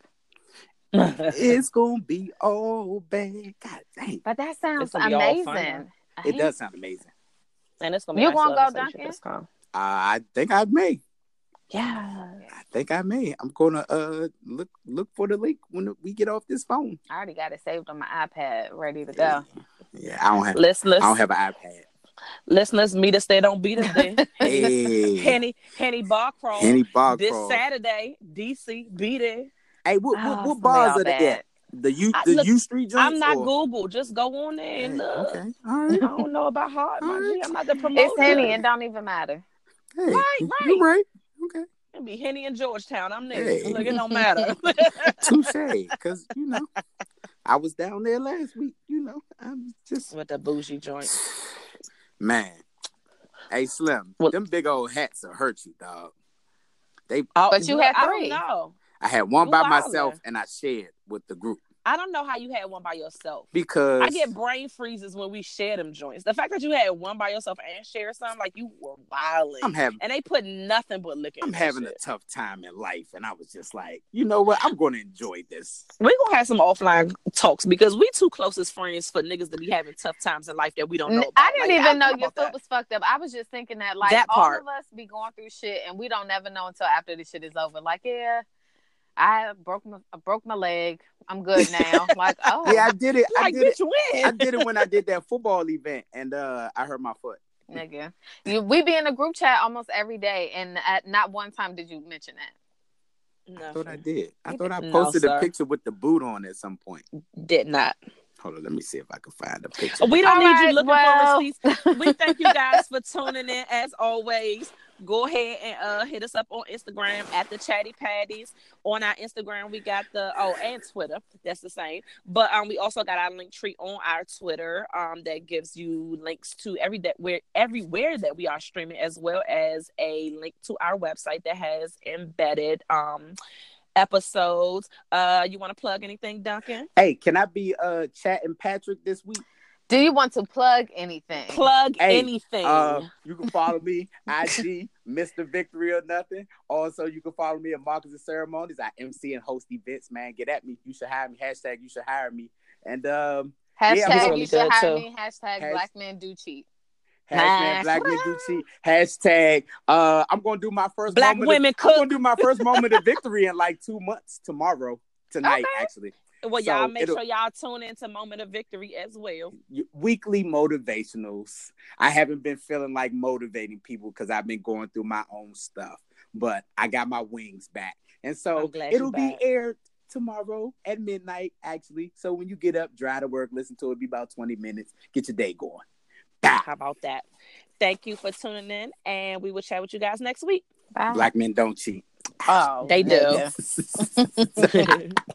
It's gonna be all bad. God dang. But that sounds gonna be all fun, amazing. It does sound amazing. and it's gonna be You nice gonna go, so Duncan? Uh, I think I may. Yeah. I think I may. I'm gonna uh look look for the link when we get off this phone. I already got it saved on my iPad, ready to go. Yeah, I don't have Listeners, I don't have an iPad. Listeners, meet us there. Don't beat us there. Hey, Henny, Henny Bar Crawl. Henny Bar this Saturday, DC, be there. Hey, what Oh, what, it's what bars are they at? The U I- the look, U Street joints. I'm not or- Google. Just go on there and Hey, look. okay, all I don't know about heart, my right. I'm not the promoter. It's Henny, it don't even matter. Hey, Right, you're right. right. Okay, It'd be Henny in Georgetown. I'm there. Hey. Look, it don't matter. touche. Because you know, I was down there last week. You know, I'm just With the bougie joint. man. Hey, Slim, What- them big old hats will hurt you, dog. They, Oh, But you look, had I three. don't know. I had one You by wildin'. myself and I shared with the group I don't know how you had one by yourself. because I get brain freezes when we share them joints. The fact that you had one by yourself and share some, like you were wilding. I'm having and they put nothing but liquor. I'm that having a tough time in life, and I was just like, you know what? I'm going to enjoy this. We're gonna have some offline talks because we two closest friends for niggas to be having tough times in life that we don't know. About. I didn't Like, even know thought your about foot was fucked up. I was just thinking that like That all part. of us be going through shit and we don't never know until after this shit is over. Like, yeah, I broke my I broke my leg. I'm good now. like, oh Yeah, I did it. I Like, did it. when? I did it when I did that football event, and uh, I hurt my foot. nigga. You, we be in a group chat almost every day and at not one time did you mention that. No, I thought I did. I thought I No, posted a picture with the boot on at some point. Did not. Hold on, let me see if I can find a picture. We don't All need right, you looking well- for receipts. We thank you guys for tuning in as always. Go ahead and uh hit us up on Instagram at the Chatty Patties. On our Instagram, we got the oh and Twitter. That's the same. But um we also got our Linktree on our Twitter um that gives you links to every that where everywhere that we are streaming as well as a link to our website that has embedded um episodes. Uh you want to plug anything, Duncan? Hey, can I be uh chatting Patrick this week? Do you want to plug anything? Plug Hey, anything. Uh, you can follow me, IG, Mr. Victory or Nothing. Also, you can follow me at Marcus and Ceremonies. I MC and host events, man. Get at me. You should hire me. Hashtag you should hire me. And um, Hashtag Yeah, really you should hire too. me. Hashtag Has- black men do cheat. hashtag Black Men Do Cheat. Hashtag uh, I'm gonna do my first Black moment women of, I'm gonna do my first moment of victory in like two months tomorrow. Tonight, Okay. actually. Well, So y'all make sure y'all tune into Moment of Victory as well. weekly motivationals. I haven't been feeling like motivating people because I've been going through my own stuff, but I got my wings back. And so I'm glad you it'll be back. aired tomorrow at midnight, actually. So when you get up, drive to work, listen to it, be about 20 minutes, get your day going. Bah! How about that? Thank you for tuning in, and we will chat with you guys next week. Bye. Black men don't cheat. Oh, They do. nigga.